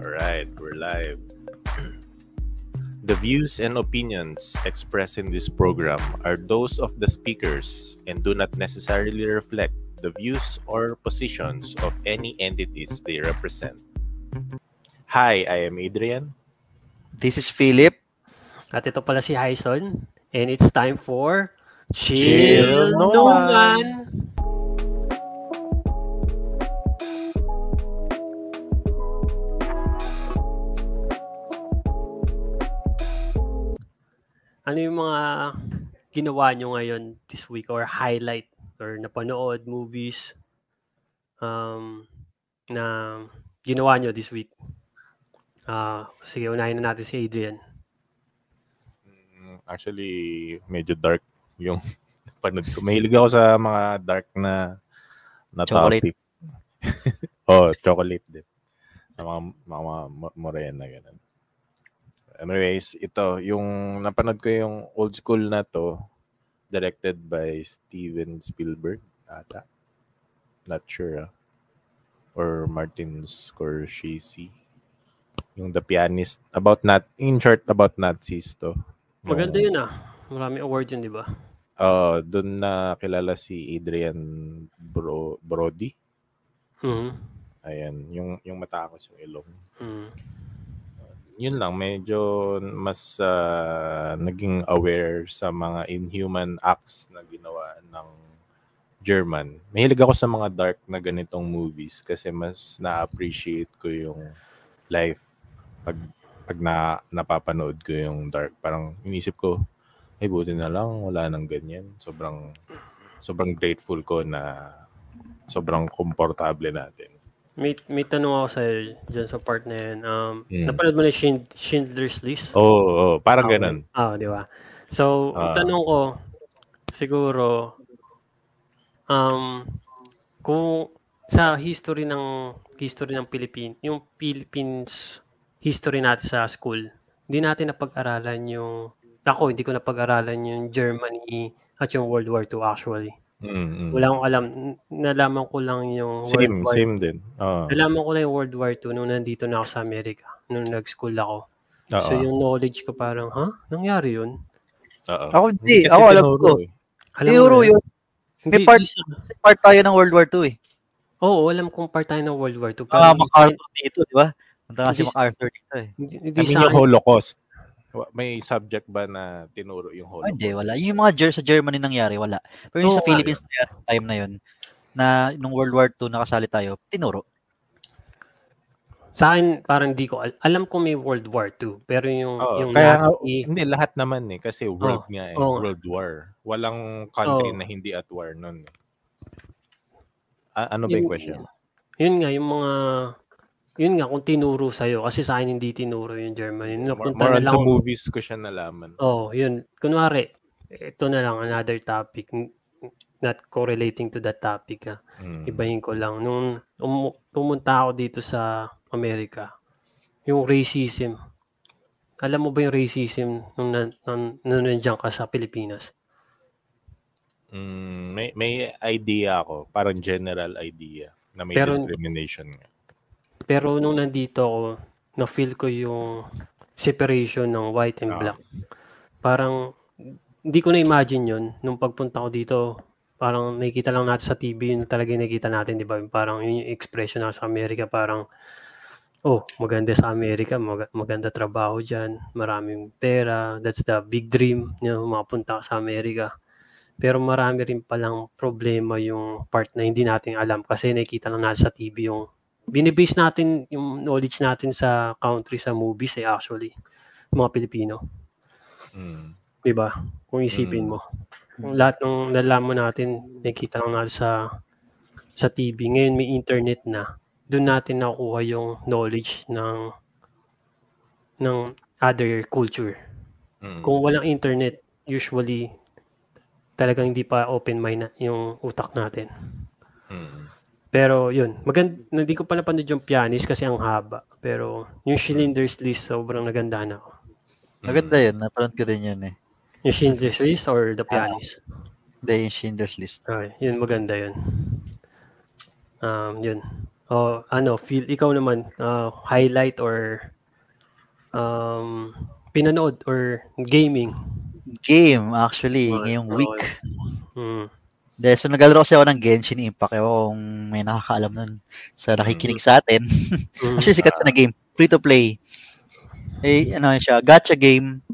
Alright, we're live. The views and opinions expressed in this program are those of the speakers and do not necessarily reflect the views or positions of any entities they represent. Hi, I am Adrian. This is Philip. At ito pala si Hyson. And it's time for Chill No Naman. Man. Ano yung mga ginawa nyo ngayon this week or highlight or napanood movies um, na ginawa nyo this week? Ah, sige, unahin na natin si Adrian. Mm, Actually, medyo dark yung panood ko. Mahilig ako sa mga dark na na Chocolate. topic. oh, chocolate din. Sa mga, mga mo- morena, ganun. Anyways, ito, yung napanood ko yung old school na to, directed by Steven Spielberg, ata. Not sure, ah. Or Martin Scorsese. Yung The Pianist. About not in short, about Nazis to. Maganda yun ah. Marami award yun, di ba? Oo, doon na kilala si Adrian Bro, Brody. Mhm. Ayan, yung yung matapos yung ilong. Mm. Yun lang, medyo mas ah, naging aware sa mga inhuman acts na ginawa ng German. Mahilig ako sa mga dark na ganitong movies kasi mas na-appreciate ko yung life pag pag na napapanood ko yung dark. Parang inisip ko, ay buti na lang wala nang ganyan. Sobrang sobrang grateful ko na sobrang komportable natin. May, may tanong ako sa dyan sa part na yan. Um, Mm. Napanood mo na Schind- Schindler's List? Oo, oh, oh, parang Ah, ganun. Ah, di ba? So, Ah. tanong ko, siguro, um, kung sa history ng history ng Philippines, yung Philippines history natin sa school, hindi natin napag-aralan yung ako, hindi ko napag-aralan yung Germany at yung World War II actually. Mm, mm. Wala akong alam. Nalaman ko lang yung Same, World War same din. Oo. Nalaman ko lang yung World War II nung nandito na ako sa Amerika, nung nag-school ako. Oo. So yung knowledge ko parang, ha? Nangyari yun? Oo. Ako hindi. kasi Ako alam ko. eh. Alam na yun. Hindi, May part- hindi sa- Kasi part tayo ng World War II eh. Oo, alam kong part tayo ng World War II. Pero Ah, hindi, MacArthur dito, di ba? Punta nga si Hindi- MacArthur dito eh. hindi, I hindi mean, sa yung Holocaust. Wa- May subject ba na tinuro yung Ah, Holocaust? hindi, wala. Yung mga Ger sa Germany nangyari, wala. Pero yung Oo sa Philippines na time na yun, na nung World War II nakasali tayo, tinuro. Sa akin, parang di ko, al- alam ko may World War II. Pero yung, Oo, yung kaya nga, Nazi, hindi lahat naman eh kasi world nga eh, nga. world war. Walang country Oo. na hindi at war nun. eh. A- ano ba yung Yun- question? yun nga, yung mga, yun nga, kung tinuro sa'yo, kasi sa akin hindi tinuro yung Germany. More, Napunta more na lang sa movies ko siya nalaman. Oh, yun. Kunwari, ito na lang another topic. Not correlating to that topic. Ah. Mm. Ibahin ko lang. Nung um, pumunta ako dito sa Amerika, yung racism. Alam mo ba yung racism nung, nan, nung, nung nandiyan ka sa Pilipinas? Mm, may may idea ako, parang general idea na may Pero- discrimination nga. Pero nung nandito ako, na-feel ko yung separation ng white and Ah. black. Parang, hindi ko na-imagine yun. Nung pagpunta ko dito, parang nakikita lang natin sa TV, yun talaga yung nakikita natin, di ba? Parang yun yung expression na sa Amerika, parang, oh, maganda sa Amerika, mag- maganda trabaho dyan, maraming pera, that's the big dream, you know, mapunta ka sa Amerika. Pero marami rin palang problema yung part na hindi natin alam kasi nakikita lang natin sa TV yung binibase natin yung knowledge natin sa country sa movies eh actually mga Pilipino, Mm. 'di ba? Kung isipin Mm. mo. Kung lahat ng nalaman natin nakikita lang natin sa sa TV. Ngayon may internet na. Doon natin nakukuha yung knowledge ng ng other culture. Mm. Kung walang internet, usually talagang hindi pa open mind na yung utak natin. Mm. Pero yun, maganda, hindi ko pa napanood yung pianist kasi ang haba. Pero yung Schindler's List, sobrang nagandahan ako. Maganda yun. Napanood ko din yun eh. Yung Schindler's List or The Pianist? Hindi, yung Schindler's List. Okay, yun maganda yun. Um, yun. Oh, ano, feel ikaw naman, ah, highlight or um, pinanood or gaming? Game, actually, Okay, ngayong week. Mm. De, so nagalaro kasi ako ng Genshin Impact. Ewan kung may nakakaalam nun sa nakikinig sa atin. Mm. Actually, sikat na game. Free to play. Eh, ano siya, gacha game,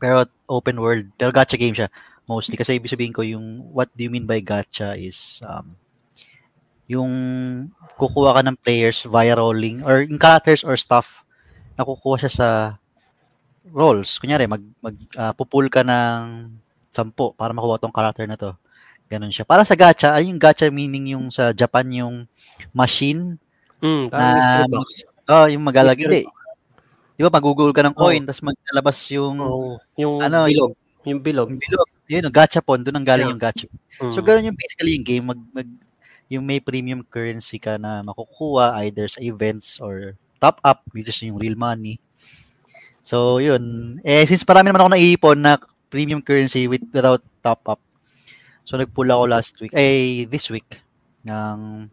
pero open world. Pero gacha game siya, mostly. Kasi ibig sabihin ko, yung, what do you mean by gacha is, um, yung kukuha ka ng players via rolling, or yung characters or stuff, nakukuha siya sa rolls. Kunyari, mag, mag ah, pupul ka ng sampo para makuha tong character na to. Ganun siya. Para sa gacha, ay yung gacha meaning yung sa Japan yung machine Mm, na. Oh, yung magalag. Hindi. Di ba, magugol ka ng coin, tapos maglalabas yung, Oo, yung ano, bilog. Yung bilog. yung bilog. Yun, yung gachapon, doon ang galing Yeah. yung gacha. So, Mm. ganun yung basically yung game. Mag, mag, yung may premium currency ka na makukuha either sa events or top up, which is yung real money. So, yun. Eh, since marami naman ako naiipon na premium currency with, without top up, so nag-pull ako last week, ay, this week, ng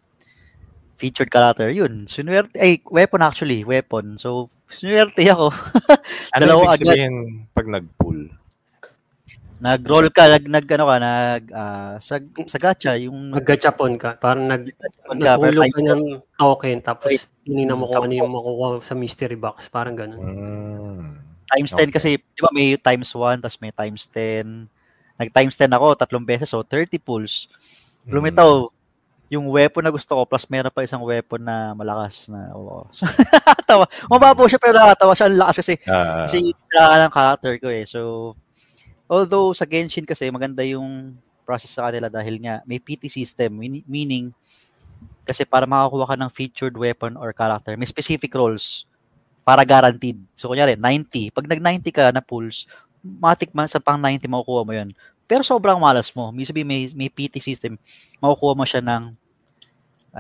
featured character. Yun, sinuwerte, ay, weapon actually, weapon. So, sinuwerte ako. Ano Dalawa ibig agad. sabihin pag nag-pull? Nag-roll ka, nag, nag ano ka, nag, ah, sa, sa gacha, yung Mag-gachapon ka. Parang nag, Gachapon ka, ng token tapos tinignan mo kung ano yung makukuha sa mystery box. Parang ganun. Mm. times 10 Okay. kasi, di ba may times 1, tapos may times 10. Nag-times 10 ako, tatlong beses, so 30 pulls. Mm. Lumitaw, yung weapon na gusto ko, plus meron pa isang weapon na malakas na, oo. So, tawa. Mababaw siya, pero nakatawa siya. Ang lakas kasi, Ah, kasi kailangan ng character ko eh. So, although sa Genshin kasi, maganda yung process sa kanila dahil nga, may PT system, mean- meaning, kasi para makakuha ka ng featured weapon or character, may specific roles para guaranteed. So, kunyari, 90. Pag nag-90 ka na pulls, matik man sa pang 90 makukuha mo yun. Pero sobrang malas mo. May sabihin, may, may PT system, makukuha mo siya ng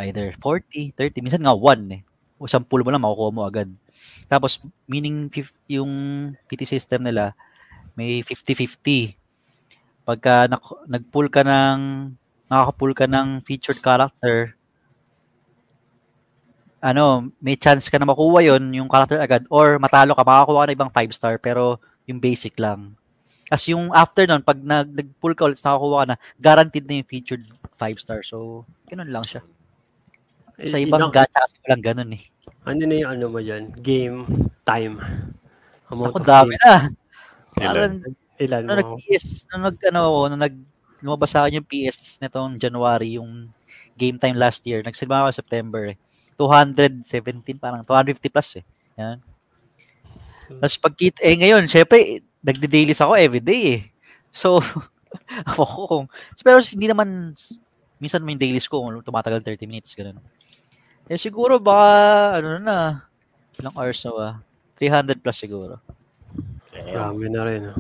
either 40, 30, minsan nga 1 eh. O 10 mo lang, makukuha mo agad. Tapos, meaning yung PT system nila, may 50-50. Pagka nag-pull ka ng, nakaka-pull ka ng featured character, ano, may chance ka na makuha yon yung character agad or matalo ka, makakuha ka ng ibang 5 star pero yung basic lang. As yung after nun, pag nag, nag-pull ka ulit, nakakuha ka na, guaranteed na yung featured 5 star. So, ganun lang siya. Sa Eh, ibang ilang- gacha kasi walang ganun eh. Ano na yung ano mo dyan? Game time. Amount Ako dami game. na. Ilan? Parang, Ilan nung mo? nag-PS, nung nag, ano ako, nung nag, lumabas sa akin yung PS nitong January, yung game time last year, nagsimula ako sa September eh. 217, parang 250 plus eh. Yan. Tapos pagkita, eh ngayon, syempre, nagde-dailies ako everyday eh. So, ako kung, pero hindi naman, minsan may dailies ko, tumatagal 30 minutes, ganun. Eh siguro baka, ano na, ilang hours na ba? 300 plus siguro. Marami na rin. ah.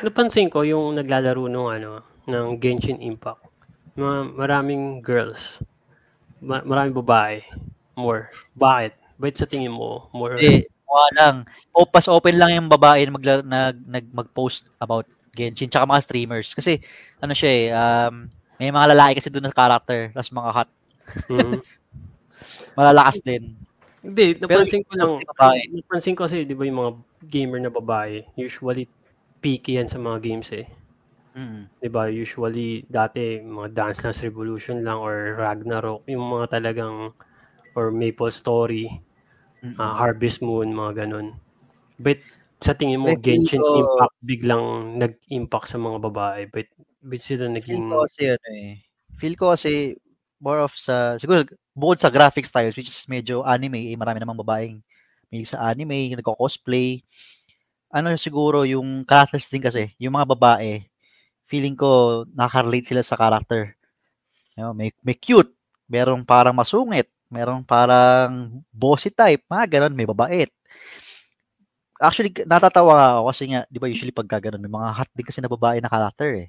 Napansin ko yung naglalaro nung ano, ng Genshin Impact. Ma- maraming girls. Ma- maraming babae. More. Bakit? Bakit sa tingin mo more? Hindi, mukha lang. O, pas open lang yung babae na magla- nag, nag, mag-post about Genshin, tsaka mga streamers. Kasi, ano siya eh, um, may mga lalaki kasi doon na character, tapos mga hot, Mhm. malalakas din. Hindi, napansin ko lang. babae. Napansin ko kasi, di ba yung mga gamer na babae, usually picky yan sa mga games eh. Mm. 'di ba usually dati mga Dance Dance Revolution lang or Ragnarok yung mga talagang or Maple Story Mm. ah, Harvest Moon mga ganun but sa tingin mo feel Genshin ko- Impact biglang nag-impact sa mga babae but but sila Feel naging ko kasi, ano eh, feel ko kasi, more of sa, siguro, bukod sa graphic styles, which is medyo anime, eh, marami namang babaeng may sa anime, nagko-cosplay. Ano siguro yung characters din kasi, yung mga babae, feeling ko nakaka-relate sila sa character. You know, may, may cute, merong parang masungit, merong parang bossy type, mga ganun, may babait. Actually, natatawa ako kasi nga, di ba usually pag gano'n, may mga hot din kasi na babae na character eh.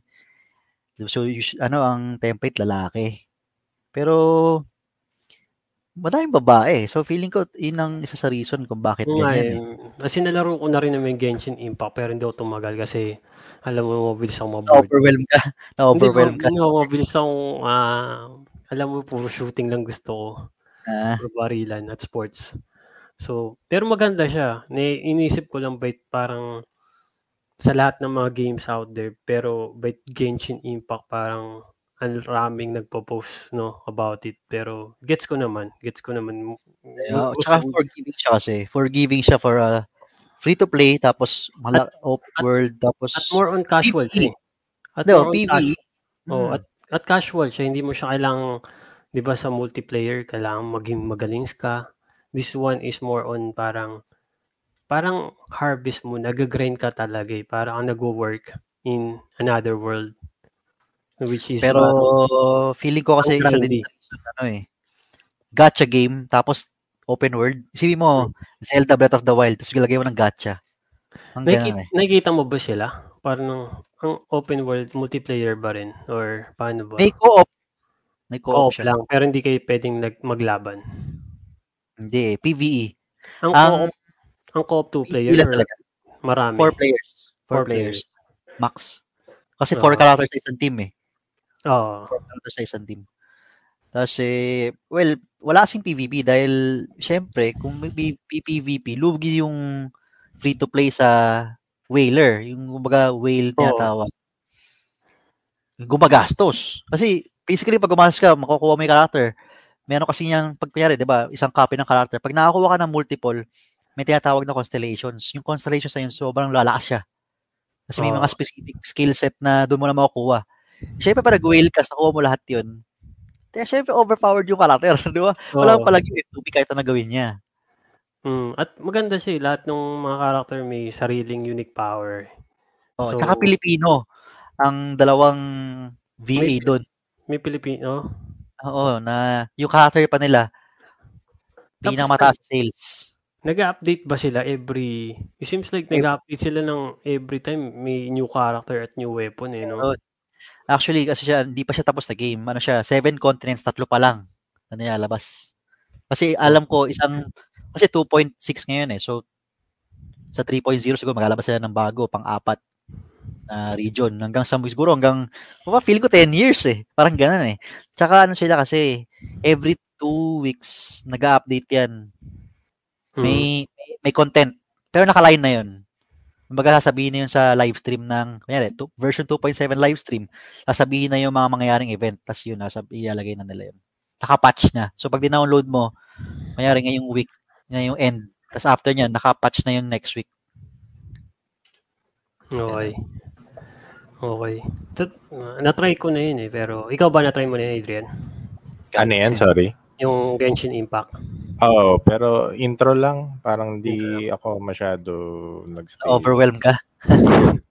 So, ano ang template lalaki. Pero madaming babae. So feeling ko yun ang isa sa reason kung bakit Oo ganyan. Eh. eh. Kasi nalaro ko na rin naman yung Genshin Impact pero hindi ako tumagal kasi alam mo mabilis ako maboard. Na-overwhelm ka. Na-overwhelm ka. Hindi ko, mabilis akong, ah, alam mo, puro shooting lang gusto ko. Ah, or barilan at sports. So, pero maganda siya. Ni inisip ko lang bait parang sa lahat ng mga games out there, pero bait Genshin Impact parang ang raming nagpo-post no about it. Pero gets ko naman, gets ko naman. yeah, Most- tsaka forgiving siya kasi. Forgiving siya for a free to play tapos mala open at- world tapos at more on casual PvE. siya. eh. At no, more on PvE. casual. Oh, Hmm. at at casual siya, hindi mo siya kailangang 'di ba sa multiplayer kailangan maging magaling ka. This one is more on parang parang harvest mo, nag-grind ka talaga eh. Parang ang nagwo-work in another world. Which is Pero parang- feeling ko kasi isa din sa ano eh. Gacha game tapos open world. Isipin mo, Zelda Breath of the Wild tapos ilagay mo ng gacha. Ang Nakiki- eh. nakikita mo ba sila? Parang ang open world multiplayer ba rin or paano ba? May co-op. May co-op Co-op siya. lang pero hindi kayo pwedeng nag- maglaban. Hindi, PvE. Ang Ang co-op ang co-op two player PvE lang or talaga. marami. Four players. Four, Four players. Max. Kasi four characters sa isang team eh. Oo. Four characters sa isang team. Tapos eh, well, wala kasing PvP dahil syempre, kung may PvP, lugi yung free to play sa whaler. Yung kumbaga whale tinatawag. Gumagastos. Kasi basically pag gumastos ka, makukuha mo yung character. Meron kasi niyang, pag kunyari, di ba, isang copy ng character. Pag nakakuha ka ng multiple, may tinatawag na constellations. Yung constellations na yun, sobrang lalakas siya. Kasi may mga specific skill set na doon mo na makukuha. Siyempre, pag whale ka, nakuha mo lahat yun. Kaya syempre, overpowered yung character. Di ba? Wala pa palagi yung tubig kahit na gawin niya. Mm, at maganda siya eh. Lahat ng mga character may sariling unique power. Oh, So- tsaka Pilipino. Ang dalawang VA doon. May Pilipino. Oo, na yung character pa nila, Tapos pinakamataas sa sales. Nag-update ba sila every... It seems like nag-update sila ng every time may new character at new weapon eh, no? Actually, kasi siya, hindi pa siya tapos na game. Ano siya, seven continents, tatlo pa lang na nilalabas. Kasi alam ko, isang, kasi 2.6 ngayon eh. So, sa 3.0 siguro maglalabas sila ng bago, pang-apat na region. Hanggang sa, siguro hanggang, well, feel ko 10 years eh. Parang ganun eh. Tsaka ano sila kasi, every two weeks, nag-update yan. Mm. May, may, may content. Pero naka-line na yun. Kumbaga sasabihin na yun sa live stream ng, kunyari, two- version 2.7 live stream, sasabihin na yung mga mangyayaring event, tapos yun, nasa, ilalagay na nila yun. Naka-patch na. So, pag dinownload mo, kunyari ngayong week, ngayong end, tapos after nyan, naka-patch na yun next week. Okay. Okay. Tat- uh, na-try ko na yun eh, pero ikaw ba na-try mo na yun, Adrian? Ano yan? Sorry. Yung Genshin Impact. Oo, pero intro lang. Parang di ako masyado nag-stay. Overwhelm ka.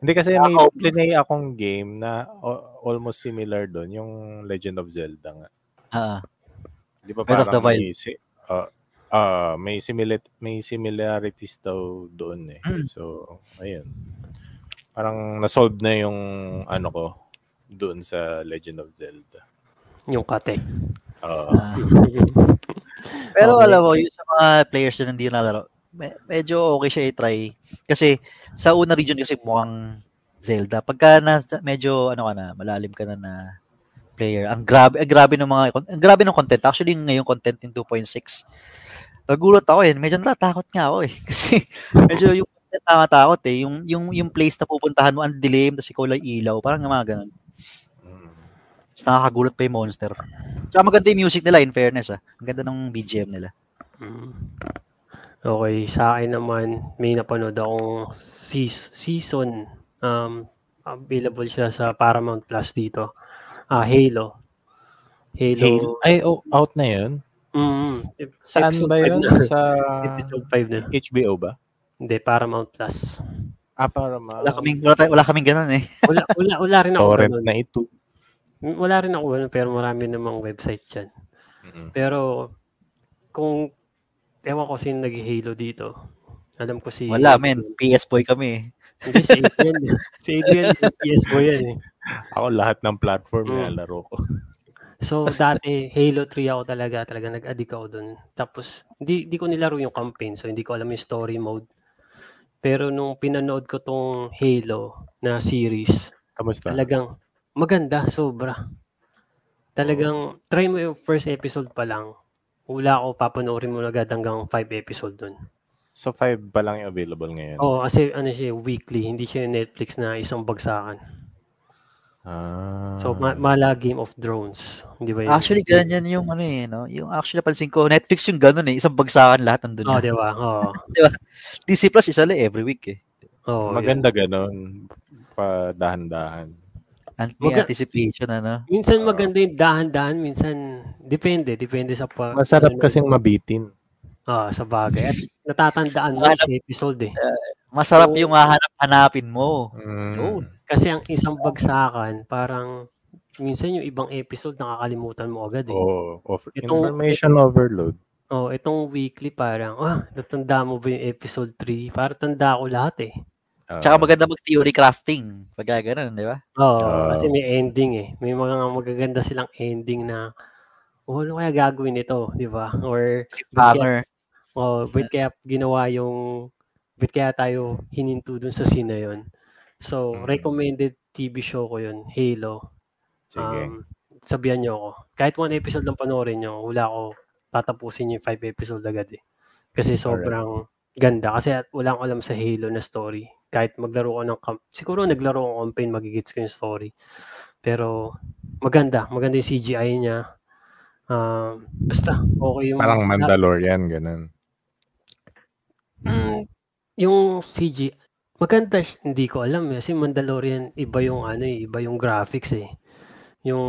Hindi kasi may Ako- plinay akong game na o- almost similar doon, yung Legend of Zelda nga. Ah, Di ba Breath of the parang may, si, ah, ah, may, similar, may similarities daw doon eh. Mm. So, ayun. Parang nasolve na yung ano ko doon sa Legend of Zelda. Yung kate. Oo. Pero Okay. alam mo, yung sa mga players na hindi nalaro, me- medyo okay siya i-try. Kasi sa una region kasi mukhang Zelda. Pagka na, medyo ano ka na, malalim ka na na player. Ang grabe, ang grabe ng mga, ang grabe ng content. Actually, ngayong content in 2.6, nagulat ako eh. Medyo natatakot nga ako eh. Kasi medyo yung nakakatakot eh. Yung, yung, yung place na pupuntahan mo, ang dilim, tapos ikaw lang ilaw. Parang mga ganun. Mm. Tapos nakakagulat pa yung monster. Tsaka maganda yung music nila, in fairness ah. Ang ganda ng BGM nila. Mm. Okay, sa akin naman, may napanood akong seas- season. Um, available siya sa Paramount Plus dito. Ah, Halo. Halo. Halo. Ay, oh, out na yun? Mm, Saan episode ba yun? na. Sa Episode 5 na. HBO ba? Hindi, Paramount Plus. Ah, para ma... Wala kaming, wala, tayo- wala kaming ganun eh. Wala, wala, wala rin ako torrent ganun. na ito. Wala rin ako ganun, pero marami namang website dyan. Mm-mm. Pero, kung, ewan ko sino nag-Halo dito. Alam ko si... Wala, men. PS boy kami eh. Hindi, si Adrian. si Adrian, PS Boy yan eh. Ako lahat ng platform Mm. na laro ko. So, dati, Halo 3 ako talaga, talaga nag-addict ako dun. Tapos, hindi, hindi ko nilaro yung campaign, so hindi ko alam yung story mode. Pero nung pinanood ko tong Halo na series, Kamusta? talagang maganda, sobra. Talagang, try mo yung first episode pa lang, hula ko papanoorin mo agad hanggang 5 episode dun. So, 5 pa lang yung available ngayon? Oo, kasi ano siya, weekly. Hindi siya Netflix na isang bagsakan. Ah. So, ma- mala Game of Thrones. Hindi ba yun? Actually, ganyan yung ano eh, no? Yung actually napansin ko, Netflix yung ganun eh. Isang bagsakan lahat nandun Oo, na. di ba? Oo. DC Plus isa lang every week eh. Yun. Maganda ganun. Pa dahan-dahan. An- may Maga- anticipation, ano? Minsan Oo. maganda yung dahan-dahan, minsan depende, depende sa pa. Masarap ano, kasing mabitin. Ah, sa bagay. At natatandaan mo sa episode eh. Masarap Oo. yung hahanap-hanapin mo. Mm. Yun. Kasi ang isang bagsakan, parang minsan yung ibang episode nakakalimutan mo agad eh. Oo. Of- Itong- information overload. Oh, itong weekly parang, ah, natanda mo ba yung episode 3? Para tanda ko lahat eh. Ah, Tsaka maganda mag-theory crafting. Pag ganun, di ba? Oo, Ah. kasi may ending eh. May mga magaganda silang ending na, oh, ano kaya gagawin ito, di ba? Or, Hammer. oh, ba't kaya ginawa yung, ba't kaya tayo hininto dun sa scene na yun? So, Mm. recommended TV show ko yun, Halo. Sige. Um, sabihan nyo ako. Kahit one episode lang panoorin nyo, wala ako tatapusin yung five episode agad eh. Kasi sobrang ganda. Kasi at wala akong alam sa Halo na story. Kahit maglaro ko ng camp- siguro naglaro ko campaign, magigits ko yung story. Pero maganda. Maganda yung CGI niya. Um, basta, okay yung... Parang Mandalorian, ganun. Mm, yung CG, maganda, siya. hindi ko alam eh. Kasi Mandalorian, iba yung ano eh, iba yung graphics eh. Yung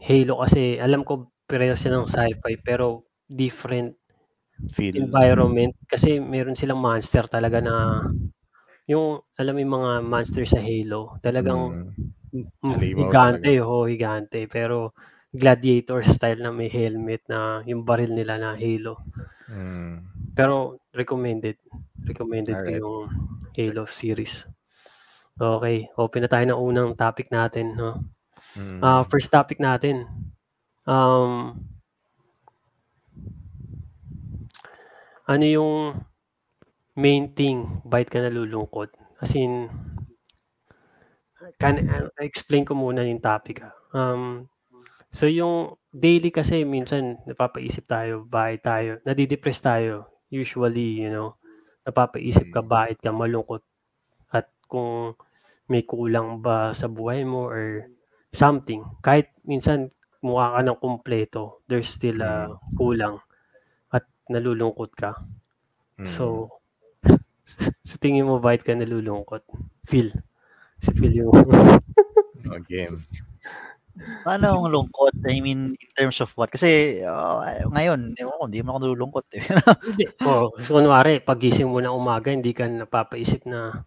Halo kasi, alam ko pareho siya ng sci-fi pero different Feel. environment kasi meron silang monster talaga na yung alam mo yung mga monster sa Halo talagang Mm. mm, higante oh higante pero gladiator style na may helmet na yung baril nila na Halo Mm. pero recommended recommended ko Alright. yung Halo series okay open na tayo ng unang topic natin no Mm. Ah, first topic natin um ano yung main thing bakit ka nalulungkot? As in, can, uh, explain ko muna yung topic. ah. Um, so yung daily kasi minsan napapaisip tayo, bakit tayo, nadidepress tayo. Usually, you know, napapaisip ka bakit ka malungkot at kung may kulang ba sa buhay mo or something. Kahit minsan mukha ka ng kumpleto, there's still a kulang at nalulungkot ka. Mm. So, sa tingin mo bakit ka nalulungkot? Feel. Si Phil yung... Oh, game. Paano ang lungkot? I mean, in terms of what? Kasi uh, ngayon, ewan ko, hindi mo ako nalulungkot eh. Oh, so, kunwari, pagising mo na umaga, hindi ka napapaisip na...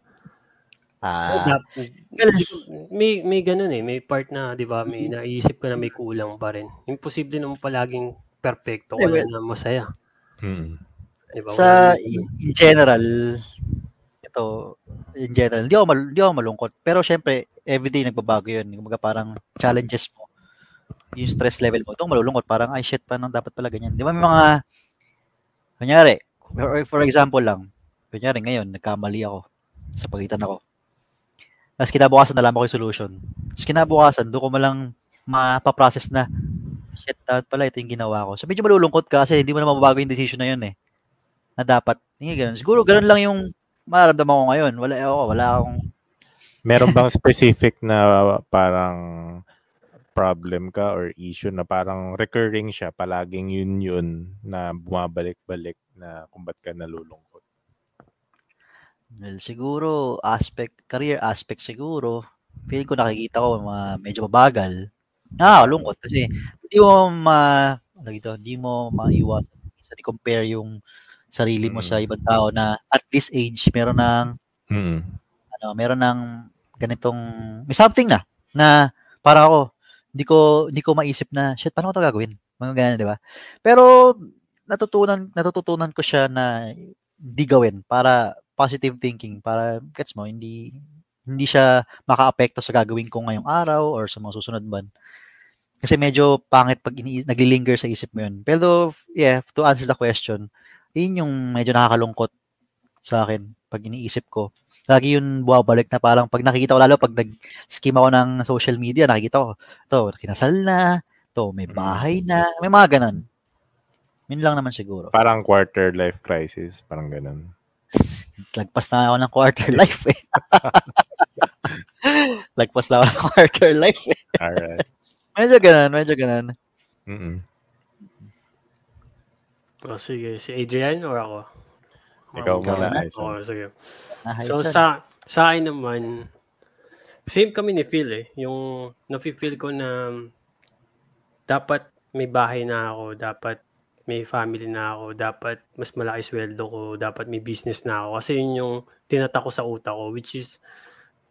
Ah, Dap- may, may ganun eh. May part na, di ba, may naisip ka na may kulang pa rin. Imposible naman palaging perfecto ka Eh, na masaya. Mm. Di ba? sa Wala in general, ito, in general, hindi ako, mal, hindi ako malungkot. Pero syempre, everyday nagbabago yun. Kumbaga parang challenges mo. Yung stress level mo. Itong malulungkot, parang, ay shit, paano dapat pala ganyan. Di ba may mga, kunyari, for, example lang, kunyari ngayon, nagkamali ako sa pagitan ako. Tapos kinabukasan nalaman ko yung solution. Tapos kinabukasan, doon ko malang mapaprocess na, shit, dapat pala ito yung ginawa ko. So medyo malulungkot ka kasi hindi mo na mababago yung decision na yun eh. Na dapat. Hindi ganun. Siguro ganun lang yung mararamdaman ko ngayon. Wala, ako, wala akong, Meron bang specific na parang problem ka or issue na parang recurring siya, palaging yun yun na bumabalik-balik na kung ba't ka nalulungkot? well, siguro, aspect, career aspect siguro, feeling ko nakikita ko mga medyo mabagal. Nakakalungkot kasi hindi mo ma, ano dito, hindi mo maiwas sa compare yung sarili mo sa Mm. ibang tao na at this age meron ng Mm. ano, meron ng ganitong may something na na para ako hindi ko hindi ko maisip na shit paano ko 'to gagawin? Mga ganyan, 'di ba? Pero natutunan natututunan ko siya na hindi gawin para positive thinking para gets mo hindi hindi siya makaapekto sa gagawin ko ngayong araw or sa mga susunod buwan. Kasi medyo pangit pag ini naglilinger sa isip mo 'yun. Pero yeah, to answer the question, yun yung medyo nakakalungkot sa akin pag iniisip ko. Lagi yun buwabalik na parang pag nakikita ko, lalo pag nag-skim ako ng social media, nakikita ko, to, kinasal na, to, may Mm. bahay na, may mga ganon. Yun lang naman siguro. Parang quarter life crisis, parang ganun. Lagpas na ako ng quarter life eh. Lagpas na ako ng quarter life eh. Alright. Medyo ganun, medyo ganun. Mm-mm. Oh, sige, si Adrian or ako? Ikaw Oh, muna, na. Aisan. Oo, sige. Ah, hi, So sir. sa sa akin naman same kami ni Phil eh. Yung nafi-feel ko na dapat may bahay na ako, dapat may family na ako, dapat mas malaki sweldo ko, dapat may business na ako. Kasi yun yung tinatak ko sa utak ko which is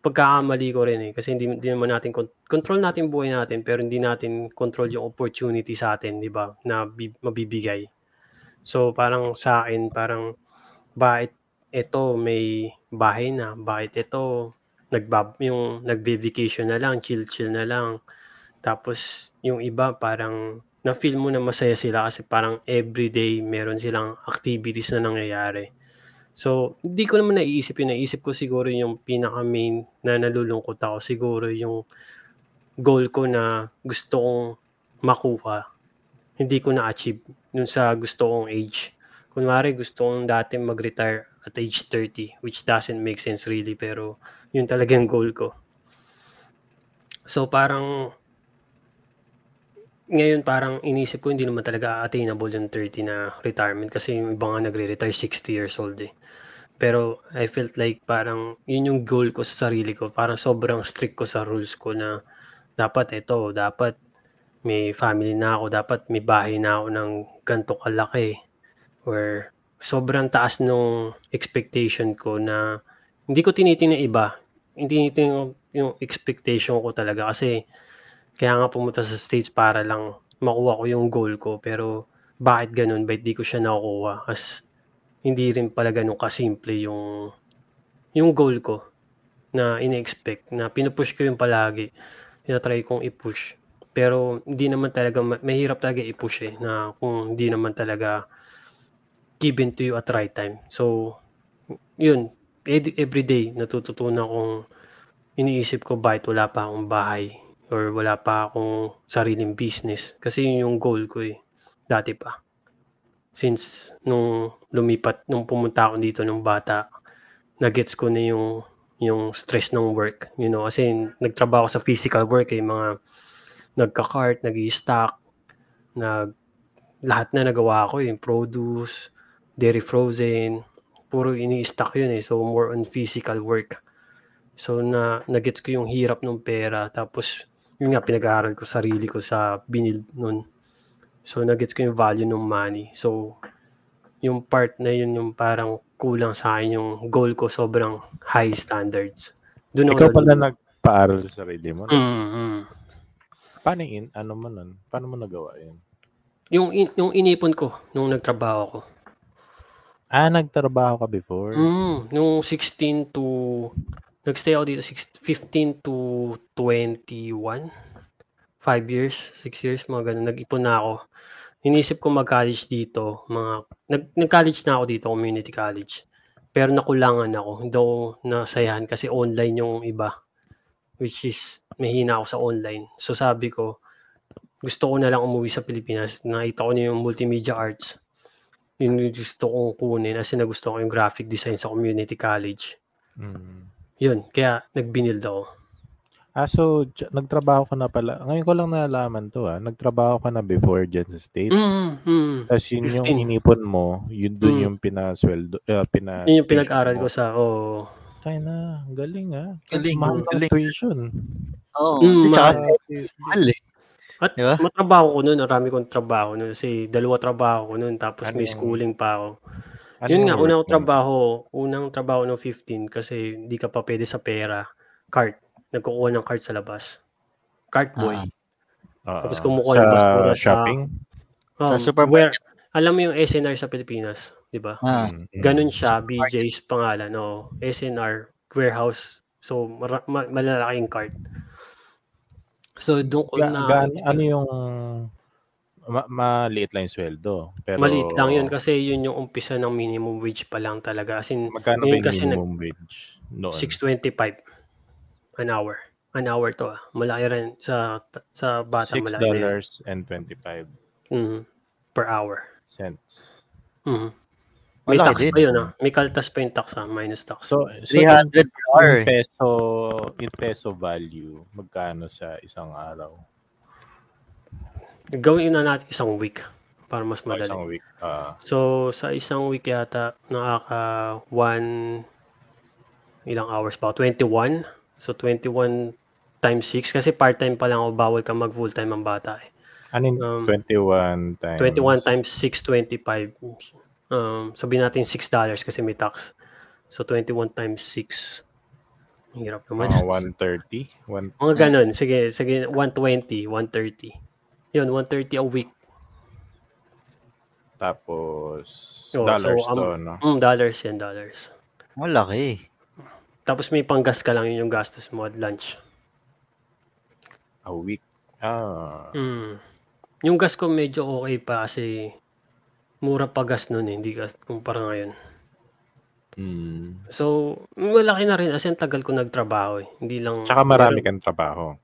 pagkakamali ko rin eh. Kasi hindi, hindi naman natin control natin buhay natin pero hindi natin control yung opportunity sa atin, di ba? Na bi- mabibigay. So parang sa akin, parang bakit ito may bahay na, bakit ito nagbab yung nagbe-vacation na lang, chill-chill na lang. Tapos yung iba parang na-feel mo na masaya sila kasi parang everyday meron silang activities na nangyayari. So, hindi ko naman naiisip yun. Naisip ko siguro yung pinaka-main na nalulungkot ako. Siguro yung goal ko na gusto kong makuha. Hindi ko na-achieve dun sa gusto kong age. Kunwari, gusto kong dati mag-retire at age 30, which doesn't make sense really, pero yun talagang goal ko. So, parang ngayon parang inisip ko hindi naman talaga attainable yung 30 na retirement kasi yung iba nga nagre-retire 60 years old eh. Pero I felt like parang yun yung goal ko sa sarili ko. Parang sobrang strict ko sa rules ko na dapat ito, dapat may family na ako, dapat may bahay na ako ng ganito kalaki. Or sobrang taas nung expectation ko na hindi ko tinitingnan iba. Hindi tinitingnan yung expectation ko talaga kasi kaya nga pumunta sa States para lang makuha ko yung goal ko. Pero bakit ganun? Bakit di ko siya nakukuha? As hindi rin pala ganun kasimple yung yung goal ko na ine-expect na pinupush ko yung palagi. Tinatry kong i-push. Pero hindi naman talaga, ma- mahirap talaga i-push eh, na kung hindi naman talaga given to you at right time. So, yun, ed- everyday natututunan kong iniisip ko bakit wala pa akong bahay or wala pa akong sariling business. Kasi yun yung goal ko eh, dati pa. Since nung lumipat, nung pumunta ako dito nung bata, nagets ko na yung yung stress ng work, you know, kasi nagtrabaho sa physical work eh, mga nagka-cart, nag-i-stock, nag lahat na nagawa ko yung produce, dairy frozen, puro ini-stock yun eh. So more on physical work. So na nagets ko yung hirap ng pera tapos yun nga pinag-aaral ko sarili ko sa binild nun. So nagets ko yung value ng money. So yung part na yun yung parang kulang sa akin yung goal ko sobrang high standards. Doon Ikaw pala nagpaaral sa sarili mo. no? mm Paano in, ano mo nun? Paano mo nagawa yun? Yung in- yung inipon ko nung nagtrabaho ko. Ah, nagtrabaho ka before? Mm, nung 16 to nagstay ako dito six- 15 to 21. 5 years, 6 years, mga ganun. Nag-ipon na ako. Inisip ko mag-college dito, mga nag nag-college na ako dito, community college. Pero nakulangan ako. Hindi ako nasayahan kasi online yung iba. Which is mahina ako sa online. So sabi ko, gusto ko na lang umuwi sa Pilipinas. Nakita ko na yung multimedia arts yun yung gusto kong kunin kasi nagusto ko yung graphic design sa community college. Mm. Yun, kaya nag-binild ako. Ah, so, j- nagtrabaho ka na pala. Ngayon ko lang nalaman to ah. Nagtrabaho ka na before dyan sa States. Mm, mm. Tapos yun yung 15. inipon mo, yun dun Mm. yung pinasweldo, uh, pina Yun yung pinag-aral ko sa, oh, Kaya na, galing ah. Galing, Mahal galing. tuition. Oo. Mm, Di, tsaka, mahal eh. At Di ba? matrabaho ko nun, marami kong trabaho nun. Kasi dalawa trabaho ko nun, tapos Ano may schooling pa ako. Ano Yun nga, unang trabaho, unang trabaho ng 15 kasi hindi ka pa pwede sa pera. Cart. Nagkukuha ng cart sa labas. Cart boy. Oo. Tapos kumukuha sa ng basura sa- shopping? Sa Um, supermarket. where- alam mo yung SNR sa Pilipinas, di ba? Ah, Mm, mm. Ganun siya, BJ's pangalan, no? SNR, warehouse. So, mara- ma- malalaking cart. So, doon ko na... ga- ano yung ma- maliit lang yung sweldo. Pero Maliit lang yun kasi yun yung umpisa ng minimum wage pa lang talaga. As in, magkano ba yung kasi minimum wage noon? 625 an hour. An hour to ah. Malaki rin sa sa bata Six malaki. na yun. dollars and 25 Mhm. per hour. cents. Mhm. May Malaki tax din. pa yun ah. May kaltas pa yung tax ah, minus tax. So, so 300 per hour. in peso, in peso value, magkano sa isang araw? Gawin na natin isang week para mas madali. isang week? Ah, So, sa isang week yata, nakaka one ilang hours pa? 21. So, 21 times 6. Kasi part-time pa lang ako, bawal ka mag full-time ang bata eh. ano? Um, 21 times? 21 times 6, 25. Um, sabihin natin $6 kasi may tax. So, 21 times 6. Ang Hirap naman. Mga 130? One, Mga ganun. Sige, sige, 120, 130. Yun, 130 a week. tapos, Oh, dollars so, um, to, no? Mm, dollars yan, dollars. Malaki. Tapos may panggas ka lang yun yung gastos mo at lunch. A week. Ah, Mm. Yung gas ko medyo okay pa kasi mura pa gas nun eh, hindi gas kumpara ngayon. mm. So, malaki na rin kasi ang tagal ko nagtrabaho eh. Hindi lang... Tsaka marami kang trabaho.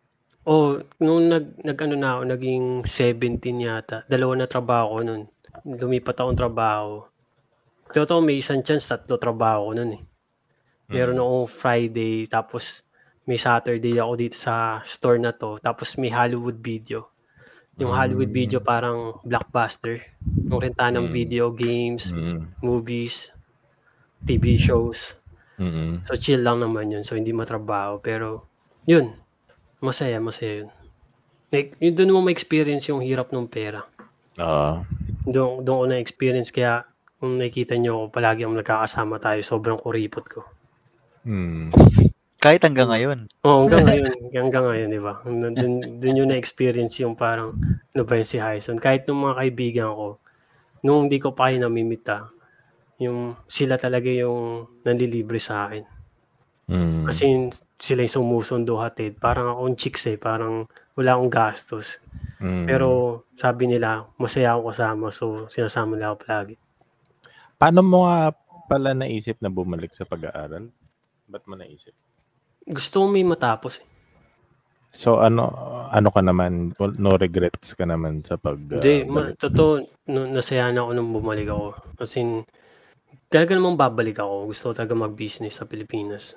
Oh, nung nag, nag ano na ako, naging 17 yata. Dalawa na trabaho ko nun. Lumipat akong trabaho. Totoo, may isang chance, tatlo trabaho ko nun eh. Meron Mm. akong Friday, tapos may Saturday ako dito sa store na to. Tapos may Hollywood video. Yung Hollywood Mm. video parang blockbuster. Yung renta ng Mm. video games, Mm. movies, TV shows. Mm. So chill lang naman yun. So hindi matrabaho. Pero yun, masaya, masaya yun. Like, yun doon mo ma-experience yung hirap ng pera. Ah, Doon, doon ko na-experience. Kaya kung nakikita nyo ako, palagi akong nagkakasama tayo. Sobrang kuripot ko. mm. Kahit hanggang ngayon. Oo, hanggang ngayon, hanggang ngayon, di ba? Doon, doon yung na-experience yung parang, ano ba yun si Hyson. Kahit nung mga kaibigan ko, nung hindi ko pa kayo namimita, yung sila talaga yung nanlilibre sa akin. Mm. Kasi sila yung sumusundo hatid. Parang akong chicks eh, parang wala akong gastos. Mm. Pero sabi nila, masaya ako kasama, so sinasama nila ako palagi. Paano mo nga pala naisip na bumalik sa pag-aaral? Ba't mo naisip? Gusto ko may matapos eh. So ano ano ka naman no regrets ka naman sa pag uh, Hindi, ma- balik? totoo, no, nasaya na ako nung bumalik ako. Kasi talaga namang babalik ako. Gusto ko talaga mag-business sa Pilipinas.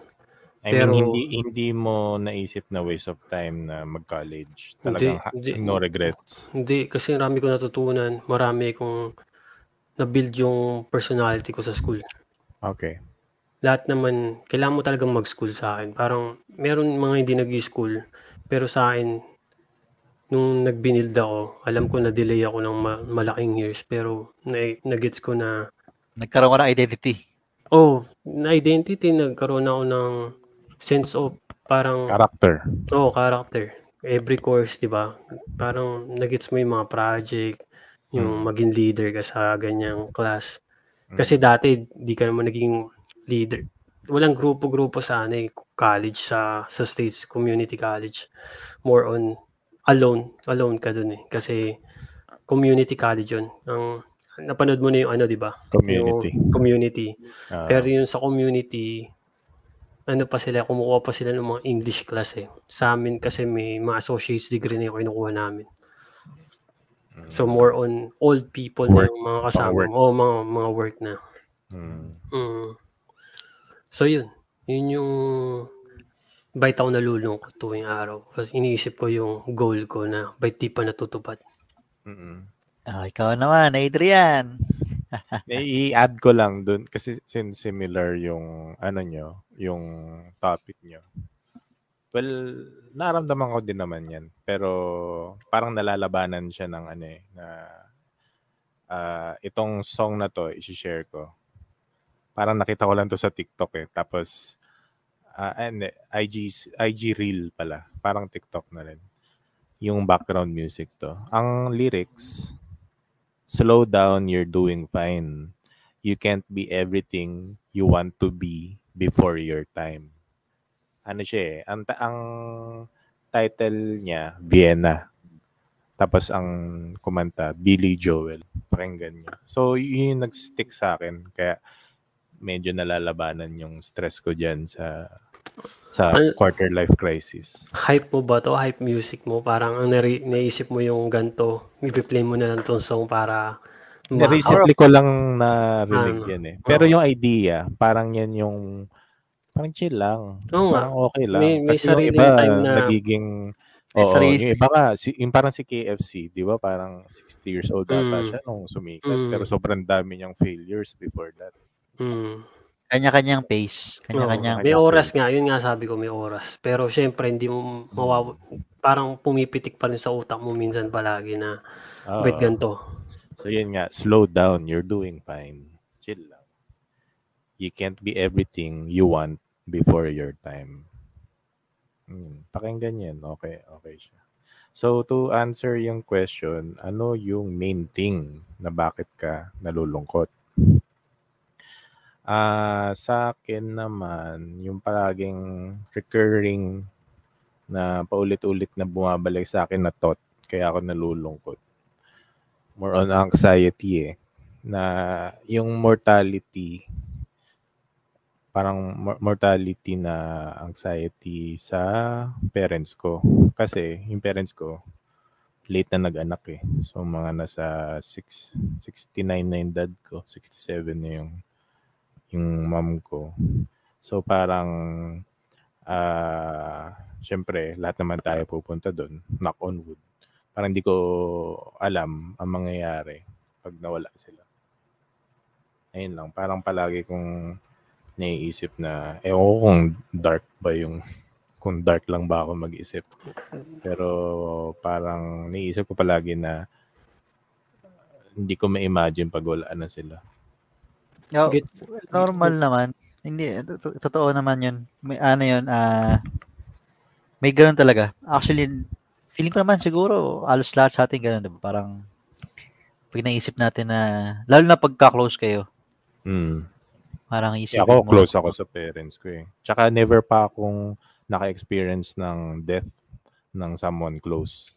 I pero- mean hindi hindi mo naisip na waste of time na mag-college. Talagang ha- hindi. no regrets. Hindi, kasi marami ko natutunan. Marami kong na-build yung personality ko sa school. Okay. Lahat naman, kailangan mo talagang mag-school sa akin. Parang, meron mga hindi nag-school, pero sa akin, nung nag-build ako, alam ko na delay ako ng ma- malaking years, pero na- nag-gets ko na, Nagkaroon ka ng identity. oh, na-identity, nagkaroon ako ng sense of parang, Character. oh, character. Every course, di ba? Parang nag-gets mo yung mga project, yung Mm. maging leader ka sa ganyang class. Kasi dati, di ka naman naging leader. Walang grupo-grupo sa ano, eh, college, sa, sa States Community College. More on alone. Alone ka dun eh. Kasi community college yun. Ang, napanood mo na yung ano, di ba? Community. Yung community. Ah, Pero yung sa community, ano pa sila, kumukuha pa sila ng mga English class eh. Sa amin kasi may mga associate's degree na yung kinukuha namin. mm, So more on old people Work. na yung mga kasama work. Oo, mga, mga work na. mm. Mm. So yun, yun yung bait ako nalulungkot tuwing araw. Kasi iniisip ko yung goal ko na bait di pa natutupad. Mm-mm. Ah, ikaw naman, Adrian. Eh, I-add ko lang dun kasi since similar yung ano nyo, yung topic nyo. Well, naramdaman ko din naman yan. Pero parang nalalabanan siya ng ano eh, na ah, itong song na to, isi-share ko. Parang nakita ko lang to sa TikTok eh. Tapos, ah, hindi, IG, IG Reel pala. Parang TikTok na rin. Yung background music to. Ang lyrics, slow down, you're doing fine. You can't be everything you want to be before your time. Ano siya eh, ang, ang title niya, Vienna. Tapos ang kumanta, Billy Joel. Pakinggan niyo. So, yun yung nag-stick sa akin. Kaya medyo nalalabanan yung stress ko dyan sa sa quarter life crisis. Hype mo ba to? Hype music mo? Parang ang nari- naisip mo yung ganto, ipi-play mo na lang tong song para Ma- Recently ko lang narinig Ano? yan eh. Pero yung idea, parang yan yung parang chill lang. Oo nga. parang okay lang. May- may Kasi yung iba, time na- nagiging Oo, sarili- yung iba nga, si, yung parang si KFC, di ba? Parang 60 years old ata Mm. siya nung sumikat. Mm. Pero sobrang dami niyang failures before that. Mm. Kanya-kanyang pace. Kanya-kanyang... Oo. May oras nga, yun nga sabi ko may oras. Pero syempre hindi mo mawaw parang pumipitik pa rin sa utak mo minsan palagi na Oo. wait ganito. So yun nga, slow down. You're doing fine. Chill lang. You can't be everything you want before your time. Hmm, pakinggan yan. Okay, okay siya. So to answer yung question, ano yung main thing na bakit ka nalulungkot? Ah, sa akin naman, yung palaging recurring na paulit-ulit na bumabalik sa akin na thought, kaya ako nalulungkot more on anxiety eh. Na yung mortality, parang mor- mortality na anxiety sa parents ko. Kasi yung parents ko, late na nag-anak eh. So mga nasa 6, 69 na yung dad ko, 67 na yung, yung mom ko. So parang, ah, syempre, lahat naman tayo pupunta doon, knock on wood parang hindi ko alam ang mangyayari pag nawala sila. Ayun lang, parang palagi kong naiisip na, ewan ko kung dark ba yung, kung dark lang ba ako mag-isip. Pero parang naiisip ko palagi na hindi ko ma-imagine pag wala na sila. No, Get- normal naman. Hindi, to- to- totoo naman yun. May ano yun, ah, may ganun talaga. Actually, feeling ko naman siguro, alos lahat sa atin ganun, diba? Parang, pag naisip natin na, lalo na pagka-close kayo, Mm. parang Kasi isipin ako, mo. close ako sa parents ko eh. Tsaka never pa akong naka-experience ng death ng someone close.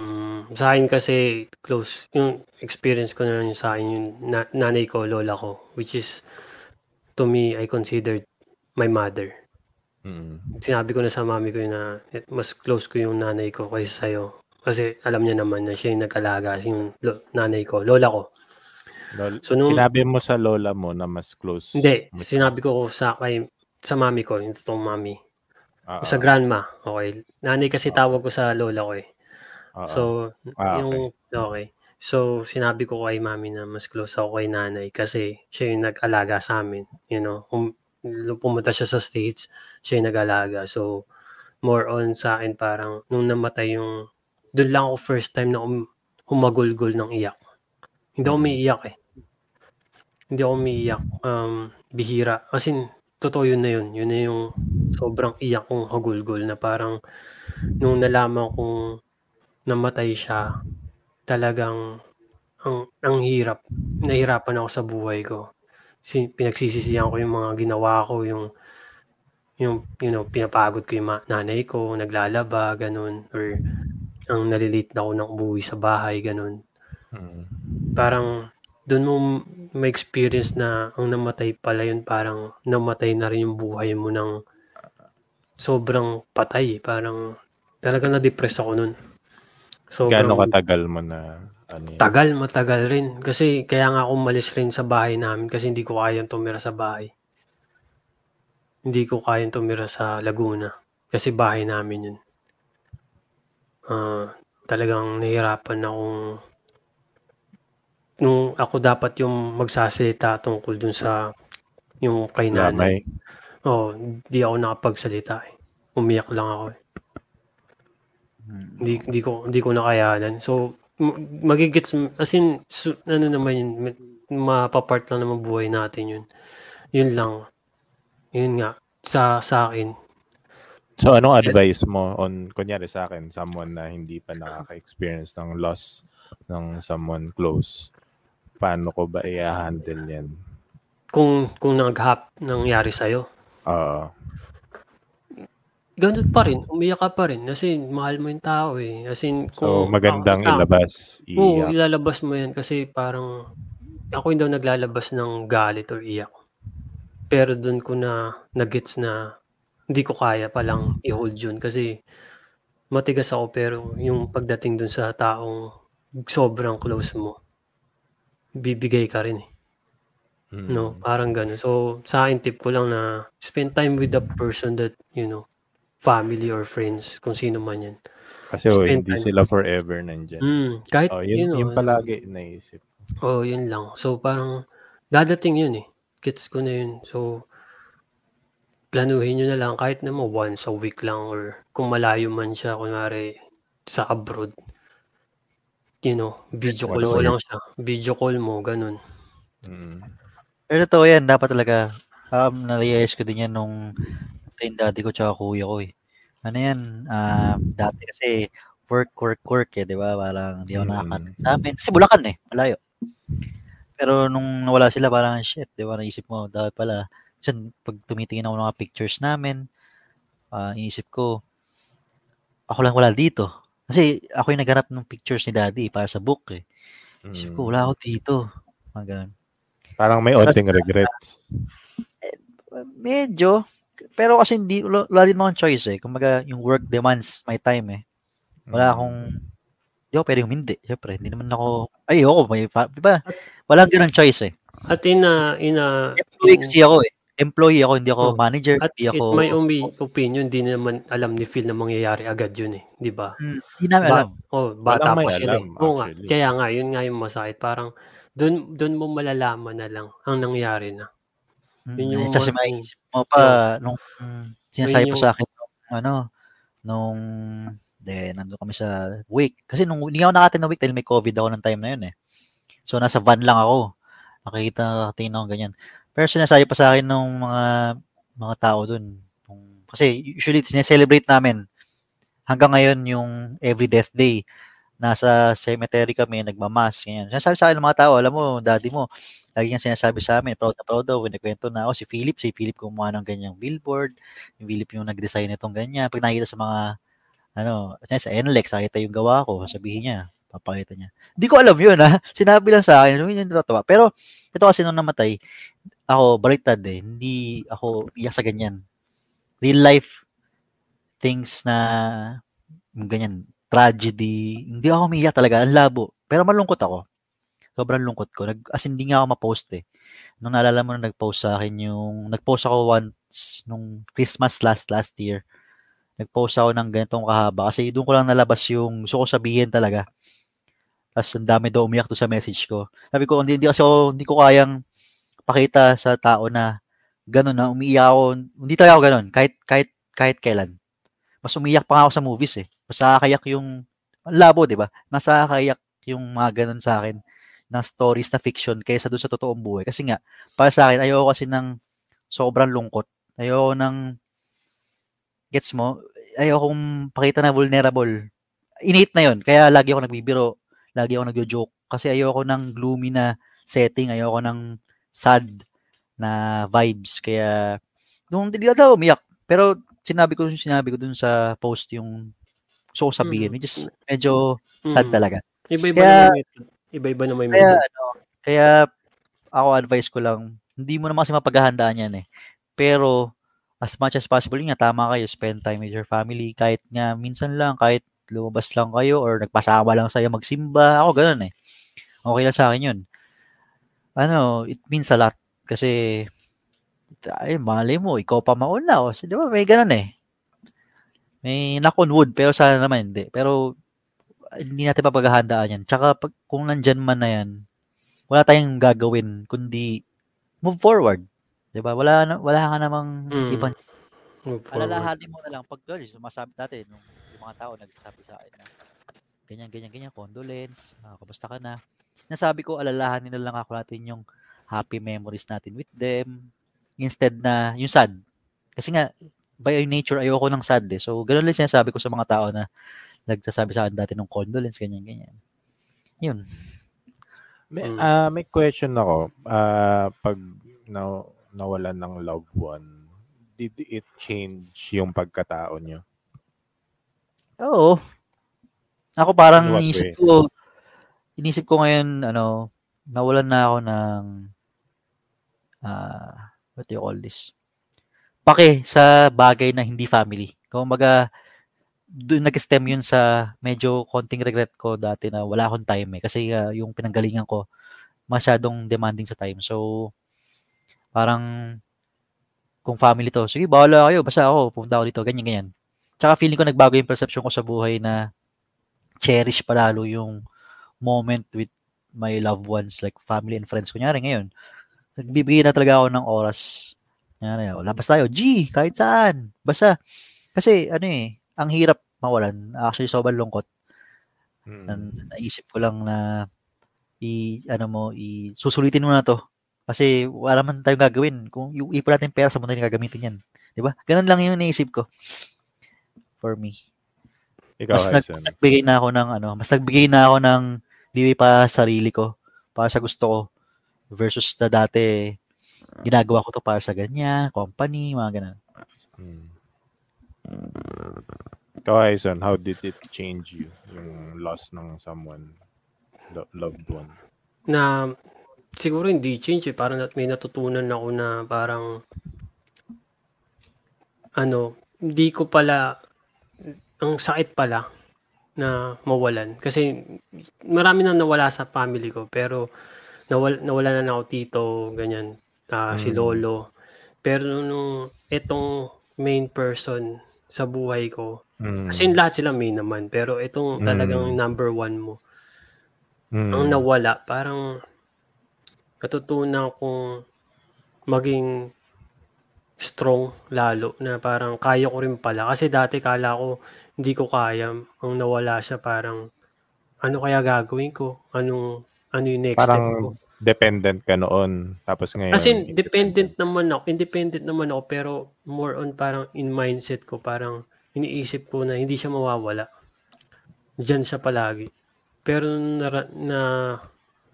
Mm, sa akin kasi close yung experience ko na yun sa akin yung na- nanay ko, lola ko, which is to me I considered my mother. Mm. Sinabi ko na sa mami ko yun na mas close ko yung nanay ko kaysa sa'yo. Kasi alam niya naman na siya yung nag-alaga, yung lo- nanay ko, lola ko. Lol- So, nung- Sinabi mo sa lola mo na mas close. Hindi, mo- sinabi ko sa kay sa mami ko, yung totoong mami. Ah, Sa ah, grandma, okay. Nanay kasi tawag ko sa lola ko eh. So, Ah, yung okay. So, sinabi ko kay mami na mas close ako kay nanay kasi siya yung nag-alaga sa amin. You know, um, nung pumunta siya sa States, siya yung nag-alaga. So, more on sa akin parang nung namatay yung, doon lang ako first time na um, humagulgol ng iyak. Hindi ako umiiyak eh. Hindi ako umiiyak. Um, bihira. Kasi totoo yun na yun. Yun na yung sobrang iyak kong hagulgol na parang nung nalaman kong namatay siya, talagang ang ang hirap. Nahirapan ako sa buhay ko. Si, pinagsisisihan ko yung mga ginawa ko, yung yung you know, pinapagod ko yung ma- nanay ko, naglalaba, ganun or ang nalilate na ako ng umuwi sa bahay, ganun. Mm. Parang doon mo may experience na ang namatay pala yun parang namatay na rin yung buhay mo ng sobrang patay. Parang talaga na-depress ako nun. Sobrang Gaano katagal mo na ano yun? tagal, matagal rin. Kasi kaya nga ako umalis rin sa bahay namin kasi hindi ko kayang tumira sa bahay. Hindi ko kayang tumira sa Laguna kasi bahay namin yun. Ah, talagang nahirapan akong nung ako dapat yung magsasalita tungkol dun sa yung kay nanay. Oh, hindi ako nakapagsalita eh. Umiyak lang ako eh. Hmm. Hindi, hindi ko hindi ko nakayanan. So m- magigits as in su, ano naman yun ma- mapapart lang naman buhay natin yun. Yun lang. Yun nga sa sa akin. So anong advice mo on kunyari sa akin someone na hindi pa nakaka-experience ng loss ng someone close? Paano ko ba i-handle 'yan? Kung kung naghap nangyari sa Oo. Ganun pa rin, umiyak ka pa rin kasi mahal mo yung tao eh. As in, so kung magandang ako- ilabas. Oo, Iiyak. ilalabas mo yan kasi parang ako hindi daw naglalabas ng galit or iyak. Pero doon ko na nagets na hindi ko kaya palang i-hold yun kasi matigas ako pero yung pagdating dun sa taong sobrang close mo, bibigay ka rin eh. No, Mm. parang gano'n. So, sa akin tip ko lang na spend time with the person that, you know, family or friends, kung sino man 'yan. Kasi oh, hindi time. sila forever nandiyan. Hmm, kahit Oh, you yun, know, yun palagi naisip. Oo, yun lang. So, parang dadating yun eh. Gets ko na yun. So, planuhin nyo na lang kahit naman once a week lang or kung malayo man siya, kunwari sa abroad. You know, video call mo lang siya. Video call mo, ganun. Mm. Pero totoo yan, dapat talaga. Um, na-realize ko din yan nung yung daddy ko tsaka kuya ko eh. Ano yan, ah, dati kasi work, work, work eh, di ba? Parang hindi ako Mm. nakakatin sa amin. Kasi Bulacan eh, malayo. Pero nung nawala sila, parang shit, di ba? Naisip mo, dapat pala. Kasi pag tumitingin ako ng mga pictures namin, ah, inisip ko, ako lang wala dito. Kasi ako yung naghanap ng pictures ni daddy para sa book eh. Isip ko, Mm. wala ako dito. Mga ganun. Parang may onting regrets. Medyo. Pero kasi hindi, wala, din mga choice eh. Kumbaga, yung work demands my time eh. Wala Mm. akong, di ako pwedeng hindi. Siyempre, hindi naman ako, ay, oo, may, fa- di ba? Walang ganun choice eh. At in a, in a, Employee kasi ako eh. Employee ako, hindi ako Oh. manager, at hindi it, ako, my umi- opinion, di naman alam ni Phil na mangyayari agad yun eh. Di ba? Hmm, hindi namin Ba- alam. Oh, bata may pa alam, eh. Oo nga. Kaya nga, yun nga yung masakit. Parang, dun, dun mo malalaman na lang ang nangyari na. Yun yung eh, kasi maisip mo pa, nung mm, sinasabi Yun pa sa akin, nung, ano, nung, de, nandun kami sa week. Kasi nung hindi ako nakatin na week dahil may COVID ako ng time na yun eh. So, nasa van lang ako. Nakikita, tingin ako ganyan. Pero sinasabi pa sa akin nung mga mga tao dun. Nung, kasi usually, sineselebrate namin hanggang ngayon yung every death day. Nasa cemetery kami, nagmamas, ganyan. Sinasabi sa akin ng mga tao, alam mo, daddy mo, lagi niyang sinasabi sa amin, proud na proud daw, kwento na ako, si Philip, si Philip gumawa ng ganyang billboard, yung Philip yung nag-design nitong ganyan. Pag nakikita sa mga, ano, sa NLEX, nakita yung gawa ko, sabihin niya, papakita niya. Hindi ko alam yun, ha? Sinabi lang sa akin, yun yung natatawa. Pero, ito kasi nung namatay, ako, baliktad eh. Hindi ako iyak sa ganyan. Real life things na ganyan, tragedy. Hindi ako umiyak talaga. Ang labo. Pero malungkot ako. Sobrang lungkot ko. Nag, as in, hindi nga ako ma-post eh. Nung naalala mo na nag-post sa akin yung, nag-post ako once nung Christmas last last year. Nag-post ako ng ganitong kahaba kasi doon ko lang nalabas yung gusto ko sabihin talaga. Tapos ang dami daw umiyak to sa message ko. Sabi ko, hindi, hindi kasi ako, hindi ko kayang pakita sa tao na gano'n na umiiyak ako. Hindi talaga ako gano'n. Kahit, kahit, kahit kailan. Mas umiyak pa nga ako sa movies eh. Mas nakakayak yung, labo, di ba? Mas nakakayak yung mga gano'n sa akin ng stories na fiction kaysa doon sa totoong buhay. Kasi nga, para sa akin, ayoko kasi ng sobrang lungkot. Ayoko ng, gets mo? Ayoko pakita na vulnerable. Innate na yon Kaya lagi ako nagbibiro. Lagi ako nagjo-joke. Kasi ayoko ng gloomy na setting. Ayoko ng sad na vibes. Kaya, nung hindi ako umiyak. Pero, sinabi ko, sinabi ko dun sa post yung gusto ko sabihin. Mm. Which is, medyo sad Mm. talaga. Iba-iba Kaya- na may Iba-iba na may Kaya, method. ano, kaya, ako advice ko lang, hindi mo naman kasi mapaghahandaan yan eh. Pero, as much as possible, nga, tama kayo, spend time with your family, kahit nga, minsan lang, kahit lumabas lang kayo, or nagpasama lang sa'yo magsimba, ako ganun eh. Okay lang sa akin yun. Ano, it means a lot. Kasi, ay, malay mo, ikaw pa mauna. O, di ba, may ganun eh. May knock on wood, pero sana naman hindi. Pero, hindi natin papaghahandaan yan. Tsaka, pag, kung nandyan man na yan, wala tayong gagawin, kundi move forward. 'Di ba? Wala na, wala ka namang Mm. ibang alalahanin mo na lang pag girl, sumasabi dati nung yung mga tao nagsasabi sa akin na ganyan ganyan ganyan condolence, ah, kamusta ka na? Nasabi ko alalahanin na lang ako natin yung happy memories natin with them instead na yung sad. Kasi nga by nature ayoko ng sad eh. So ganun lang sinasabi ko sa mga tao na nagsasabi sa akin dati ng condolence ganyan ganyan. Yun. May, ah, may question ako. Ah, pag na, nawalan ng loved one, did it change yung pagkatao niyo? Oo. Ako parang what inisip way? ko, inisip ko ngayon, ano, nawalan na ako ng, ah, what do you call this? Pake sa bagay na hindi family. Kumbaga, doon nag-stem yun sa medyo konting regret ko dati na wala akong time eh. Kasi ah, yung pinanggalingan ko, masyadong demanding sa time. So, parang kung family to, sige, bahala kayo, basta ako, pumunta ako dito, ganyan, ganyan. Tsaka feeling ko nagbago yung perception ko sa buhay na cherish palalo yung moment with my loved ones, like family and friends. Kunyari ngayon, nagbibigay na talaga ako ng oras. Kunyari, o, labas tayo, G, kahit saan, basta. Kasi, ano eh, ang hirap mawalan. Actually, sobrang lungkot. Mm. Na, naisip ko lang na i ano mo, i susulitin mo na to. Kasi wala man tayong gagawin. Kung yung ipon natin pera, sa mundo natin gagamitin yan. Di ba? Ganun lang yung naisip ko. For me. Ikaw, Mas, nag, mas nagbigay na ako ng ano, mas nagbigay na ako ng liwi para sa sarili ko, para sa gusto ko versus na dati ginagawa ko to para sa ganyan, company, mga ganun. Mm. Ikaw, how did it change you? Yung loss ng someone, lo- loved one. na siguro hindi change eh. Parang nat- may natutunan ako na parang ano, hindi ko pala ang sakit pala na mawalan. Kasi marami na nawala sa family ko pero nawal, nawala na ako tito, ganyan, ah, si Mm. lolo. Pero nung itong main person sa buhay ko, Mm. kasi lahat sila main naman, pero itong talagang Mm. number one mo, Mm. ang nawala, parang natutunan kong maging strong lalo na parang kaya ko rin pala. Kasi dati kala ko hindi ko kaya. Ang nawala siya parang ano kaya gagawin ko? Anong ano yung next step ko? Dependent ka noon. Tapos ngayon, As in, dependent naman ako. Independent naman ako pero more on parang in mindset ko parang iniisip ko na hindi siya mawawala. Diyan siya palagi. Pero na, na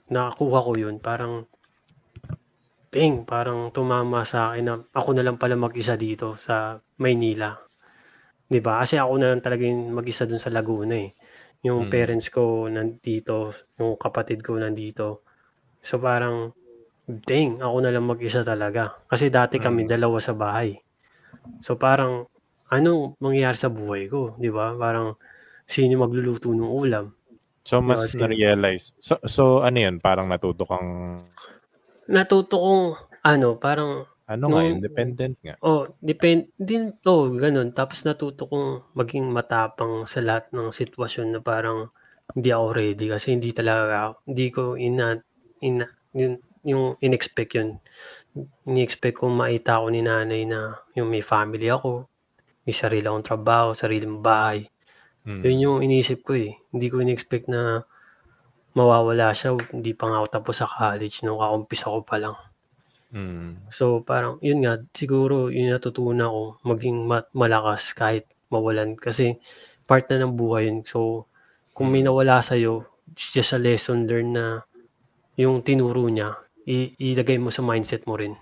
nakakuha ko yun, parang ting, parang tumama sa akin na ako na lang pala mag-isa dito sa Maynila. 'Di ba? Kasi ako na lang talaga yung mag-isa dun sa Laguna eh. Yung Mm. parents ko nandito, yung kapatid ko nandito. So parang dang, ako na lang mag-isa talaga. Kasi dati kami Mm. dalawa sa bahay. So parang anong mangyayari sa buhay ko, 'di ba? Parang sino magluluto ng ulam? so mas Kasi- na-realize. So, so ano yun? Parang natuto kang, Natuto kong ano, parang ano nga, Nung- independent nga. oh, depend din to, ganun. Tapos natuto kong maging matapang sa lahat ng sitwasyon na parang hindi ako ready kasi hindi talaga hindi ko ina, ina yun, yung in-expect yun. Ini-expect kong maita ako ni nanay na yung may family ako, may sarili akong trabaho, sariling bahay. Mm. Yun yung inisip ko eh. Hindi ko in-expect na mawawala siya. Hindi pa nga ako tapos sa college nung kaumpisa ko pa lang. Mm. So parang yun nga, siguro yun natutunan ko maging ma- malakas kahit mawalan. Kasi part na ng buhay yun. So kung may nawala sa'yo, it's just a lesson learned na yung tinuro niya, ilagay mo sa mindset mo rin.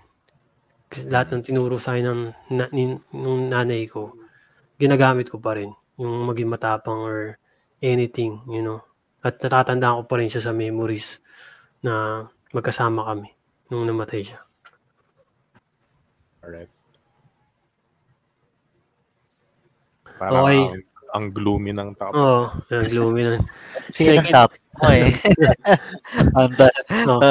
Kasi lahat ng tinuro sa akin ng, na, nin- nung nanay ko, ginagamit ko pa rin. Yung maging matapang or anything, you know. At natatandaan ko pa rin siya sa memories na magkasama kami nung namatay siya. Correct. Parang Okay. ang, ang gloomy ng topic. Oo, oh, gloomy na. Sige Second- ng topic mo eh. Anta. Oh.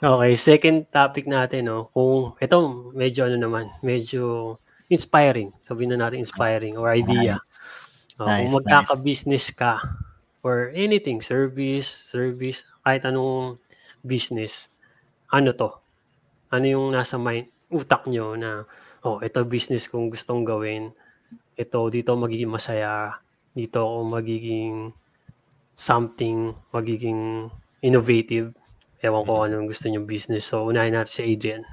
Okay, second topic natin, no. Kung ito medyo ano naman, medyo inspiring. Sabihin na natin inspiring or idea. Oh, Nice, kung magkaka-business ka or anything, service, service, kahit anong business, ano to? Ano yung nasa mind, utak nyo na, oh, ito business kong gustong gawin. Ito, dito magiging masaya. Dito ako magiging something, magiging innovative. Ewan ko anong gusto nyo business. So, unahin natin si Adrian.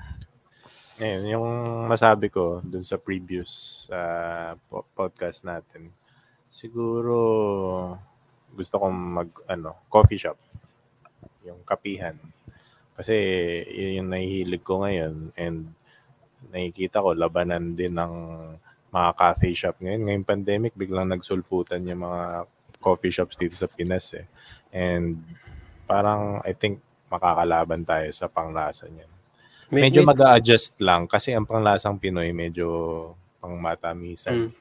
Ngayon, yung masabi ko dun sa previous uh, po- podcast natin, siguro gusto kong mag, ano, coffee shop. Yung kapihan. Kasi yun yung nahihilig ko ngayon and nakikita ko labanan din ng mga cafe shop ngayon. Ngayong pandemic, biglang nagsulputan yung mga coffee shops dito sa Pinas eh. And parang I think makakalaban tayo sa panglasa niyan. Medyo may- mag-a-adjust lang kasi ang panglasang Pinoy medyo pangmatamisan. Mm.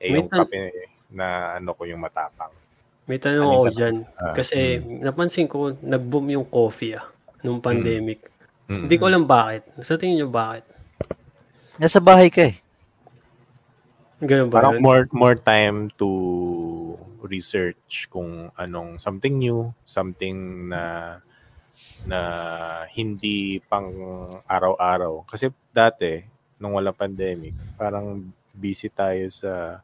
Eh yung tan- kape na ano ko yung matapang. May tanong Ano ako dyan. Ah, Kasi napansin ko, nag-boom yung coffee ah. nung pandemic. Mm. Hindi ko alam bakit. Sa tingin nyo bakit? Nasa bahay ka eh. Ganun ba Parang yun? more more time to research kung anong something new, something na na hindi pang araw-araw. Kasi dati, nung walang pandemic, parang busy tayo sa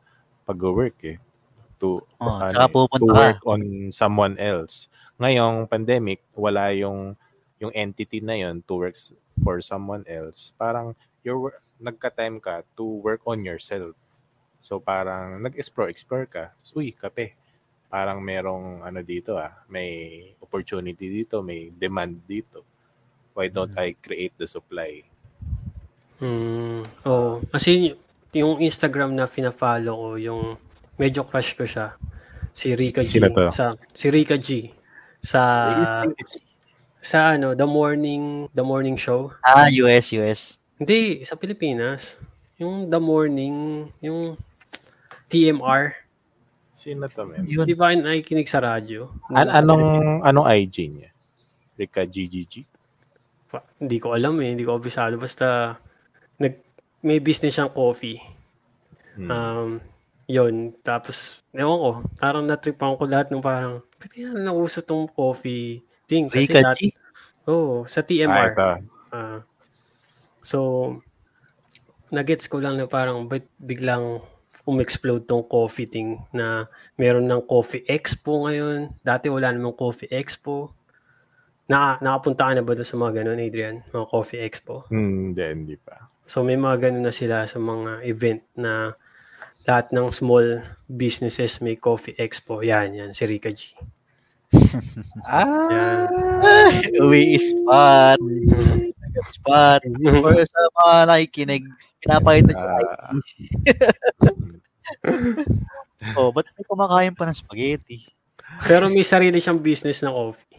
pag-work eh. To, Oh, ano eh, to work on someone else. Ngayong pandemic, wala yung yung entity na yon to work for someone else. Parang you're, nagka-time ka to work on yourself. So parang nag-explore, explore ka. Tapos, uy, kape. Parang merong ano dito ah, may opportunity dito, may demand dito. Why don't I create the supply? Hmm. Oo. Kasi yung Instagram na fina-follow ko, yung medyo crush ko siya. Si Rika G. To? Sa, si Rika G. Sa, sa ano, The Morning, The Morning Show. Ah, US, US. Hindi, sa Pilipinas. Yung The Morning, yung TMR. Sino to, man? Yun. Di ba nakikinig sa radyo? An- anong anong IG niya? Rika GGG? Pa- Hindi ko alam eh, hindi ko obisado. Basta, nag, may business siyang coffee. Hmm. Um, yun. Tapos, ewan ko, parang natripan ko lahat ng parang, ba't kaya nauso tong coffee thing? Kasi Rika dati- G. Oo, sa ah, TMR. Ah. so, nagets ko lang na parang ba't biglang umexplode tong coffee thing na meron ng coffee expo ngayon. Dati wala namang coffee expo. Naka, nakapunta ka na ba doon sa mga ganun, Adrian? Mga coffee expo? Hmm, Hindi, hindi pa. So may mga ganun na sila sa mga event na lahat ng small businesses may coffee expo. Yan, yan, si Rika G. Ah, uwi spot. Spot. Or sa mga nakikinig, pinapakita niyo Ah. oh, ba't may kumakain pa ng spaghetti? Pero may sarili siyang business na coffee.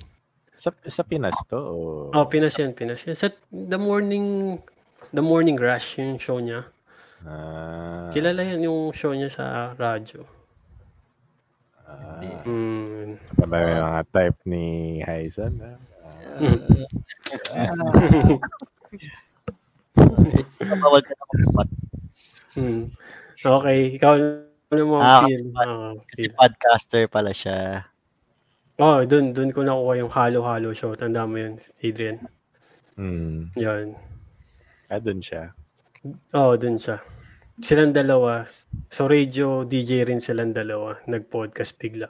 Sa, sa Pinas to? O... Oh, Pinas yan, Pinas yan. Sa The Morning The Morning Rush, yung show niya. Ah, Kilala yan yung show niya sa radyo. Ah, Mm. pala yung mga type ni Hyzen. ah. Bawal ka na mag-spot. Mm. Okay, ikaw ano mo Ah, feel? Ah, Kasi feel. podcaster pala siya. Oh, dun, dun ko nakuha yung halo-halo show. Tanda mo yun, Adrian. Hmm. Yan. Ah, dun siya. Oo, oh, dun siya. Silang dalawa. So, radio DJ rin silang dalawa. Nag-podcast bigla.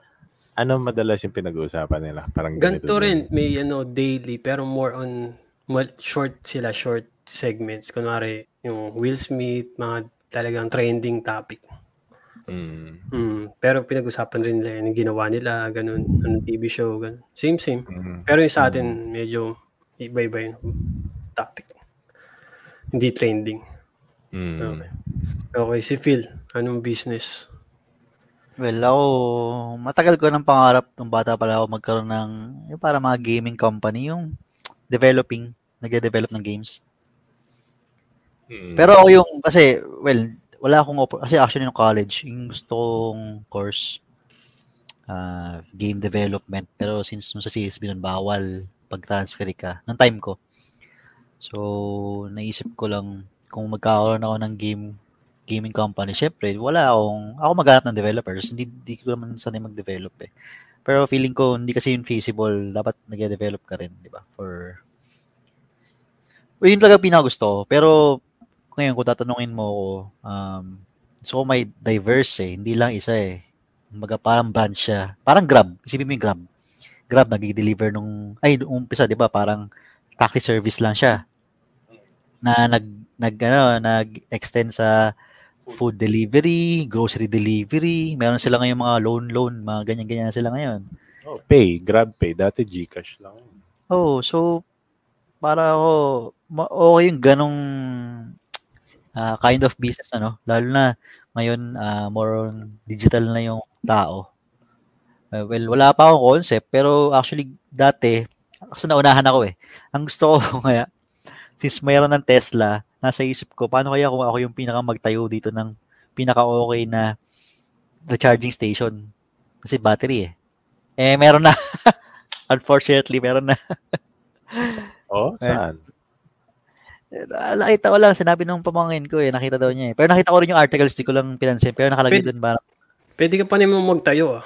Ano madalas yung pinag-uusapan nila? Parang Ganito din. rin, may ano, daily, pero more on mal- short sila, short segments. Kunwari, yung Will Smith, mga talagang trending topic. Hmm. Mm, pero pinag-usapan rin nila yung ginawa nila, ganun, ano, TV show, ganun. Same, same. Hmm. Pero yung sa atin, medyo iba-iba yung topic. Hindi trending. Hmm. Okay. Okay, si Phil, anong business? Well, ako, matagal ko ng pangarap nung bata pala ako magkaroon ng, yung para mga gaming company, yung developing, nagde-develop ng games. Hmm. Pero ako yung, kasi, well, wala akong, oppor- kasi actually nung college, yung gusto kong course, ah, game development. Pero since nung sa CSB nun, bawal pag-transfer ka, ng time ko. So, naisip ko lang, kung magkakaroon ako ng game, gaming company, syempre, wala akong, ako maghanap ng developers, hindi, hindi ko naman sanay mag-develop eh. Pero feeling ko, hindi kasi yun feasible, dapat nag-develop ka rin, di ba? For, o yun talaga pinagusto. Pero, ngayon, kung tatanungin mo um, ko may diverse eh, hindi lang isa eh. Kumbaga, parang brand siya. Parang Grab. Isipin mo yung Grab. Grab, nag-deliver nung, ay, umpisa, di ba, parang taxi service lang siya. Na nag, nag, ano, nag-extend sa food delivery, grocery delivery, meron sila ngayon mga loan-loan, mga ganyan-ganyan na sila ngayon. Oh, pay, grab pay. Dati Gcash lang. Oh, so para ako ma- okay yung ganong ah, kind of business ano, lalo na ngayon ah, more on digital na yung tao. Uh, well, wala pa akong concept pero actually dati kasi naunahan ako eh. Ang gusto ko kaya since mayroon ng Tesla, nasa isip ko paano kaya kung ako yung pinaka magtayo dito ng pinaka okay na recharging station kasi battery eh. Eh meron na unfortunately meron na Oh, saan? Eh, Nakita ko lang, sinabi ng pamangkin ko eh, nakita daw niya eh. Pero nakita ko rin yung articles, di ko lang pinansin. Pero nakalagay Pwede- doon parang, Pwede ka pa naman magtayo ah.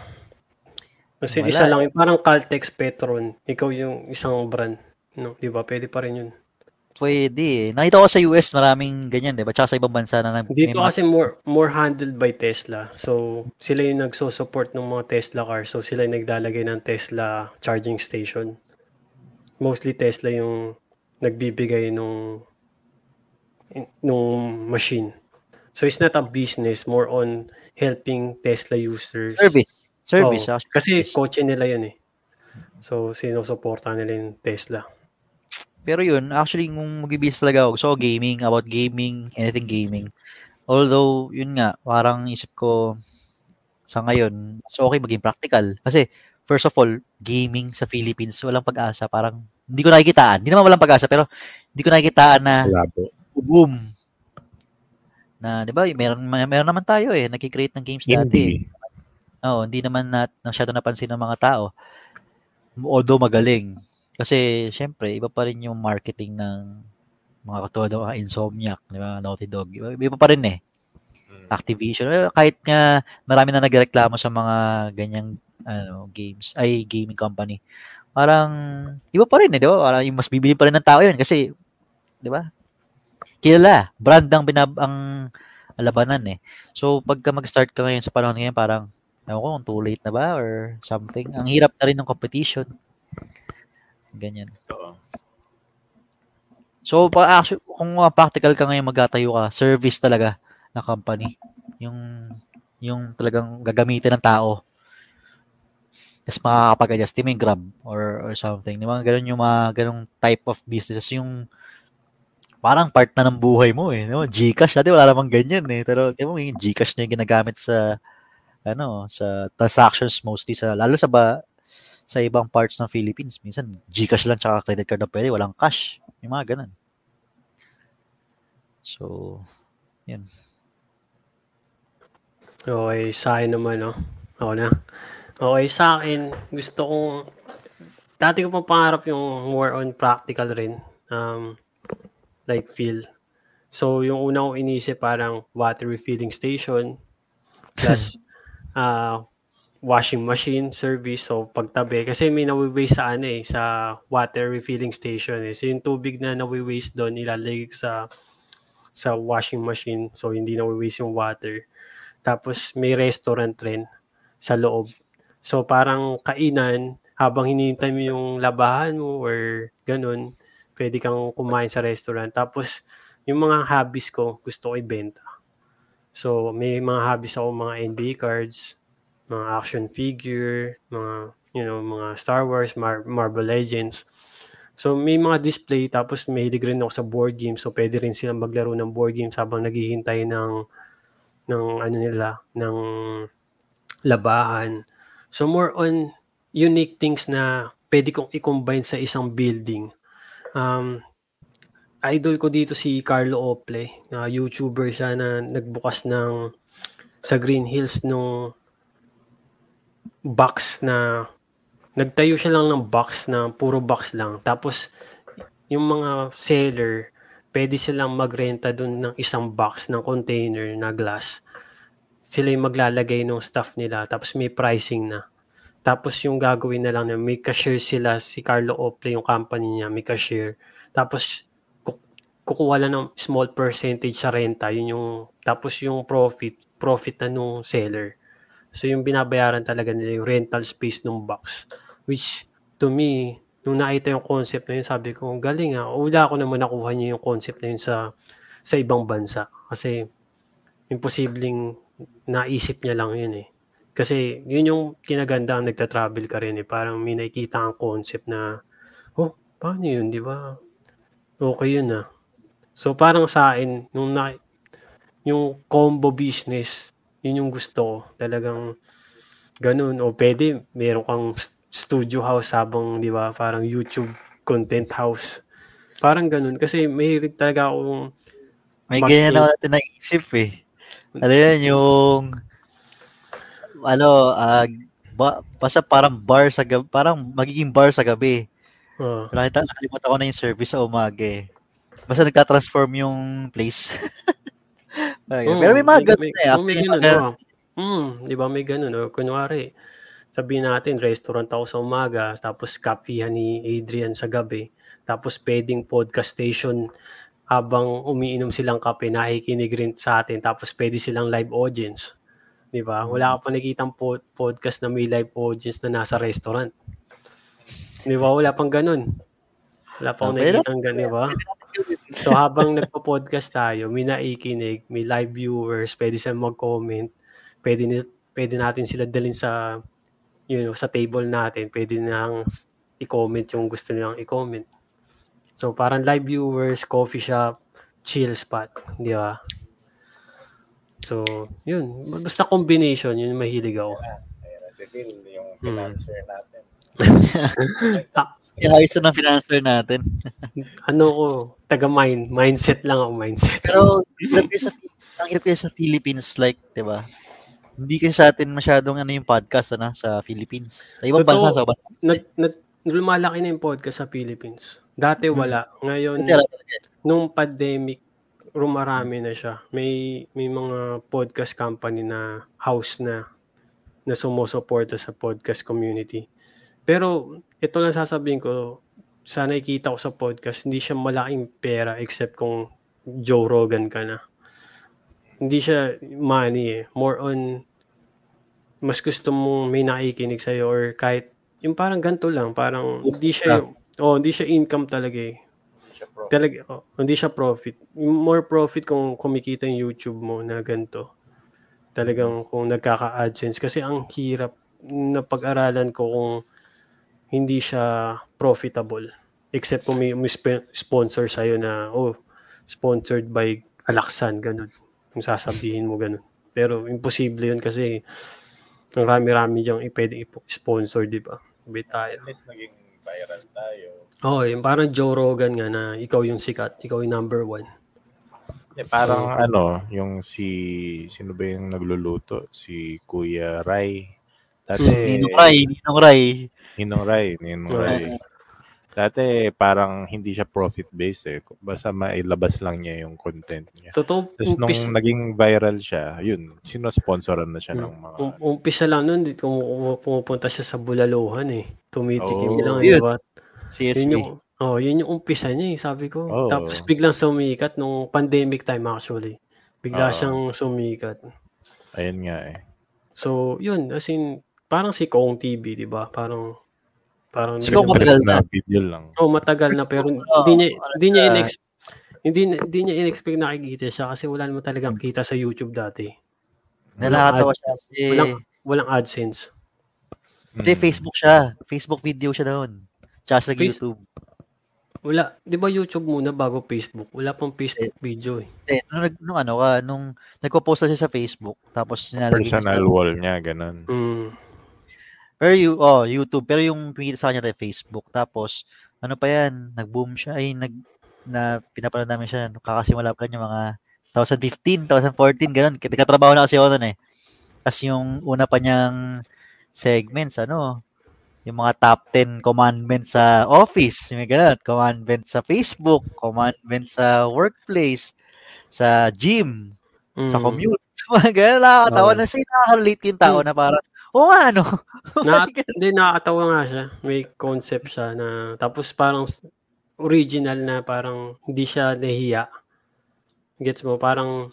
Kasi Wala isa eh. lang, yung parang Caltex Petron. Ikaw yung isang brand. No, di ba? Pwede pa rin yun. pwede eh. Nakita ko sa US, maraming ganyan, di ba? Tsaka sa ibang bansa na may Dito mga- kasi more more handled by Tesla. So, sila yung nagso-support ng mga Tesla cars. So, sila yung naglalagay ng Tesla charging station. Mostly Tesla yung nagbibigay nung nung machine. So, it's not a business, more on helping Tesla users. service. Service. Actually. Kasi kotse nila yun eh. So, sinusuporta nila yung Tesla. Pero yun, actually, kung mag-business talaga ako, ko gaming, about gaming, anything gaming. Although, yun nga, parang isip ko, sa ngayon, so okay maging practical. Kasi, first of all, gaming sa Philippines, walang pag-asa. Parang, hindi ko nakikitaan. Hindi naman walang pag-asa, pero hindi ko nakikitaan na Labo. Boom. Na, di ba, meron, meron naman tayo eh, nagki-create ng games dati. Indie. Oo, hindi naman na, masyado napansin ng mga tao. Although magaling. Kasi, syempre, iba pa rin yung marketing ng mga katulad ng Insomniac, di ba? Naughty Dog. Iba, iba pa rin eh. Mm. Activision. Kahit nga marami na nagreklamo sa mga ganyang ano, games, ay gaming company. Parang, iba pa rin eh, di ba? Parang yung mas bibili pa rin ng tao yun kasi, di ba? Kilala. Brand ang binab ang labanan eh. So, pagka mag-start ka ngayon sa panahon ngayon, parang, ewan ko kung too late na ba or something. Ang hirap na rin ng competition. Ganyan. Oo. So, pa, actually, kung uh, practical ka ngayon magtatayo ka, service talaga na company. Yung, yung talagang gagamitin ng tao. Tapos makakapag-adjust. Di yung Grab or, or something. Di ba? Ganun yung mga ganung type of business. Yung parang part na ng buhay mo eh. Ba? Gcash, dati wala namang ganyan eh. Pero di mo yung Gcash na yung ginagamit sa ano, sa transactions mostly sa lalo sa ba sa ibang parts ng Philippines. Minsan Gcash lang tsaka credit card na pwede, walang cash. Yung mga ganun. So, yun. Okay, sa akin naman, no? Ako na. Okay, sa akin, gusto kong, dati ko pang pangarap yung more on practical rin. Um, like feel. So, yung una kong inisip parang water refilling station plus uh, washing machine service. So, pagtabi. Kasi may nawi-waste sa ano eh, sa water refilling station eh. So, yung tubig na nawi-waste doon, ilalagay sa sa washing machine. So, hindi nawi-waste yung water. Tapos may restaurant rin sa loob. So parang kainan habang hinihintay mo yung labahan mo or ganun, pwede kang kumain sa restaurant. Tapos yung mga hobbies ko, gusto ko ibenta. So may mga hobbies ako, mga NBA cards, mga action figure, mga you know, mga Star Wars, Mar- Marvel Legends. So may mga display tapos mahilig rin ako sa board games. So pwede rin silang maglaro ng board games habang naghihintay ng ng ano nila, ng labahan. So more on unique things na pwede kong i-combine sa isang building. Um, idol ko dito si Carlo Ople, na YouTuber siya na nagbukas ng sa Green Hills nung box na nagtayo siya lang ng box na puro box lang. Tapos yung mga seller, pwede silang magrenta dun ng isang box ng container na glass. Sila yung maglalagay ng stuff nila tapos may pricing na. Tapos yung gagawin na lang na may cashier sila, si Carlo Ople yung company niya, may cashier. Tapos ku- kukuha lang ng small percentage sa renta, yun yung tapos yung profit, profit na nung seller. So yung binabayaran talaga nila yung rental space ng box. Which to me, nung nakita yung concept na yun, sabi ko, "Ang galing ah. Wala ako naman nakuha niya yung concept na yun sa sa ibang bansa. Kasi imposibleng naisip niya lang yun eh. Kasi yun yung kinaganda ang nagta-travel ka rin eh. Parang may nakikita ang concept na, oh, paano yun, di ba? Okay yun ah. So parang sa akin, nung na, yung combo business, yun yung gusto ko. Talagang ganun. O pwede, meron kang st- studio house habang, di ba, parang YouTube content house. Parang ganun. Kasi mahilig talaga akong May ganyan na natin naisip eh. Ano yan, yung ano, ah, ba, basta parang bar sa gabi, parang magiging bar sa gabi. Oo. Nakita, nakalimutan ko na yung service sa umaga eh. Basta nagka-transform yung place. Okay. Oo, Pero may mga ganun may, eh. may Actually, ganun, mga- oo. Hmm, di ba may ganun, oh. Kunwari, sabihin natin, restaurant ako sa umaga, tapos kapihan ni Adrian sa gabi, tapos pwedeng podcast station habang umiinom silang kape, nakikinig rin sa atin, tapos pwede silang live audience. Di ba? Wala ka pa nakikitang po- podcast na may live audience na nasa restaurant. Di ba? Wala pang ganun. Wala pa akong Okay lang. nakikitang ganun, di ba? So habang nagpo-podcast tayo, may naikinig, may live viewers, pwede silang mag-comment, pwede, ni- pwede natin sila dalhin sa you know, sa table natin, pwede nang i-comment yung gusto nilang i-comment. So parang live viewers, coffee shop, chill spot, di ba? So, yun. Basta combination, yun yung mahilig ako. Ayan, si Phil, yung Hmm. financer natin. yung ayos ng financer natin. Ano ko, taga-mind, mindset lang ako, mindset. Pero, hirap sa, ang hirap kayo sa Philippines, like, di ba? Hindi kasi sa atin masyadong ano yung podcast ano, sa Philippines. Sa ibang Totoo. bansa, sa ibang nag, nag, lumalaki na yung podcast sa Philippines. Dati wala. Ngayon, nung pandemic, rumarami na siya. May may mga podcast company na house na na sumusuporta sa podcast community. Pero ito lang sasabihin ko, sa nakikita ko sa podcast, hindi siya malaking pera except kung Joe Rogan ka na. Hindi siya money eh. More on, mas gusto mong may nakikinig sa'yo or kahit, yung parang ganito lang, parang hindi siya, oh, hindi siya income talaga eh. Siya pro. Talaga, oh, hindi siya profit. More profit kung kumikita yung YouTube mo na ganito. Talagang kung nagkaka-AdSense. Kasi ang hirap na pag-aralan ko kung hindi siya profitable. Except kung may, may sp- sponsor sa'yo na, oh, sponsored by Alaksan, ganun. Kung sasabihin mo ganun. Pero imposible yun kasi ang rami-rami diyang pwede sponsor, di ba? Sabi tayo. At least naging viral tayo. Oo, yung parang Joe Rogan nga na ikaw yung sikat, ikaw yung number one. Eh, parang ano, yung si, sino ba yung nagluluto? Si Kuya Rai. Dati, Ninong Ray, Ninong Ray. Ninong Rai, Ninong Oo. Rai. Dati, parang hindi siya profit-based eh. Basta mailabas lang niya yung content niya. Totoo, Tapos nung umpis, naging viral siya, yun, sino-sponsoran na siya ng mga... um, umpisa lang nun, di- kumu- pumupunta siya sa bulaluhan eh. Tumitikim Oo. lang, Yun. di ba? CSP. Yun yung, oh, yun yung umpisa niya eh, sabi ko. Oo. Tapos biglang sumikat nung pandemic time actually. Bigla Oo. siyang sumikat. Ayun nga eh. So, yun, as in, parang si Kong TV, di ba? Parang, parang, Si Kong matagal na. video lang. oh, matagal na, pero Oo, hindi niya, hindi niya ah, in-ex- hindi, hindi niya in-expect nakikita siya kasi wala naman talagang kita sa YouTube dati. Nakakatawa siya kasi Walang, walang AdSense. hindi, Mm. Facebook siya. Facebook video siya doon. Tsaka sa Face- YouTube. Wala, 'di ba YouTube muna bago Facebook? Wala pang Facebook Eh, video eh. Hindi, nung, nung ano ka, nung nagpo-post na siya sa Facebook, tapos nilalagay niya Personal wall niya, ganun. Mm. Pero you, oh, YouTube, pero yung kumikita sa kanya tayo Facebook. Tapos, ano pa yan, nag-boom siya, ay, nag, na pinapanood namin siya, kakasimula pa lang yung mga 2015, 2014, ganun. Katrabaho na kasi ako nun eh. Tapos yung una pa niyang segments, ano, yung mga top 10 commandments sa office, yung mga ganun, commandments sa Facebook, commandments sa workplace, sa gym, sa Mm. commute. Mga ganun, nakakatawa Oo. na siya, nakaka-relate yung tao na parang, oo nga, ano, Na, hindi nakakatawa nga siya. May concept siya na tapos parang original na parang hindi siya nahiya. Gets mo? Parang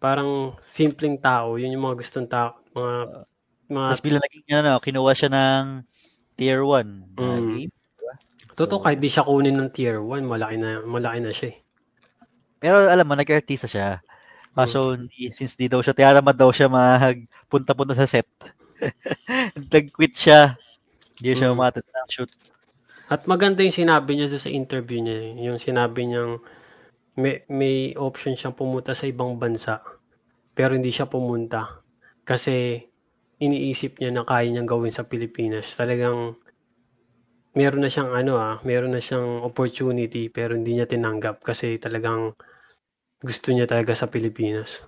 parang simpleng tao. Yun yung mga gustong tao. Mga mga Tapos bilang naging ano, kinuha siya ng tier 1 na Mm. game. totoo kahit di siya kunin ng tier 1, malaki na malaki na siya eh. Pero alam mo, nag-artista siya. Kaso, hindi- since di daw siya, tiyatamad daw siya magpunta-punta sa set. Nag-quit siya. Hindi siya Mm. umatid ng shoot. At maganda yung sinabi niya sa interview niya. eh. Yung sinabi niyang may, may option siyang pumunta sa ibang bansa. Pero hindi siya pumunta. Kasi iniisip niya na kaya niyang gawin sa Pilipinas. Talagang meron na siyang ano ah, meron na siyang opportunity pero hindi niya tinanggap kasi talagang gusto niya talaga sa Pilipinas.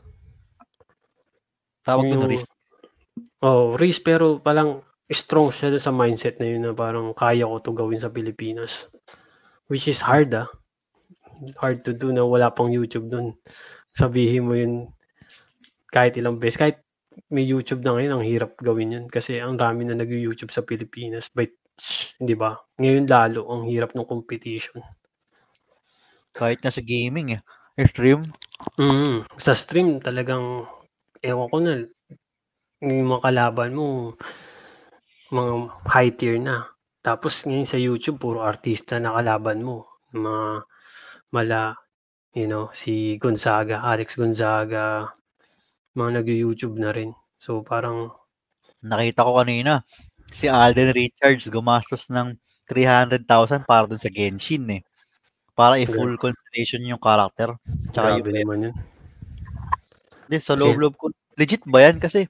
Tawag Yung- doon risk. Oh, risk pero palang strong siya sa mindset na yun na parang kaya ko to gawin sa Pilipinas. Which is hard ah. Hard to do na wala pang YouTube dun. Sabihin mo yun kahit ilang beses. Kahit may YouTube na ngayon, ang hirap gawin yun. Kasi ang dami na nag-YouTube sa Pilipinas. But, hindi ba? Ngayon lalo, ang hirap ng competition. Kahit nga sa gaming eh. Stream. Mm, sa stream talagang, ewan ko na, yung mga kalaban mo, mga high tier na. Tapos ngayon sa YouTube, puro artista na kalaban mo. Mga mala, you know, si Gonzaga, Alex Gonzaga, mga nag-YouTube na rin. So parang Nakita ko kanina, si Alden Richards gumastos ng 300,000 para dun sa Genshin eh. Para i-full constellation yung character. Tsaka grabe yung naman yun. Hindi, sa loob-loob ko. Legit ba yan? Kasi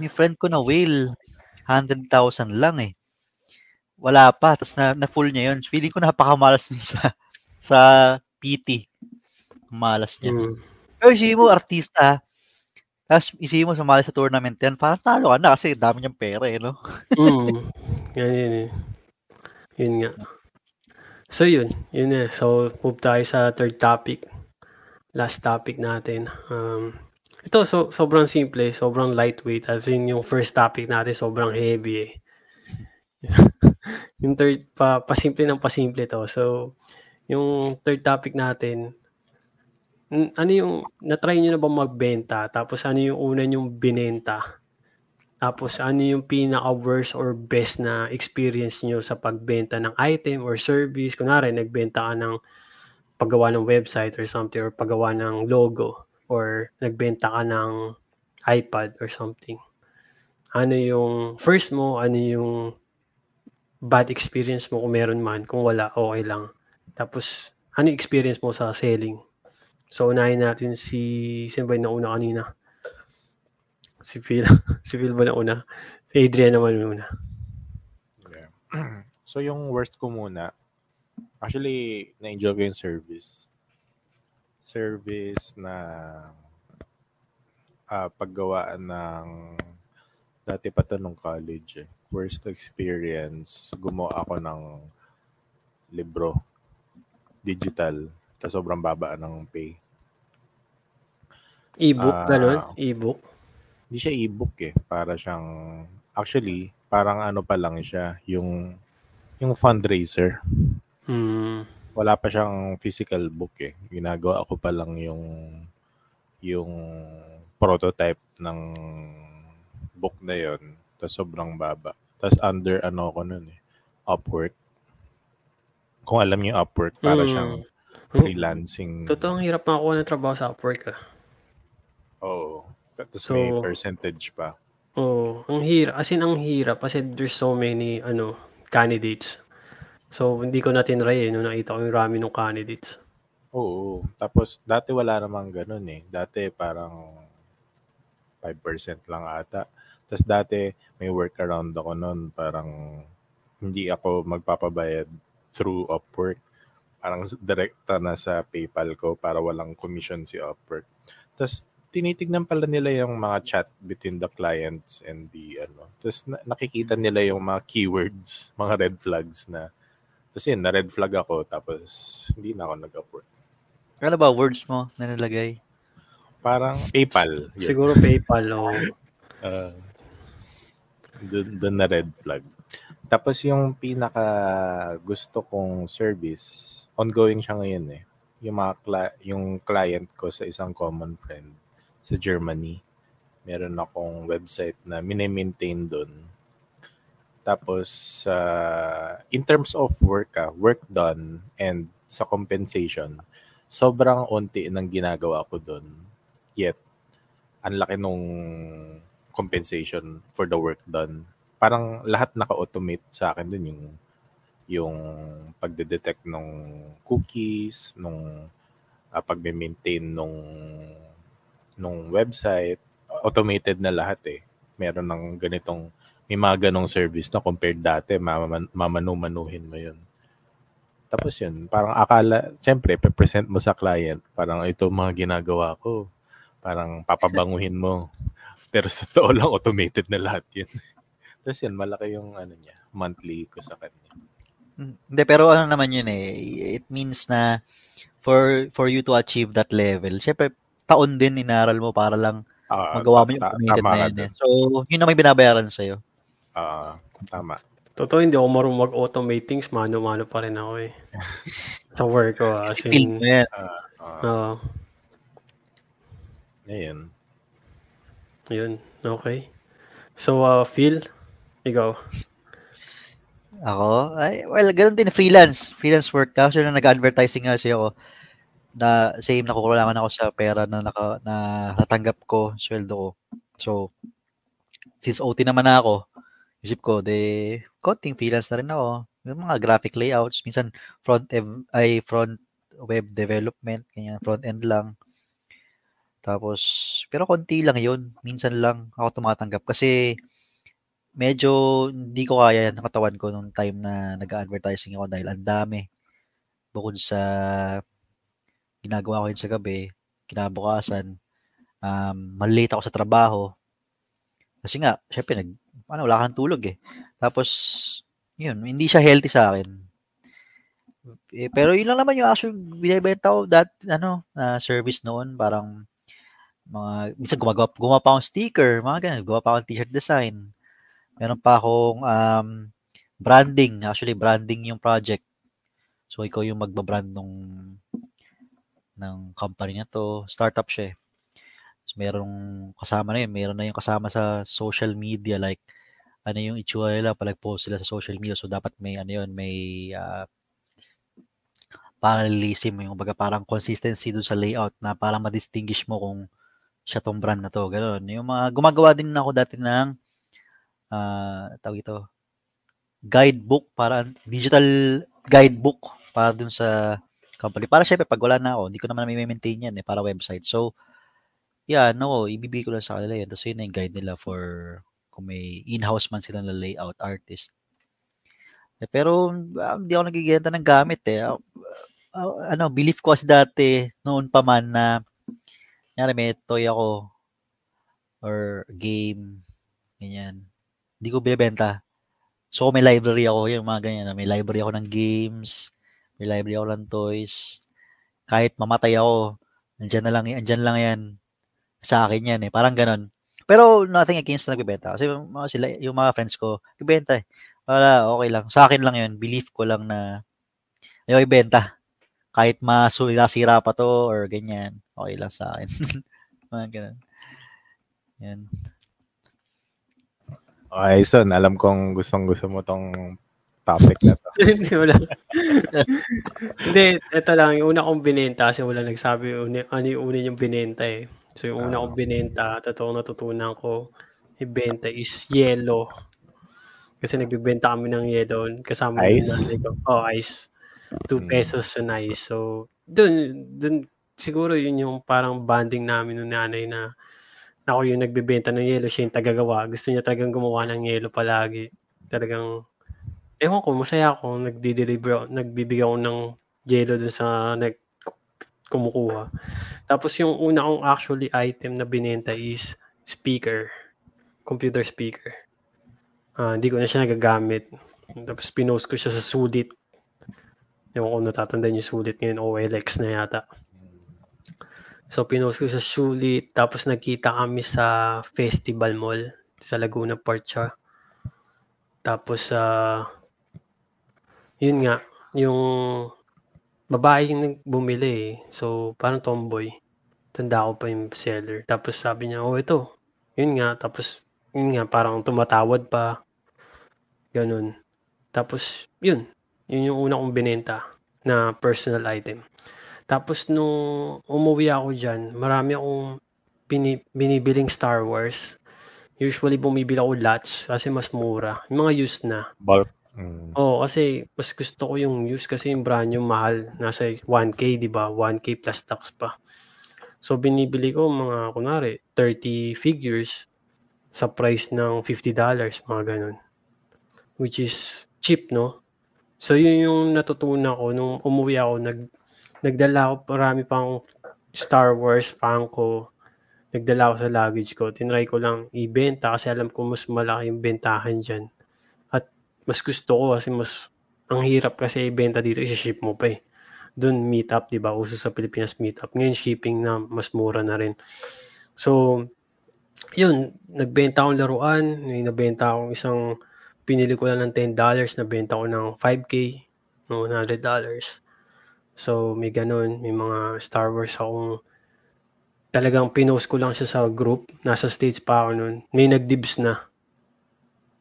may friend ko na whale, 100,000 lang eh. Wala pa. Tapos na, na full niya yun. Feeling ko napakamalas nun sa, sa PT. Malas niya. Mm. Pero isipin mo, artista. Tapos isipin mo sumali sa tournament yan, parang talo ka na kasi dami niyang pera eh, no? Mm. Yan yun eh. Yun nga. So yun, yun eh. So move tayo sa third topic. Last topic natin. Um, ito so sobrang simple, sobrang lightweight as in yung first topic natin sobrang heavy eh. yung third pa pasimple ng pasimple to. So yung third topic natin n- ano yung na-try niyo na ba magbenta? Tapos ano yung una yung binenta? Tapos ano yung pinaka worst or best na experience niyo sa pagbenta ng item or service? Kunwari nagbenta ka ng paggawa ng website or something or paggawa ng logo or nagbenta ka ng iPad or something. Ano yung first mo ano yung bad experience mo kung meron man? Kung wala okay lang. Tapos ano yung experience mo sa selling So, unahin natin si, sino ba yung nauna kanina? Si Phil. si Phil ba nauna? Si Adrian naman muna. Yeah. so yung worst ko muna, actually, na-enjoy ko yung service. Service na ah, paggawaan ng dati pa to nung college eh. Worst experience, gumawa ako ng libro. Digital. Tapos sobrang baba ng pay. E-book, Ah. ganun? E-book. Hindi siya e-book eh. Para siyang, actually, parang ano pa lang siya, yung, yung fundraiser. Hmm. Wala pa siyang physical book eh. Ginagawa ko pa lang yung, yung prototype ng book na yon Tapos sobrang baba. Tapos under ano ko nun eh. Upwork. Kung alam niyo Upwork, para Mm. siyang. Freelancing. Totoo, hirap makakuha ng trabaho sa Upwork ah. Oo. Tapos So- may percentage pa. Oo, ang hirap. As in, ang hirap kasi there's so many ano candidates. So, hindi ko natin try eh, nung nakita ko yung rami ng candidates. Oo. Tapos, dati wala namang ganun eh. Dati parang 5% lang ata. Tapos dati may workaround ako noon. Parang hindi ako magpapabayad through Upwork. Parang direkta na sa PayPal ko para walang commission si Upwork. Tapos tinitignan pala nila yung mga chat between the clients and the ano. Tapos na- nakikita nila yung mga keywords, mga red flags na tapos yun, na-red flag ako, tapos hindi na ako nag-upwork. Ano ba words mo na nalagay? Parang PayPal. Yun. Siguro PayPal o Uh, dun, dun na red flag. Tapos yung pinaka gusto kong service, ongoing siya ngayon eh. Yung mga cli- yung client ko sa isang common friend sa Germany. Meron akong website na mini-maintain doon. Tapos uh, in terms of work, ah, work done and sa compensation, sobrang onti ng ginagawa ko doon. Yet, ang laki nung compensation for the work done. Parang lahat naka-automate sa akin dun yung yung pagde-detect ng cookies, nung uh, pagme-maintain nung nung website, automated na lahat eh. Meron ng ganitong may mga ganong service na compared dati, maman, mamanu-manuhin mo yun. Tapos yun, parang akala, syempre, pe-present mo sa client, parang ito mga ginagawa ko. Parang papabanguhin mo. Pero sa totoo lang, automated na lahat yun. Tapos yun, malaki yung ano niya, monthly ko sa kanya. Hindi, pero ano naman yun eh. It means na for for you to achieve that level, syempre, taon din inaral mo para lang Ah, magawa mo yung ta- committed na dun. Eh. So, yun na may binabayaran sa'yo. Ah, tama. Totoo, hindi ako marunong mag-automate things. Mano-mano pa rin ako eh. sa work ko. ah, As Feel in, mo yan. Ah, ah, Oo. ayun. yun. Okay. So, uh, Phil, ikaw. Ako? Ay, well, ganun din, freelance. Freelance work. Kasi nung nag-advertising nga kasi ako, na same nakukulangan ako sa pera na, naka, na natanggap ko, sweldo ko. So, since OT naman na ako, isip ko, de, konting freelance na rin ako. Yung mga graphic layouts, minsan front end, ay front web development, ganyan, front end lang. Tapos, pero konti lang yun. Minsan lang ako tumatanggap. Kasi, medyo hindi ko kaya ng katawan ko nung time na nag-advertising ako dahil ang dami. Bukod sa ginagawa ko yun sa gabi, kinabukasan, um, malate ako sa trabaho. Kasi nga, syempre, nag, ano, wala kang tulog eh. Tapos, yun, hindi siya healthy sa akin. Eh, pero yun lang naman yung actual binibenta ko that, ano, na service noon. Parang, mga, minsan gumagawa, gumawa pa akong sticker, mga ganun, gumawa pa akong t-shirt design. Meron pa akong um, branding. Actually, branding yung project. So, ikaw yung magbabrand nung ng company na to. Startup siya eh. So, merong kasama na yun. Meron na yung kasama sa social media. Like, ano yung itsura nila pag post sila sa social media. So, dapat may, ano yun, may uh, parallelism. Yung baga parang consistency dun sa layout na parang ma-distinguish mo kung siya tong brand na to. Ganun. Yung mga, gumagawa din ako dati ng uh, tawag ito, guidebook para digital guidebook para dun sa company. Para syempre pag wala na ako, hindi ko naman may-maintain yan eh para website. So yeah, no, ibibigay ko lang sa kanila yan. Tapos yun yung guide nila for kung may in-house man sila na layout artist. Eh, pero uh, hindi ako nagigenta ng gamit eh. Uh, uh, ano, belief ko kasi dati noon pa man na nyari may toy ako or game ganyan hindi ko binibenta. So, may library ako, yung mga ganyan. May library ako ng games, may library ako ng toys. Kahit mamatay ako, andyan na lang, andyan lang yan. Sa akin yan eh. Parang ganon. Pero nothing against na nagbibenta. Kasi mga sila, yung mga friends ko, ibenta eh. Wala, okay lang. Sa akin lang yun. Belief ko lang na ayaw ibenta. Kahit masira pa to or ganyan. Okay lang sa akin. mga ganon. Yan. Okay, son, alam kong gustong gusto mo tong topic na to. Hindi, wala. Hindi, ito lang. Yung una kong binenta kasi wala nagsabi uni, ano yung una yung binenta eh. So yung una Ah. kong binenta, totoong natutunan ko, ibenta is yellow. Kasi nagbibenta kami ng yellow. Kasama Ice? nanay ko. Oh, ice. 2 Mm. pesos na ice. So, dun, dun, siguro yun yung parang banding namin ng nanay na ako yung nagbebenta ng yellow, siya yung tagagawa. Gusto niya talagang gumawa ng yellow palagi. Talagang, ewan ko, masaya ako. Nagdi-deliver, nagbibigay ako ng yellow dun sa nag kumukuha. Tapos yung una kong actually item na binenta is speaker. Computer speaker. Ah, hindi ko na siya nagagamit. Tapos pinost ko siya sa sulit. Ewan ko natatandaan yung sulit ngayon, OLX na yata. So, pinost ko sa sulit. Tapos nagkita kami sa Festival Mall sa Laguna Port siya. Tapos, ah yun nga, yung babae yung bumili eh. So, parang tomboy. Tanda ko pa yung seller. Tapos sabi niya, oh ito. Yun nga. Tapos, yun nga, parang tumatawad pa. Ganun. Tapos, yun. Yun yung una kong binenta na personal item. Tapos, nung umuwi ako dyan, marami akong bini, binibiling Star Wars. Usually, bumibili ako lots kasi mas mura. Yung mga used na. Bulk. Mm. Oo, kasi mas gusto ko yung used kasi yung brand yung mahal. Nasa 1K, di ba? 1K plus tax pa. So, binibili ko mga, kunwari, 30 figures sa price ng $50, mga ganun. Which is cheap, no? So, yun yung natutunan ko nung umuwi ako. Nag, nagdala ako, marami pang Star Wars, Funko, nagdala ako sa luggage ko. Tinry ko lang ibenta kasi alam ko mas malaki yung bentahan dyan. At mas gusto ko kasi mas ang hirap kasi ibenta dito, i-ship mo pa eh. Doon meetup, di ba? Uso sa Pilipinas meetup. Ngayon shipping na mas mura na rin. So, yun, nagbenta akong laruan. May nabenta akong isang, pinili ko lang ng $10, nabenta ko ng 5K, no, $100. So, may ganun. May mga Star Wars akong talagang pinost ko lang siya sa group. Nasa stage pa ako nun. May nagdibs na.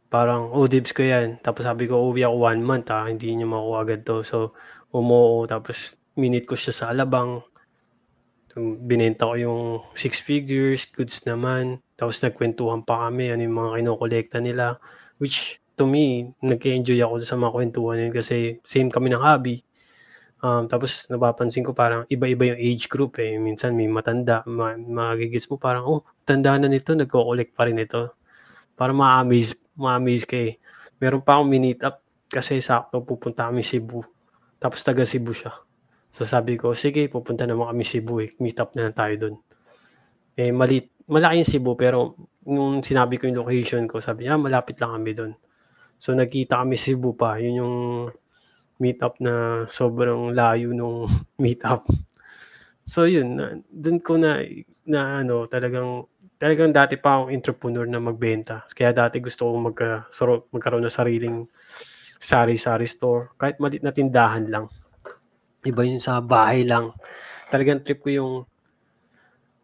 Parang, oh, dibs ko yan. Tapos sabi ko, uwi ako one month ha. Hindi niyo makuha agad to. So, umuo. Tapos, minute ko siya sa alabang. Binenta ko yung six figures, goods naman. Tapos nagkwentuhan pa kami, ano yung mga kinokolekta nila. Which, to me, nag-enjoy ako sa mga kwentuhan yun kasi same kami ng hobby. Um, tapos napapansin ko parang iba-iba yung age group eh. Minsan may matanda, ma- magigis mo parang, oh, tanda na nito, nagko-collect pa rin ito. Para ma-amaze, ma-amaze ka eh. Meron pa akong minute up kasi sakto pupunta kami Cebu. Tapos taga Cebu siya. So sabi ko, sige, pupunta naman kami Cebu eh. Meet up na lang tayo doon. Eh, malit, malaki yung Cebu pero nung sinabi ko yung location ko, sabi niya, ah, malapit lang kami doon. So nagkita kami Cebu pa. Yun yung meetup na sobrang layo nung meetup. So yun, na, dun ko na, na ano, talagang, talagang dati pa akong entrepreneur na magbenta. Kaya dati gusto kong magka, magkaroon ng sariling sari-sari store. Kahit malit na tindahan lang. Iba yun sa bahay lang. Talagang trip ko yung,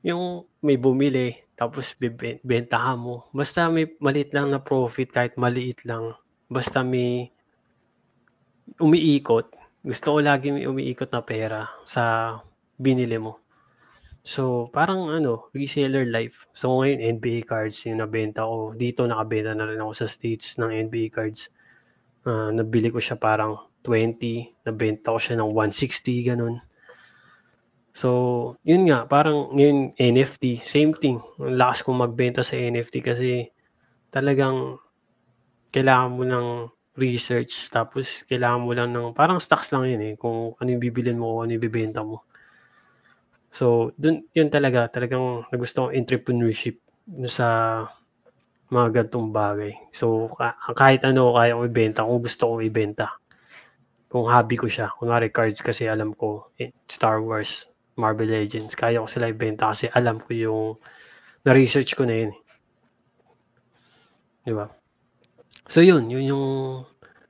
yung may bumili, tapos bibentahan mo. Basta may maliit lang na profit, kahit maliit lang. Basta may umiikot. Gusto ko lagi umiikot na pera sa binili mo. So, parang ano, reseller life. So, ngayon, NBA cards yung nabenta ko. Dito, nakabenta na rin ako sa States ng NBA cards. Uh, nabili ko siya parang 20. Nabenta ko siya ng 160, ganun. So, yun nga, parang ngayon NFT, same thing. Ang lakas kong magbenta sa NFT kasi talagang kailangan mo ng research tapos kailangan mo lang ng parang stocks lang yun eh kung ano yung bibilin mo ano yung bibenta mo. So, dun, yun talaga, talagang nagusto kong entrepreneurship sa mga gantong bagay. So, kahit ano kaya kong ibenta, kung gusto kong ibenta. Kung hobby ko siya. Kunwari cards kasi alam ko, eh, Star Wars, Marvel Legends, kaya ko sila ibenta kasi alam ko yung na-research ko na yun. Eh. Di ba? So yun, yun yung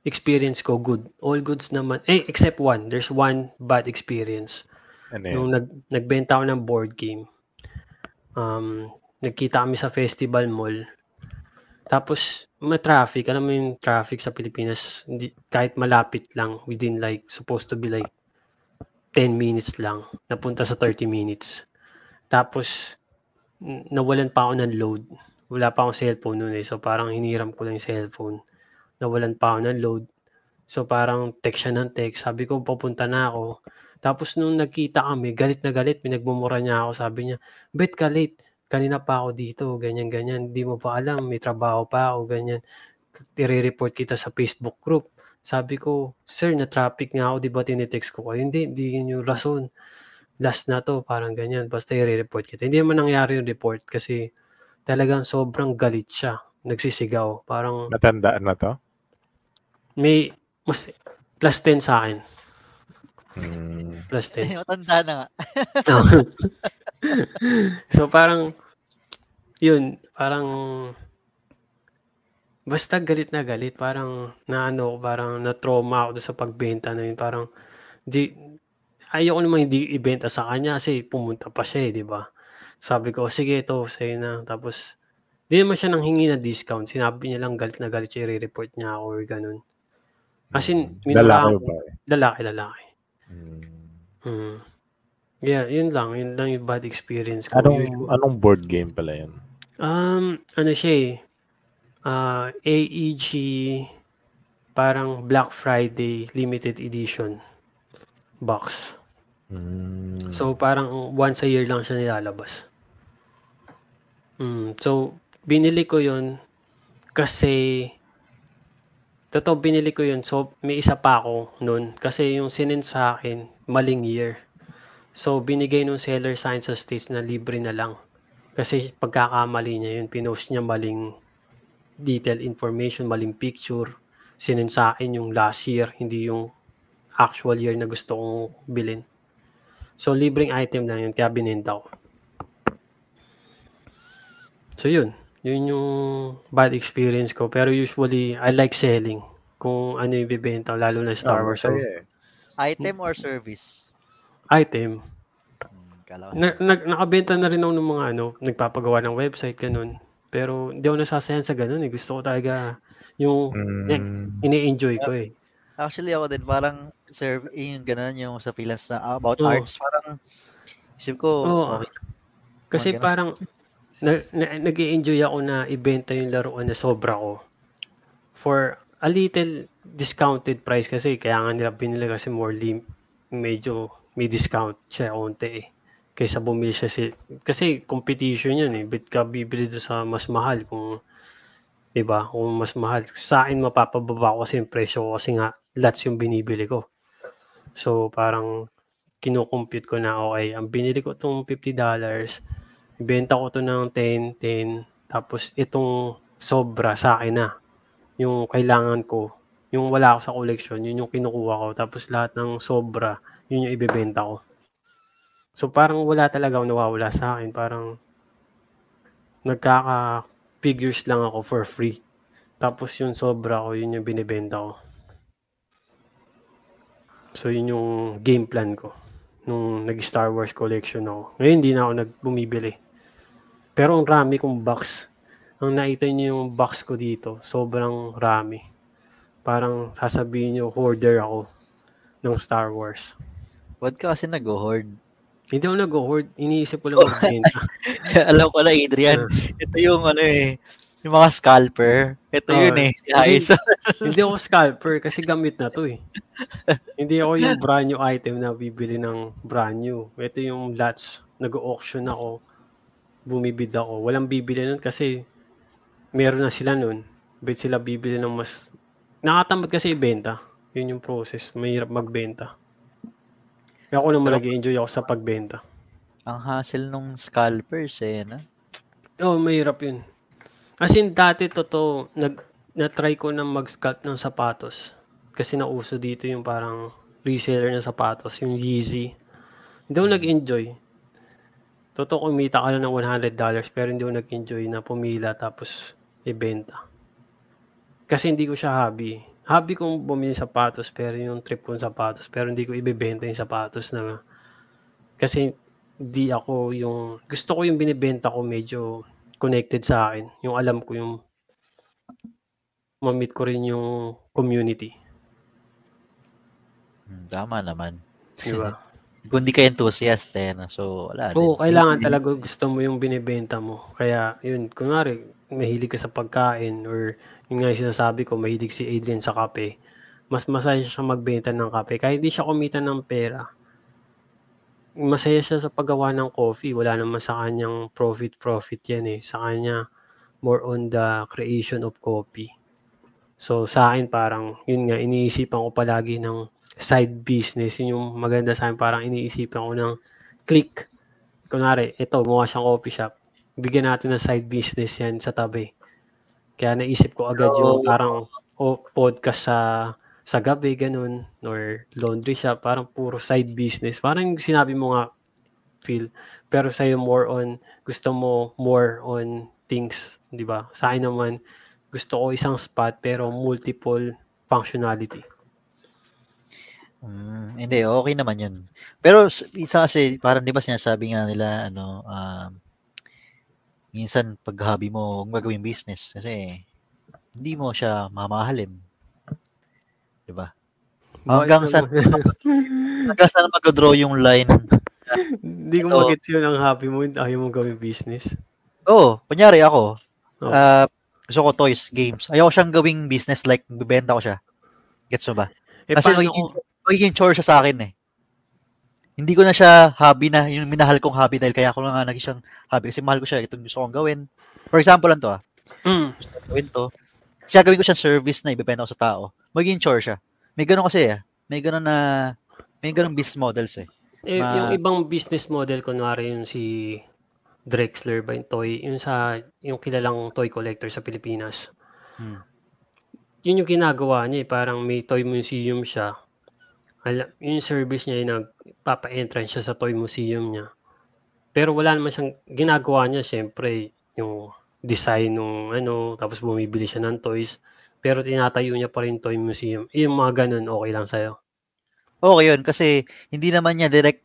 experience ko good. All goods naman. Eh, except one. There's one bad experience. Ano Nung nag, nagbenta ako ng board game. Um, nagkita kami sa festival mall. Tapos, may traffic. Alam mo yung traffic sa Pilipinas, hindi, kahit malapit lang, within like, supposed to be like 10 minutes lang, napunta sa 30 minutes. Tapos, nawalan pa ako ng load. Wala pa akong cellphone noon eh. So, parang hiniram ko lang yung cellphone nawalan pa ako ng load. So parang text siya ng text. Sabi ko, papunta na ako. Tapos nung nagkita kami, galit na galit, pinagmumura niya ako. Sabi niya, bet ka late. Kanina pa ako dito, ganyan, ganyan. Hindi mo pa alam, may trabaho pa ako, ganyan. I-report kita sa Facebook group. Sabi ko, sir, na-traffic nga ako, di ba tinitext ko kayo? Hindi, hindi yun yung rason. Last na to, parang ganyan. Basta i-report kita. Hindi naman nangyari yung report kasi talagang sobrang galit siya. Nagsisigaw. Parang... Matandaan na to? May mas plus 10 sa akin. Hmm. Plus 10. Matanda na nga. so parang yun, parang basta galit na galit, parang naano, parang na-trauma ako sa pagbenta na yun. Parang di ayoko naman hindi ibenta sa kanya kasi pumunta pa siya eh, di ba? Sabi ko, sige ito, sa'yo na. Tapos, di naman siya nang hingi na discount. Sinabi niya lang galit na galit siya, i-report niya ako or ganun. As in, lalaki ba? Lalaki, lalaki. Hmm. Hmm. Yeah, yun lang. Yun lang yung bad experience ko. Anong, Usually. anong board game pala yun? Um, ano siya eh. Uh, AEG parang Black Friday limited edition box. Hmm. So parang once a year lang siya nilalabas. Mm, so binili ko 'yon kasi Totoo, binili ko yun. So, may isa pa ako noon. Kasi yung sinin sa akin, maling year. So, binigay nung seller sign sa States na libre na lang. Kasi pagkakamali niya yun, pinost niya maling detail information, maling picture. Sinend sa akin yung last year, hindi yung actual year na gusto kong bilhin. So, libreng item lang yun, kaya binenta ko. So, yun. Yun yung bad experience ko. Pero usually, I like selling. Kung ano yung bibenta, lalo na Star Ah, Wars. So, eh. Item or service? item. Hmm, kala ko Na, nag, nakabenta na rin ako ng mga ano, nagpapagawa ng website, ganun. Pero hindi ako nasasayan sa ganun eh. Gusto ko talaga yung Mm, ini-enjoy ko eh. Actually, ako din, parang serve, eh, yung ganun, yung sa freelance na about Oo. arts, parang isip ko, Oo. okay. Kasi ganun. parang na, na, nag enjoy ako na ibenta yung laruan na sobra ko. For a little discounted price kasi kaya nga nila binili kasi more lim medyo may discount siya onte eh kaysa bumili siya si kasi competition yan eh. Bit ka bibili doon sa mas mahal kung 'di ba? Kung mas mahal. Sa akin mapapababa ko kasi yung presyo ko kasi nga lots yung binibili ko. So parang kino-compute ko na okay ang binili ko tong 50 dollars Ibenta ko to ng 10, 10. Tapos itong sobra sa akin na. Yung kailangan ko. Yung wala ako sa collection, yun yung kinukuha ko. Tapos lahat ng sobra, yun yung ibebenta ko. So parang wala talaga akong nawawala sa akin. Parang nagkaka-figures lang ako for free. Tapos yung sobra ko, yun yung binibenta ko. So yun yung game plan ko nung nag-Star Wars collection ako. Ngayon hindi na ako nagbumibili. Pero ang rami kong box. Ang nakita niyo yung box ko dito, sobrang rami. Parang sasabihin niyo hoarder ako ng Star Wars. Ba't ka kasi nag-hoard? Hindi ako nag-hoard, iniisip ko lang magbenta. Alam ko na, Adrian. Ito yung ano eh, yung mga scalper. Ito Oo. yun eh, si Aiza. Hindi ako scalper kasi gamit na to eh. Hindi ako yung brand new item na bibili ng brand new. Ito yung lots. Nag-auction ako. Bumibid ako. Walang bibili nun kasi meron na sila nun. Bet sila bibili ng mas... Nakatamad kasi ibenta. Yun yung process. Mahirap magbenta. Kaya ako naman nag-enjoy ako sa pagbenta. Ang hassle nung scalpers eh, na? Oo, oh, mahirap yun. As in, dati totoo, nag, na-try ko na mag-scalp ng sapatos. Kasi nauso dito yung parang reseller ng sapatos, yung Yeezy. Hindi ako nag-enjoy. Totoo, kumita ka lang ng $100 pero hindi ako nag-enjoy na pumila tapos ibenta. Kasi hindi ko siya hobby. Hobby kong bumili sapatos pero yung trip kong sapatos pero hindi ko ibebenta yung sapatos na kasi di ako yung gusto ko yung binibenta ko medyo connected sa akin. Yung alam ko yung ma-meet ko rin yung community. Hmm, tama naman. Di ba? Kung di ka enthusiast eh, no? so wala Oo, din. kailangan talaga gusto mo yung binibenta mo. Kaya, yun, kunwari, mahilig ka sa pagkain or yung nga yung sinasabi ko, mahilig si Adrian sa kape. Mas masaya siya magbenta ng kape. Kahit hindi siya kumita ng pera, masaya siya sa paggawa ng coffee. Wala naman sa kanyang profit-profit yan eh. Sa kanya, more on the creation of coffee. So, sa akin parang, yun nga, iniisipan ko palagi ng side business. Yun yung maganda sa akin. Parang iniisipan ko ng click. Kunwari, ito, gumawa siyang coffee shop. Bigyan natin ng side business yan sa tabi. Kaya naisip ko agad yung parang o, podcast sa sa gabi, ganun, or laundry shop, parang puro side business. Parang sinabi mo nga, feel. Pero sa'yo more on, gusto mo more on things, di ba? Sa akin naman, gusto ko isang spot pero multiple functionality. Mm, hindi, okay naman yun. Pero isa kasi, parang di ba sinasabi nga nila, ano, um, minsan pag hobby mo, huwag mo gagawing business kasi hindi mo siya mamahalin. Di ba? Hanggang saan, hanggang saan mag-draw yung line. Hindi ko magets yun ang happy mo, ayaw mo gawing business. Oo, oh, kunyari ako, Oh. ah, gusto ko toys, games. Ayaw ko siyang gawing business like, bibenta ko siya. Gets mo ba? Eh, Kasi paano magiging, magiging chore siya sa akin eh. Hindi ko na siya hobby na, yung minahal kong hobby dahil kaya ako na nga naging siyang hobby kasi mahal ko siya, itong gusto kong gawin. For example lang to ah, Mm. gusto kong gawin to. Kasi gagawin ko siyang service na ibebenta ko sa tao. Magiging chore siya. May ganun kasi ah, may ganun na, may ganun business models eh. Eh, Ma- yung ibang business model, kunwari yung si Drexler ba yung toy, yung sa, yung kilalang toy collector sa Pilipinas. Hmm. Yun yung ginagawa niya eh, parang may toy museum siya. Alam, yung service niya, yung nagpapa-entrance siya sa toy museum niya. Pero wala naman siyang, ginagawa niya syempre, yung design nung ano, tapos bumibili siya ng toys. Pero tinatayo niya pa rin toy museum. Yung mga ganun, okay lang sa'yo. Okay yun, kasi hindi naman niya direct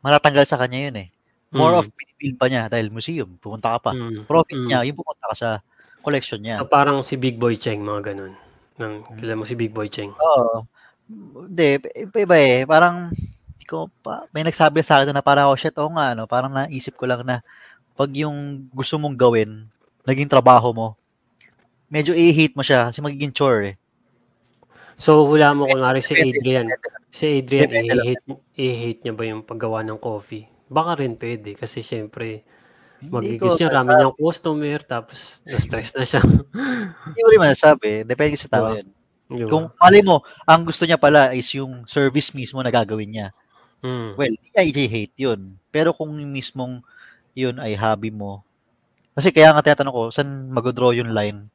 matatanggal sa kanya yun eh. More Mm. of binibuild pa niya dahil museum, pumunta ka pa. Mm. Profit Mm. niya, yung pumunta ka sa collection niya. So parang si Big Boy Cheng, mga ganun. Nang, kilala mo si Big Boy Cheng. Oo. Hindi, iba, iba eh. Parang, ko pa, may nagsabi sa akin na parang, oh shit, oo nga, no? parang naisip ko lang na pag yung gusto mong gawin, naging trabaho mo, medyo i-hate mo siya kasi magiging chore eh. So hula mo kunwari si Depende, Adrian. Si Adrian, i-hate, i-hate niya ba yung paggawa ng coffee? Baka rin pwede kasi syempre magigis niya, rami niyang customer, tapos na-stress na siya. Hindi ko rin masasabi. Depende sa tao Diba? yun. Di ba? Kung mali mo, ang gusto niya pala is yung service mismo na gagawin niya. Mm. Well, hindi niya i-hate yun. Pero kung yung mismong yun ay hobby mo, kasi kaya nga tinatanong ko, saan mag-draw yung line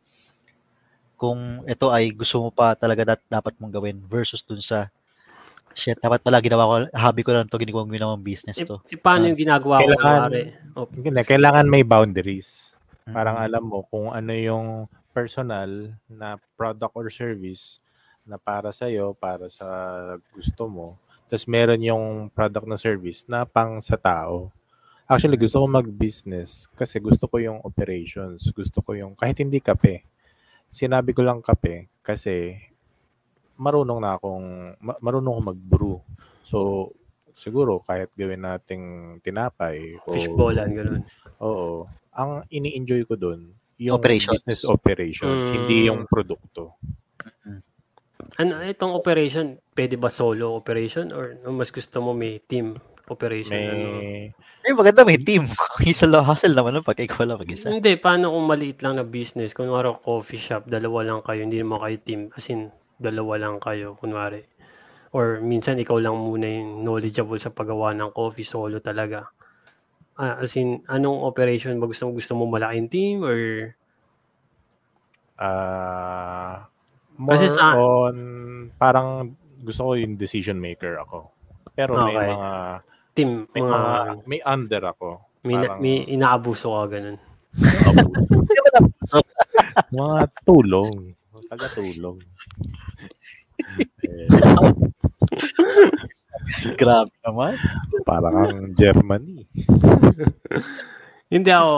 kung ito ay gusto mo pa talaga dat- dapat mong gawin versus dun sa shit, dapat pala ginawa ko, hobby ko lang to, ginagawa ko ginawang business E, to. e, paano yung ginagawa ko Kailangan-? Oh, kailangan may boundaries. Parang Mm. alam mo kung ano yung personal na product or service na para sa iyo, para sa gusto mo. Tapos meron yung product na service na pang sa tao. Actually, gusto ko mag-business kasi gusto ko yung operations. Gusto ko yung, kahit hindi kape. Sinabi ko lang kape kasi marunong na akong, ma- marunong ako mag-brew. So, siguro kahit gawin nating tinapay o fishballan, ganun. Oo. Ang ini-enjoy ko doon, yung Operations. business operations, Mm. hindi yung produkto. Ano, itong operation, pwede ba solo operation or mas gusto mo may team operation? Ano? May Eh, maganda may team. Isa lang hustle naman nun pag ikaw lang mag-isa. Hindi, paano kung maliit lang na business? Kunwari coffee shop, dalawa lang kayo, hindi naman kayo team. As in, dalawa lang kayo, kunwari. Or minsan ikaw lang muna yung knowledgeable sa paggawa ng coffee, solo talaga. Ah, as in, anong operation ba gusto mo? Gusto mo malaking team or ah more Kasi sa- on parang gusto ko yung decision maker ako. Pero may Okay. mga team, may mga, mga may under ako. may, parang- may inaabuso ka, ganun. Abuso. Mga tulong. Taga-tulong. eh, Grabe naman. parang ang Germany. Hindi ako,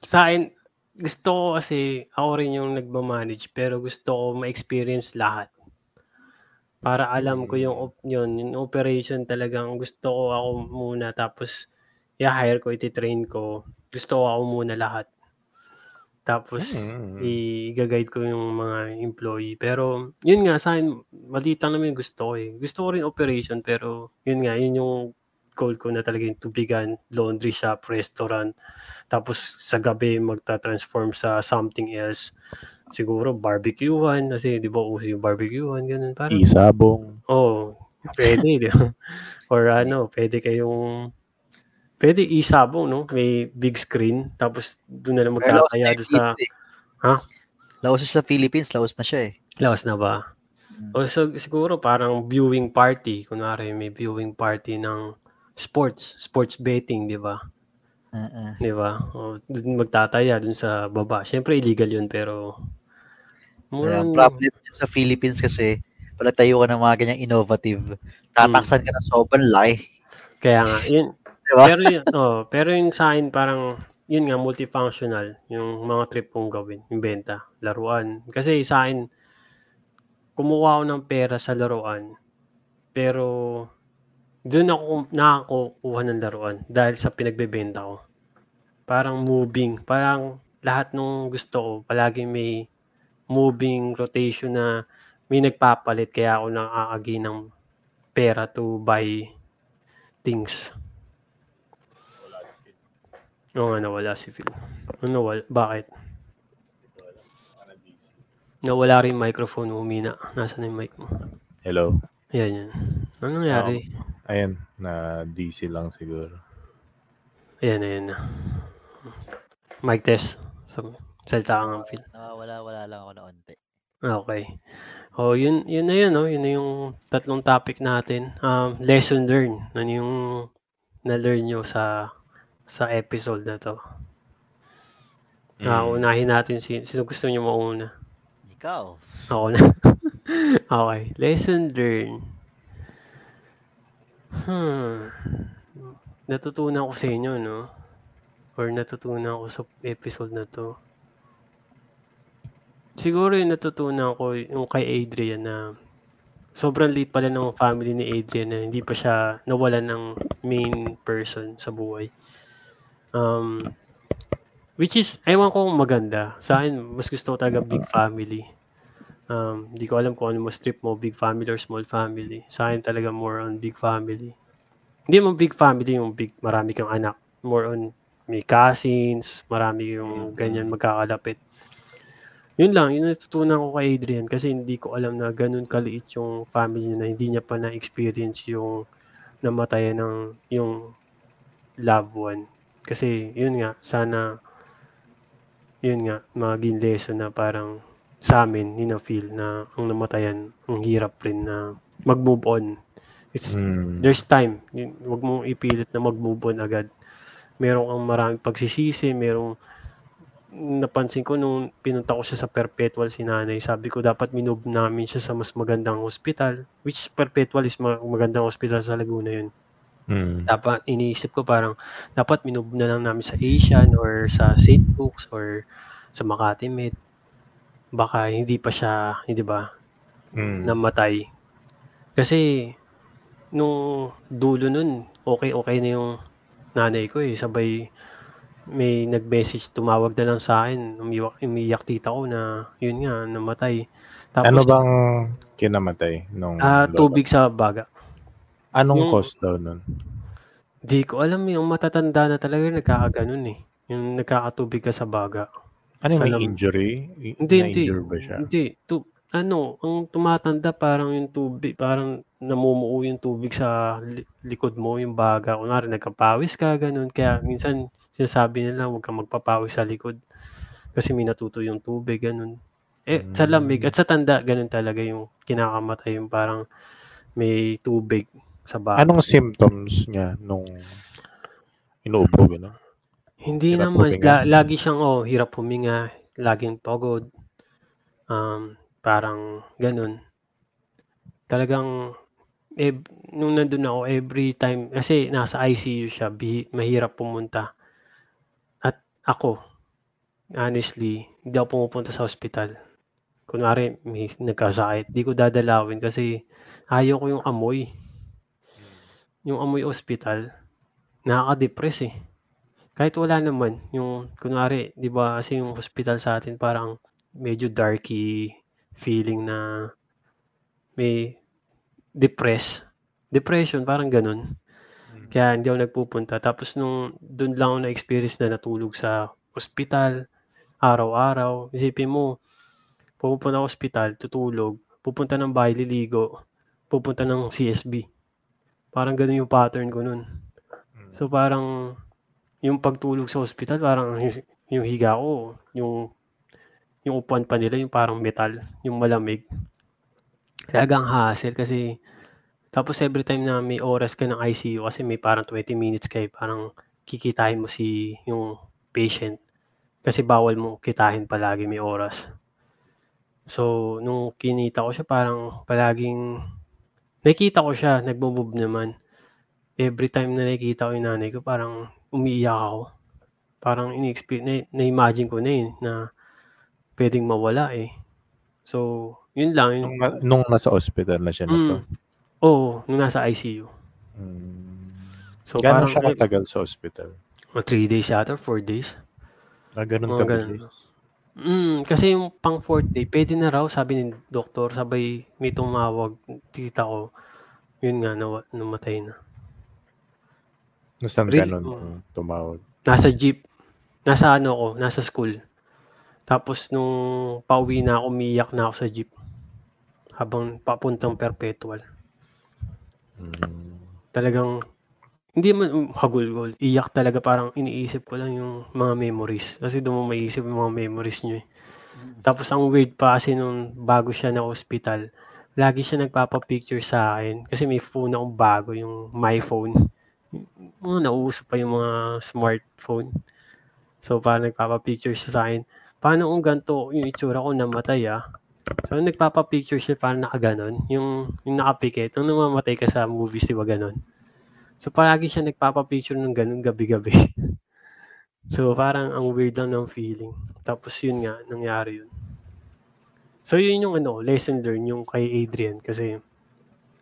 sa akin, gusto ko kasi, ako rin yung nagmamanage, pero gusto ko ma-experience lahat. Para alam ko yung, op- yun, yung operation talagang gusto ko ako muna, tapos i-hire ko, iti-train ko. Gusto ko ako muna lahat. Tapos, Mm. i-guide ko yung mga employee. Pero, yun nga, sa akin, maliit lang naman yung gusto ko eh. Gusto ko rin operation, pero, yun nga, yun yung goal ko na talaga yung tubigan, laundry shop, restaurant. Tapos, sa gabi, magta-transform sa something else. Siguro, barbecuehan, kasi di ba uso yung barbecuehan, ganun. Parang, Isabong. oh, pwede, di ba? Or ano, pwede kayong, pwede isabong, no? May big screen, tapos doon na lang laos magkakaya na doon sa. Ha? Laos sa Philippines, laos na siya eh. lawas na ba? Mm. O so, siguro parang viewing party, kunwari may viewing party ng sports, sports betting, di ba? Uh-uh. Di ba? O, dun magtataya dun sa baba. Siyempre illegal yun, pero murang, ang problem sa Philippines kasi, pala tayo ka ng mga ganyang innovative, tataksan ka ng sobrang lie. kaya nga, yun, Di ba? pero yun, oh, pero yung sa akin parang yun nga multifunctional yung mga trip kong gawin, yung benta, laruan. Kasi sa akin kumuha ako ng pera sa laruan. Pero doon ako nakakuha ng laruan dahil sa pinagbebenta ko. Parang moving, parang lahat ng gusto ko, palagi may moving rotation na may nagpapalit kaya ako nakakagi ng pera to buy things. Oo nga, nawala si Phil. Ano, wala? Bakit? Nawala rin yung microphone, humina. Nasaan na yung mic mo? Hello. Ayan, yan. Ano nangyari? Ayan, na DC lang siguro. Ayan, ayan na. Mic test. So, salita ka nga, Phil. Nawawala-wala lang ako na onti. Okay. Oh, yun yun na yun, no? Yun na yung tatlong topic natin. Um, lesson learned. Ano yung na-learn nyo sa sa episode na to? Ah, Mm. unahin natin si sino gusto niyo mauna? Ikaw. Ako na. okay. Lesson learned. Hmm. Natutunan ko sa inyo, no? Or natutunan ko sa episode na to. Siguro yung natutunan ko yung kay Adrian na sobrang late pala ng family ni Adrian na hindi pa siya nawalan ng main person sa buhay. Um, which is, ewan ko maganda. Sa akin, mas gusto ko talaga big family. Um, hindi ko alam kung ano mas trip mo, big family or small family. Sa akin talaga more on big family. Hindi mo big family yung big, marami kang anak. More on may cousins, marami yung ganyan magkakalapit. Yun lang, yun natutunan ko kay Adrian kasi hindi ko alam na ganun kaliit yung family niya na hindi niya pa na-experience yung namatayan ng yung loved one. Kasi yun nga, sana yun nga, maging lesson na parang sa amin, yun na feel na ang namatayan, ang hirap rin na mag-move on. It's, Mm. there's time. Yun, Huwag mong ipilit na mag-move on agad. Meron kang maraming pagsisisi, merong napansin ko nung pinunta ko siya sa Perpetual si nanay, sabi ko dapat minove namin siya sa mas magandang hospital, which Perpetual is ma- magandang hospital sa Laguna yun. Mm. Dapat iniisip ko parang dapat minove na lang namin sa Asian or sa St. Luke's or sa Makati Med. Baka hindi pa siya, hindi ba, Mm. namatay. Kasi nung dulo nun, okay okay na yung nanay ko eh. Sabay may nag-message, tumawag na lang sa akin. Umiyak, umiyak tita ko na yun nga, namatay. Tapos, Ano bang kinamatay nung lola? tubig sa baga. Anong yung- cause daw nun? Di ko alam yung matatanda na talaga nagkakaganon eh. Yung nagkakatubig ka sa baga. Ano may injury? I- Hindi, hindi. Na-injure ba siya? Hindi. Tu ano, ang tumatanda parang yung tubig, parang namumuo yung tubig sa li- likod mo, yung baga. Kunwari, nagkapawis ka, ganun. Kaya minsan, sinasabi nila, huwag kang magpapawis sa likod. Kasi may natuto yung tubig, ganun. Eh, sa Mm. lamig, at sa tanda, ganun talaga yung kinakamatay, yung parang may tubig sa baga. Anong symptoms niya nung inuubo gano'n? Hindi Hirap naman. huminga? La- lagi siyang, oh, hirap huminga. Laging pagod. Um, parang ganun. Talagang, eh, nung nandun ako, every time, kasi nasa ICU siya, bihi- mahirap pumunta. At ako, honestly, hindi ako pumupunta sa hospital. Kunwari, may nagkasakit, di ko dadalawin kasi ayaw ko yung amoy. Yung amoy hospital, nakaka-depress eh kahit wala naman, yung kunwari, 'di ba, kasi yung hospital sa atin parang medyo darky feeling na may depress. Depression, parang ganun. Kaya hindi ako nagpupunta. Tapos nung doon lang ako na-experience na natulog sa hospital, araw-araw. Isipin mo, pupunta ng hospital, tutulog, pupunta ng bahay, liligo, pupunta ng CSB. Parang ganun yung pattern ko nun. So parang yung pagtulog sa ospital, parang yung, yung higa ko, yung yung upuan pa nila, yung parang metal, yung malamig. Talagang hassle kasi tapos every time na may oras ka ng ICU kasi may parang 20 minutes kayo, parang kikitain mo si yung patient kasi bawal mo kitahin palagi may oras. So, nung kinita ko siya, parang palaging nakita ko siya, nagbo-move naman. Every time na nakikita ko yung nanay ko, parang umiiyak ako. Parang na, na-imagine ko na yun na pwedeng mawala eh. So, yun lang. Yun, Nung, nung nasa hospital na siya na to. mm, oo, nung nasa ICU. Mm. So, Gano'n parang siya katagal sa hospital? 3 days yata, 4 days. Ah, ganun Mga kabilis. Mm, kasi yung pang fourth day, pwede na raw, sabi ni doktor, sabay may tumawag, tita ko, yun nga, nawa, namatay na. Nasaan ka Really? nun nung tumawag? Nasa jeep, nasa ano ko, nasa school. Tapos nung pauwi na ako, umiyak na ako sa jeep. Habang papuntang perpetual. Mm. Talagang hindi man um, hagulgol, iyak talaga parang iniisip ko lang yung mga memories. Kasi doon mo maiisip yung mga memories niyo eh. Tapos ang weird pa kasi nung bago siya na hospital, lagi siya nagpapa-picture sa akin kasi may phone akong bago, yung my phone. Mga nauuso pa yung mga smartphone. So parang nagpapa-picture siya sa akin. Paano kung ganito yung itsura ko namatay ah? So nagpapa-picture siya parang nakaganon. Yung, yung nakapikit. Nung namamatay ka sa movies, di ba ganon? So palagi siya nagpapa-picture ng ganun gabi-gabi. so parang ang weird lang ng feeling. Tapos yun nga, nangyari yun. So yun yung ano, lesson learned yung kay Adrian kasi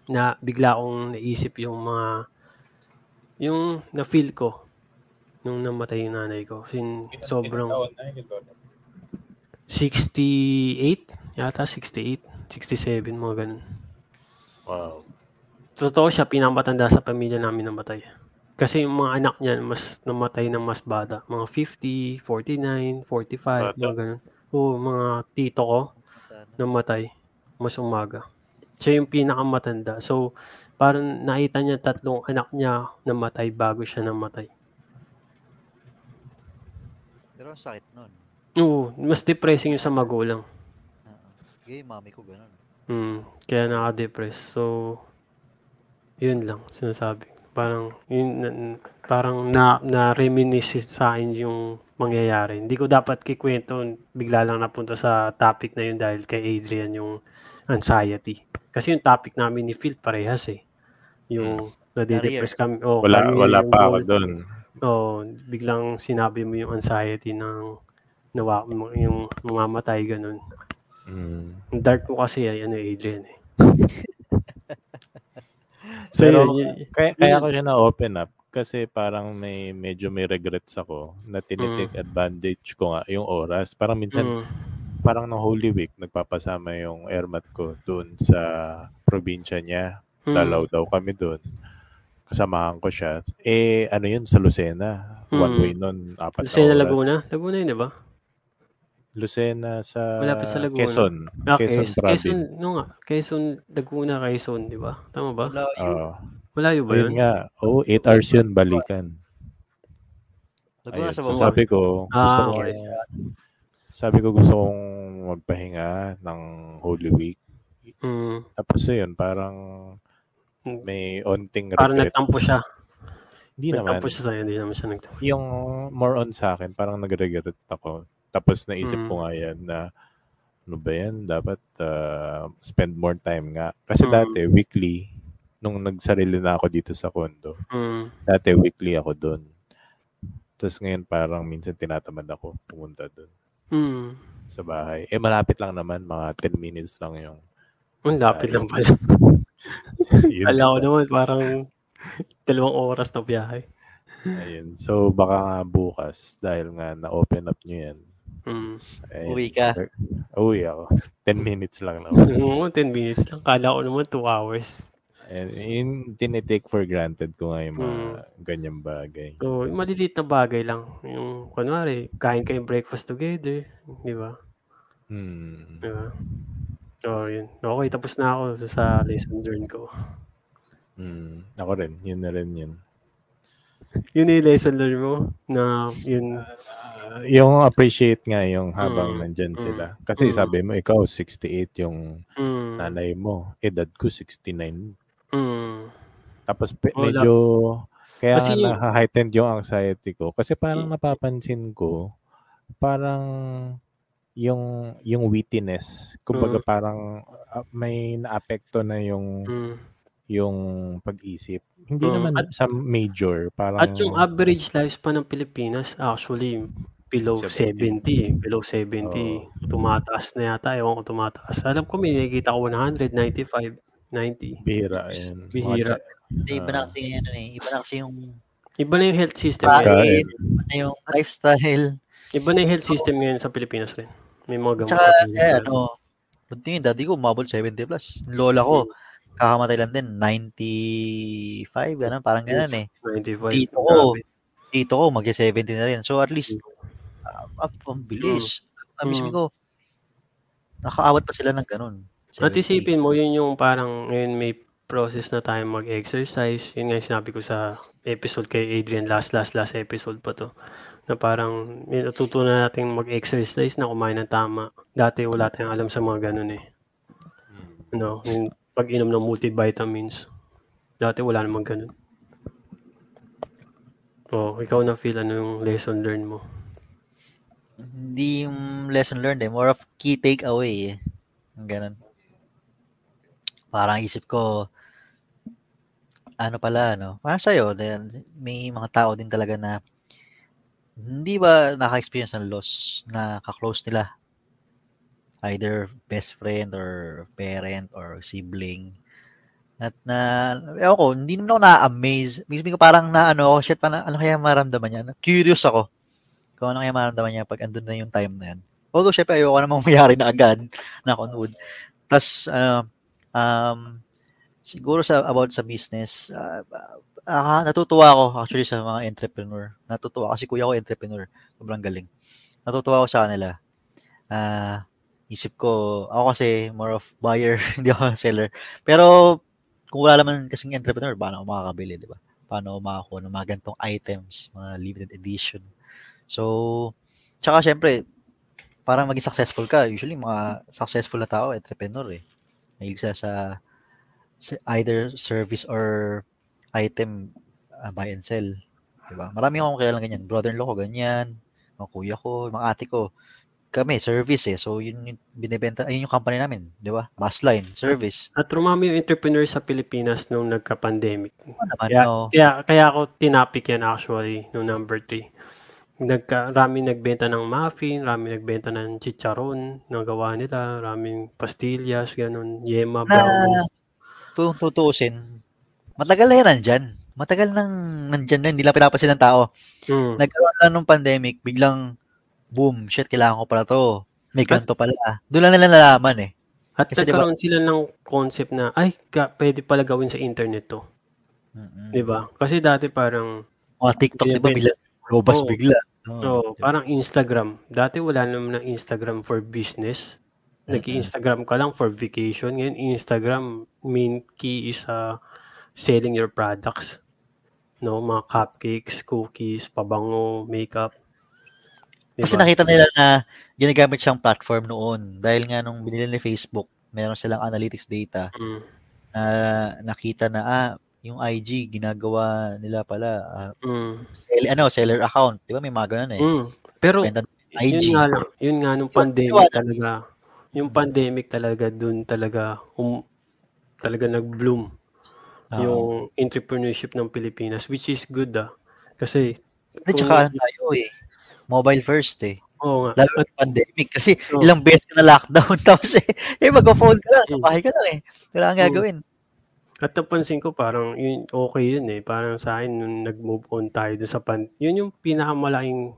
na bigla akong naisip yung mga yung na-feel ko nung namatay yung nanay ko. Sin, sobrang 68 yata 68 67 mga ganun. Wow. Totoo siya pinamatanda sa pamilya namin namatay. Kasi yung mga anak niya mas namatay ng mas bata. Mga 50, 49, 45, Bata. mga ganun. Oo, mga tito ko namatay. Mas umaga. Siya yung pinakamatanda. So, parang nakita niya tatlong anak niya namatay bago siya namatay. Pero ang sakit nun. Oo, mas depressing yung sa magulang. Oo. Sige, yung mami ko ganun. Mm, kaya naka-depress. So, yun lang sinasabi. Parang yun na- parang na na reminisce sa akin yung mangyayari. Hindi ko dapat kikwento, bigla lang napunta sa topic na yun dahil kay Adrian yung anxiety. Kasi yung topic namin ni Phil parehas eh. Yung nade-depress kami. Oh, Wala, kami wala pa ako doon. Oh, biglang sinabi mo yung anxiety ng nawa yung mamamatay ganun. Mm. Dark ko kasi ay ano Adrian eh. so Pero yun, yun, kaya, kaya ko siya na-open up kasi parang may medyo may regrets ako na tinitake advantage ko nga yung oras. Parang minsan, mm, parang no Holy Week, nagpapasama yung airmat ko doon sa probinsya niya. mm, Dalaw daw kami doon. Kasamahan ko siya. Eh, ano yun, sa Lucena. One Mm. way nun, apat Lucena. Laguna. Laguna yun, di ba? Lucena sa Malapit sa Laguna. Quezon. Ah, Quezon Quezon, province. Quezon, no nga. Quezon, Laguna, Quezon, di ba? Tama ba? Wala yun. Oo. Malayo ba Ayun yun? nga. Oo, 8 hours yun, balikan. Laguna Ayun. sa So baba. sabi ko, gusto Ah, ko, okay. sabi ko gusto kong magpahinga ng Holy Week. Mm, Tapos yun, parang may onting Parang regret. nagtampo siya. Hindi naman. Nagtampo siya sa'yo, hindi naman siya nagtampo. Yung more on sa akin, parang nagregret ako. Tapos naisip Mm. ko nga yan na ano ba yan? Dapat uh, spend more time nga. Kasi Mm. dati, weekly, nung nagsarili na ako dito sa condo, Mm, dati weekly ako doon. Tapos ngayon parang minsan tinatamad ako pumunta doon mm. sa bahay. Eh malapit lang naman, mga 10 minutes lang yung Ang lapit Ayun. lang pala. yun. Alam ko naman, parang dalawang oras na biyahe. Ayun. So baka nga bukas, dahil nga na-open up nyo yan. Mm. ayun. Uwi ka. Uwi ako. 10 minutes lang naman. Oo, 10 minutes lang. Kala ko naman 2 hours. And yun, tinitake for granted ko nga yung mga Mm. ganyang bagay. So, yung maliliit na bagay lang. Yung, kunwari, kain kayong breakfast together. Di ba? Hmm. Di ba? So, yun. Okay, tapos na ako sa lesson learned ko. Hmm. Ako rin. Yun na rin yun. Yun yung lesson learned mo na yun. Ah, yung appreciate nga yung habang Mm, nandyan mm, sila. Kasi mm. sabi mo, ikaw 68 yung Mm, nanay mo. Edad ko 69. mm. Tapos pe- medyo kaya Kasi na-heightened yung anxiety ko. Kasi parang Mm. napapansin ko, parang yung yung wittiness, kumbaga Mm. parang ah, may naapekto na yung Mm. yung pag-isip. Hindi Mm. naman At- sa major, parang At yung average lifespan ng Pilipinas, actually, below 70. 70. Below 70. Oo. Tumataas na yata. Ewan ko tumataas. Alam ko, may nakikita ko 100, 95, 90. bihira yan. Bihira. Hindi, iba na Ah. kasi yan eh. Iba na kasi yung Iba na yung health system. Kain. iba na yung lifestyle. Iba na yung health system ngayon sa Pilipinas rin. May mga gamot. Tsaka, eh, ano, bunting yung daddy ko, umabot 70 plus. Lola ko, kakamatay lang din, 95, ganun, parang ganun eh. 95. Dito ko, dito ko, mag-70 na rin. So, at least, uh, ang bilis. Mm. ko, nakaawat pa sila ng ganun. At 70. isipin mo, yun yung parang ngayon may process na tayo mag-exercise. Yun nga yung sinabi ko sa episode kay Adrian, last, last, last episode pa to. Na parang natutunan natin mag-exercise na kumain ng tama. Dati wala tayong alam sa mga ganun eh. No, yung pag-inom ng multivitamins. Dati wala namang ganun. Oh, ikaw na feel ano yung lesson learned mo? Hindi yung lesson learned eh. More of key takeaway eh. Ganun. Parang isip ko, ano pala, no? Parang sa'yo, may mga tao din talaga na hindi ba naka-experience ng loss na kaklose nila? Either best friend or parent or sibling. At na, ewan ko, hindi naman ako na-amaze. Mismo ko parang na ano, shit, pa ano kaya maramdaman niya? Curious ako kung ano kaya maramdaman niya pag andun na yung time na yan. Although, syempre, ayoko namang mayari na agad na conwood. Tapos, uh, um, siguro sa about sa business, uh, uh, natutuwa ako actually sa mga entrepreneur. Natutuwa kasi kuya ko entrepreneur. Sobrang galing. Natutuwa ako sa kanila. Uh, isip ko, ako kasi more of buyer, hindi ako seller. Pero kung wala naman kasing entrepreneur, paano ako makakabili, di ba? Paano ako makakuha ng mga gantong items, mga limited edition. So, tsaka syempre, para maging successful ka, usually mga successful na tao, entrepreneur eh. Mahilig sa, sa either service or item uh, buy and sell. Diba? Marami akong kilala ganyan. Brother-in-law ko ganyan. Mga kuya ko, mga ate ko kami, service eh. So, yun yung binibenta, ayun yung company namin, di ba? Busline, service. At rumami yung entrepreneur sa Pilipinas nung nagka-pandemic. Ano naman, Kaya, no? kaya, kaya ako tinapik yan actually nung number 3. Nagka, rami nagbenta ng muffin, rami nagbenta ng chicharon na gawa nila, raming pastillas, ganun, yema, Na, brownies. kung tutuusin, matagal na yan nandyan. Matagal nang nandyan na, hindi lang pinapasin ng tao. Mm. Nagkaroon lang nung pandemic, biglang, boom, shit, kailangan ko pala to. May ganito pala. Doon lang nila nalaman eh. At Kasi diba- nagkaroon sila ng concept na, ay, ka, pwede pala gawin sa internet to. Mm-mm. Di ba? Kasi dati parang, Mga TikTok, di ba, Binibenta. bigla, Oo. oh, parang Instagram. Dati wala naman ng Instagram for business. Nag-Instagram ka lang for vacation. Ngayon, Instagram, main key is uh, selling your products. No, mga cupcakes, cookies, pabango, makeup. Diba? Kasi nakita nila na ginagamit siyang platform noon. Dahil nga nung binili ni Facebook, meron silang analytics data Mm. na nakita na, ah, yung IG, ginagawa nila pala, ah, Mm. sell, ano, seller account. Di ba may mga ganun eh. Mm. Pero, ng yun IG. nga lang, yun nga nung pandemic yun. talaga, yung pandemic talaga, dun talaga, um, talaga nag-bloom Oo. yung entrepreneurship ng Pilipinas, which is good ah. Kasi, tsaka ano tayo eh. Mobile first eh. oo nga. Lalo At, na pandemic. Kasi Oo. ilang beses ka na lockdown. Tapos eh, eh mag-phone ka lang. Mm. Kapahay ka lang eh. Wala kang Mm. At napansin ko parang yun, okay yun eh. Parang sa akin, nung nag-move on tayo dun sa pan, yun yung pinakamalaking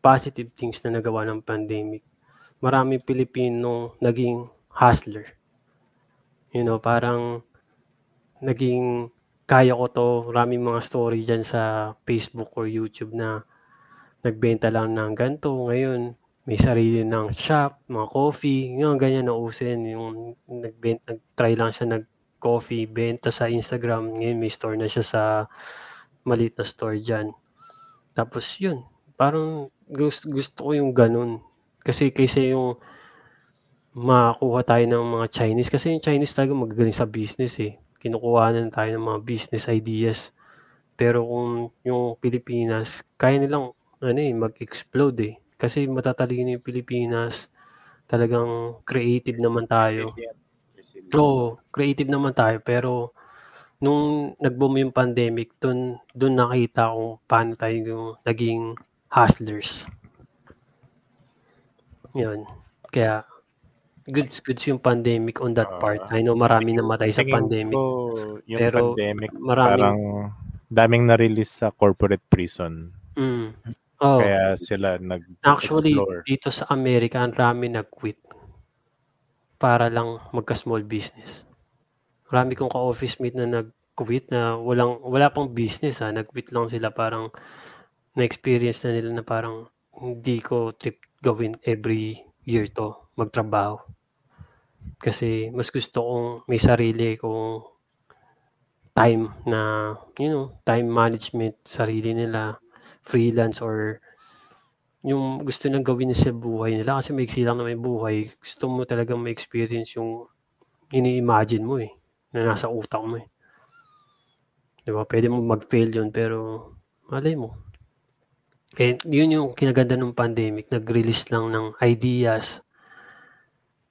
positive things na nagawa ng pandemic. Maraming Pilipino naging hustler. You know, parang naging kaya ko to, maraming mga story dyan sa Facebook or YouTube na nagbenta lang ng ganito. Ngayon, may sarili ng shop, mga coffee, yung ganyan na usin. Yung nagbenta, nag-try lang siya nag-coffee, benta sa Instagram. Ngayon, may store na siya sa maliit na store dyan. Tapos yun, parang gusto, gusto ko yung ganun. Kasi kaysa yung makakuha tayo ng mga Chinese. Kasi yung Chinese talaga magagaling sa business eh. Kinukuha tayo ng mga business ideas. Pero kung yung Pilipinas, kaya nilang ano eh, mag-explode eh. Kasi matatalino yung Pilipinas. Talagang creative naman tayo. Resilient. Resilient. Oo, creative naman tayo. Pero nung nag-boom yung pandemic, dun, dun nakita kung paano tayo yung naging hustlers. Yun. Kaya, goods goods yung pandemic on that part. I know marami namatay sa pandemic. ko, yung Pero pandemic, maraming- parang daming na-release sa corporate prison. Mm. Oh, Kaya sila actually, nag-explore. dito sa Amerika, ang rami nag-quit para lang magka-small business. Marami kong ka-office mate na nag-quit na walang, wala pang business ha. Nag-quit lang sila parang na-experience na nila na parang hindi ko trip gawin every year to magtrabaho. Kasi mas gusto kong may sarili kong time na, you know, time management, sarili nila, freelance or yung gusto nilang gawin sa buhay nila kasi maiksi lang na may buhay. Gusto mo talagang ma-experience yung ini-imagine mo eh, na nasa utak mo eh. Di ba? Pwede mo mag-fail yun pero malay mo. Eh, yun yung kinaganda ng pandemic. Nag-release lang ng ideas,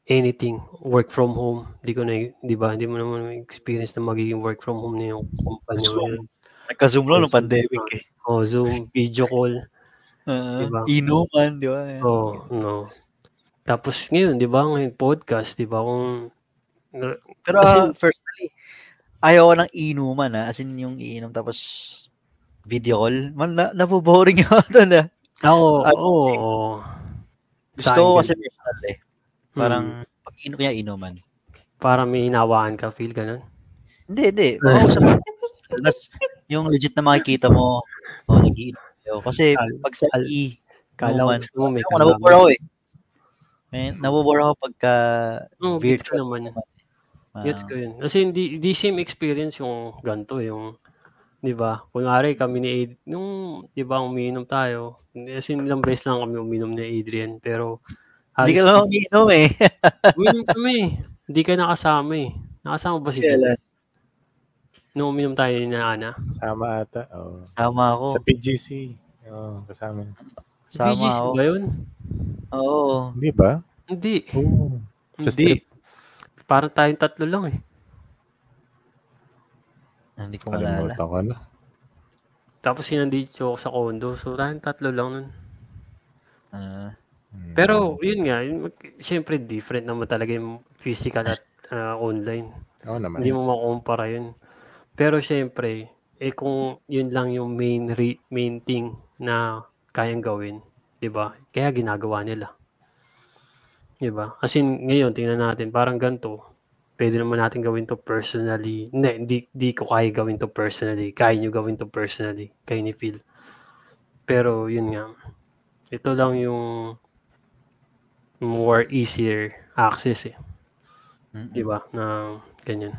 anything, work from home. Di ko na, di ba? Hindi mo naman experience na magiging work from home na yung kumpanya ngayon. Nagka-zoom lang ng pandemic eh. Oh, Zoom, video call. Uh, Diba? Inuman, di ba? Oh, no. Tapos ngayon, di ba, ngayon podcast, di ba, kung Pero Kasi- ah, personally, ayaw ko ng inuman ha. As in yung iinom tapos video call. Man, na, naboboring ako doon ah. ako, Ah, oo, oo. Gusto ko kasi personal eh. Parang Hmm. pag inom kaya inuman. Para may inawaan ka, feel ganun. Hindi, hindi. Makausap. Tapos yung legit na makikita mo, oh, nag-iinom kayo. Kasi Al- pag sa al- i, Kala ko Inuman. gusto mo may ako, nabobore ako eh. May, nabobore ako pagka ko virtual. naman. Ah, Gets ko yun. Kasi hindi, hindi same experience yung ganito, yung, di ba? Kunwari kami ni Ad, nung, di ba, umiinom tayo. As in, ilang beses lang kami uminom ni Adrian. Pero, Hindi ka lang umiinom eh. uminom kami. Hindi ka nakasama eh. Nakasama ba si? Kailan? Nung uminom tayo ni Ana? Sama ata. Oh. Sama ako. Sa PGC. Oh, kasama. Sama BGC ako. ba yun? Oo. Hindi ba? Hindi. Oo. Sa Hindi. Parang tayong tatlo lang eh. Hindi ko malala. Kalimutan ko na. Tapos sinandito ako sa condo. So, tayong tatlo lang nun. Ah, Hmm. Pero, yun nga, yun, syempre different naman talaga yung physical at ah, online. Oo naman. Hindi mo makumpara yun. Pero syempre, eh kung yun lang yung main re- main thing na kayang gawin, 'di ba? Kaya ginagawa nila. 'Di ba? As in, ngayon tingnan natin, parang ganito. Pwede naman natin gawin to personally. Hindi, hindi, hindi ko kaya gawin to personally. Kaya nyo gawin to personally. Kaya ni Phil. Pero yun nga. Ito lang yung more easier access eh. mm, Di ba? Na ganyan.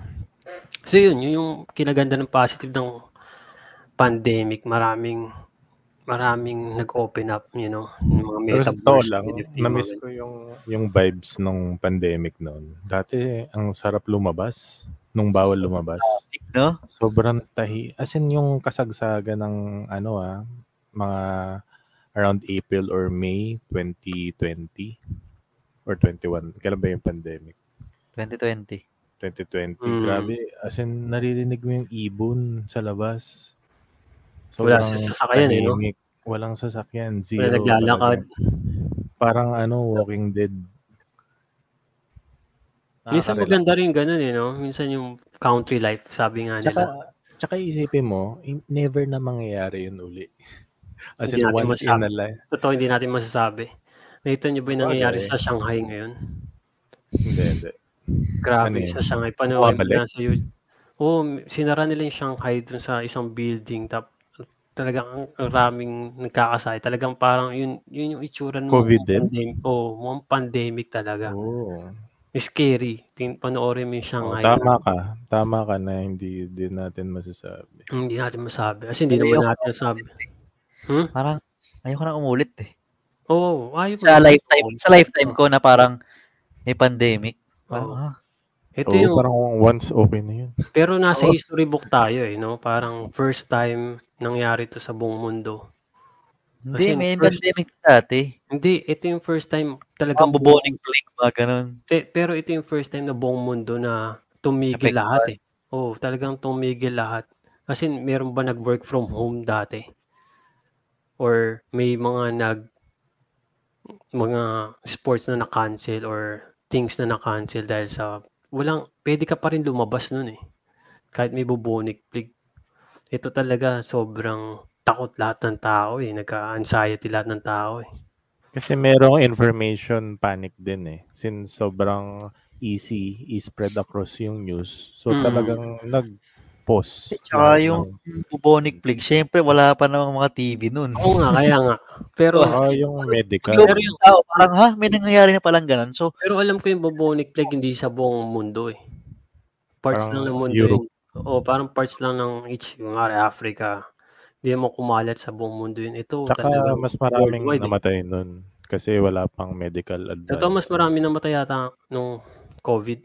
So yun, yun yung kinaganda ng positive ng pandemic. Maraming maraming nag-open up, you know, yung mga Pero sa metaverse, totoo lang, NFT, mga na-miss ko yung, yung vibes nung pandemic noon. Dati, ang sarap lumabas nung bawal lumabas. No? Sobrang tahi. As in, yung kasagsagan ng ano ah, mga around April or May 2020 or 21. Kailan ba yung pandemic? 2020. 2020. Mm. Grabe. As in, naririnig mo yung ibon sa labas. Wala sa sasakyan eh, no? Walang sasakyan. Zero. Wala naglalakad. talaga. Parang ano, Walking Dead. Minsan maganda rin ganun eh, no? Minsan yung country life, sabi nga Tsaka, nila. tsaka isipin mo, in- never na mangyayari yun uli. As in, once in masabi. a life. Totoo, hindi natin masasabi. Nakita niyo ba yung nangyayari sa Shanghai ngayon? Hindi, hindi. Grabe Ano yun? sa Shanghai. Bumabalik? na sa YouTube. Oo, sinara nila yung Shanghai dun sa isang building. Tap, talagang ang, raming nagkakasay. Talagang parang yun, yun yung itsura ng COVID din? pandemic. Oo, mukhang pandemic talaga. Oo. Scary. Tin, panoorin mo yung Oh, Shanghai. tama ka. Tama ka na hindi din natin masasabi. Hindi natin masabi. Kasi hindi naman natin masabi. Hmm? Parang, ayoko na umulit eh. Oo, ayaw Sa lifetime, sa lifetime ko na parang may pandemic. Parang, ah, Ito Oo, yung, parang once okay na yun. pero nasa history book tayo eh, no? Parang first time nangyari to sa buong mundo. hindi, may first- pandemic dati. Hindi, ito yung first time Ang talagang buboning plague, mga ganun. Te- pero ito yung first time na buong mundo na tumigil Apektuhan. lahat eh. Oo, talagang tumigil lahat. Kasi meron ba nag-work from home dati? Or may mga nag mga sports na na-cancel or things na na-cancel dahil sa walang pwede ka pa rin lumabas nun eh. Kahit may bubonic plague. Ito talaga sobrang takot lahat ng tao eh. Nagka-anxiety lahat ng tao eh. Kasi merong information panic din eh. Since sobrang easy i-spread across yung news. So Mm. talagang nag-pause. Tsaka na- yung bubonic plague, syempre wala pa namang mga TV nun. Oo nga, kaya nga. Pero Oh, yung medical. Yung Pero yung- tao, parang ha, may nangyayari na palang ganun. So, Pero alam ko yung bubonic plague hindi sa buong mundo eh. Parts lang ng mundo Europe. yun. O parang parts lang ng each, yung Africa. Hindi mo kumalat sa buong mundo yun. Ito talagang mas maraming worldwide eh. namatay nun. Kasi wala pang medical advice. Totoo, mas marami namatay yata nung COVID.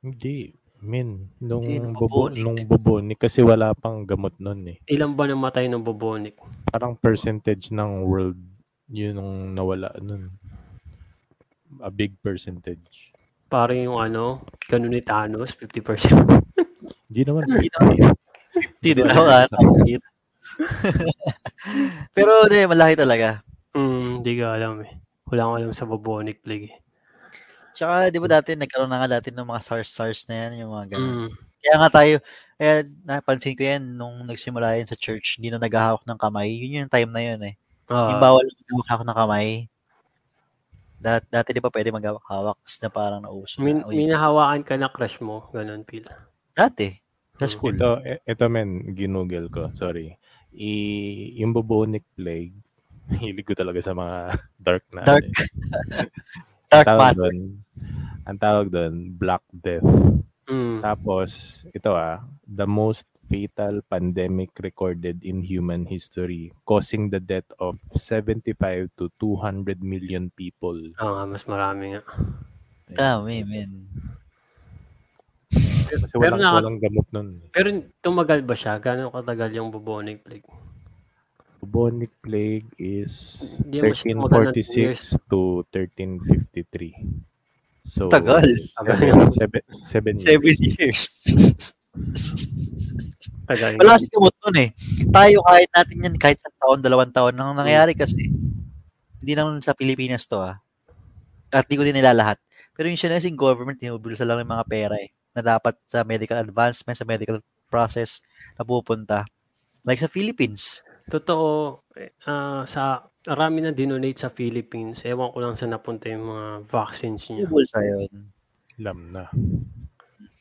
Hindi. Min, nung, Hindi, nung bubo, bubonic. nung bubonic kasi wala pang gamot nun eh. Ilan ba namatay ng bubonic? Parang percentage ng world yun yung nawala nun. A big percentage. Parang yung ano, ganun ni Thanos, 50%. Hindi naman. Hindi naman. 50 din ako. Pero hindi, malaki talaga. Hmm, hindi ka alam eh. Wala akong alam sa bubonic plague eh. Tsaka, di ba dati, nagkaroon na nga dati ng mga SARS-SARS na yan, yung mga ganun. Hmm. Kaya nga tayo, kaya napansin ko yan, nung nagsimula yan sa church, hindi na naghahawak ng kamay. Yun yung time na yun eh. Ah, yung bawal maghawak ng kamay. Dat, dati di ba pwede maghawak na parang nauso. min, na. Minahawakan ka na crush mo, ganun pil. dati. Sa school. Ito, e- ito men, ginugel ko. Sorry. I, yung bubonic plague, hilig ko talaga sa mga dark na. Dark. Dark Tawag matter. doon, ang tawag doon, Black Death. Hmm. Tapos, ito ah, the most fatal pandemic recorded in human history, causing the death of 75 to 200 million people. Oo nga, mas marami nga. Dami, men. Kasi Pero walang, naka- walang gamot nun. Pero tumagal ba siya? Gano'ng katagal yung bubonic plague? Bubonic plague is Hindi mo siya tumagal ng two 1346 to 1353. So, Tagal. Seven, seven, seven years. Seven years. Tagal. Wala kasi gamot nun eh. Tayo kahit natin yan, kahit sa taon, dalawang taon nang nangyayari kasi. Hindi naman sa Pilipinas to ah. At di ko din nila lahat. Pero yung sinasing government, tinubulsa lang yung mga pera eh. Na dapat sa medical advancement, sa medical process na pupunta. Like sa Philippines. Totoo, eh, ah, sa marami na dinonate sa Philippines. Ewan ko lang sa napunta yung mga vaccines niya. Tinubulsa yun. Alam na.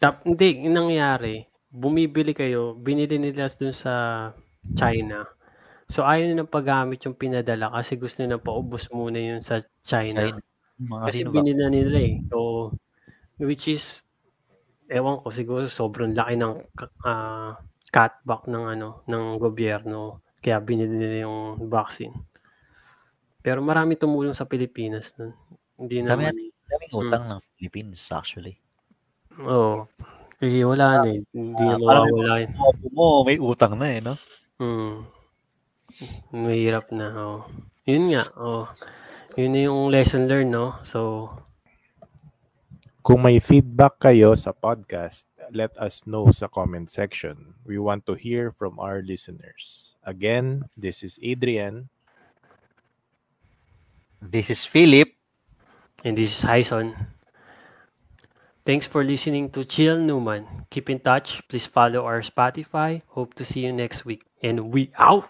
Tap, hindi, yung nangyari, bumibili kayo, binili nila dun sa China. So ayaw nila paggamit yung pinadala kasi gusto nila paubos muna yun sa China. China. Mga Kasi sino ba? binila nila eh. So, which is, ewan ko, siguro sobrang laki ng ah, cutback ng ano ng gobyerno. Kaya binili nila yung vaccine. Pero marami tumulong sa Pilipinas nun. Hindi Dami naman. Daming utang ng Philippines actually. Oo. Eh, wala na eh. Hindi na Ah, parang- mawawala yun. Opo mo, may utang na eh, no? Hmm. Mahirap na. Oh. Yun nga. Oh. Yun na yung lesson learned, no? So, Kung may feedback kayo sa podcast, let us know sa comment section. We want to hear from our listeners. Again, this is Adrian. This is Philip. And this is Hyson. Thanks for listening to Chill Newman. Keep in touch. Please follow our Spotify. Hope to see you next week. And we out!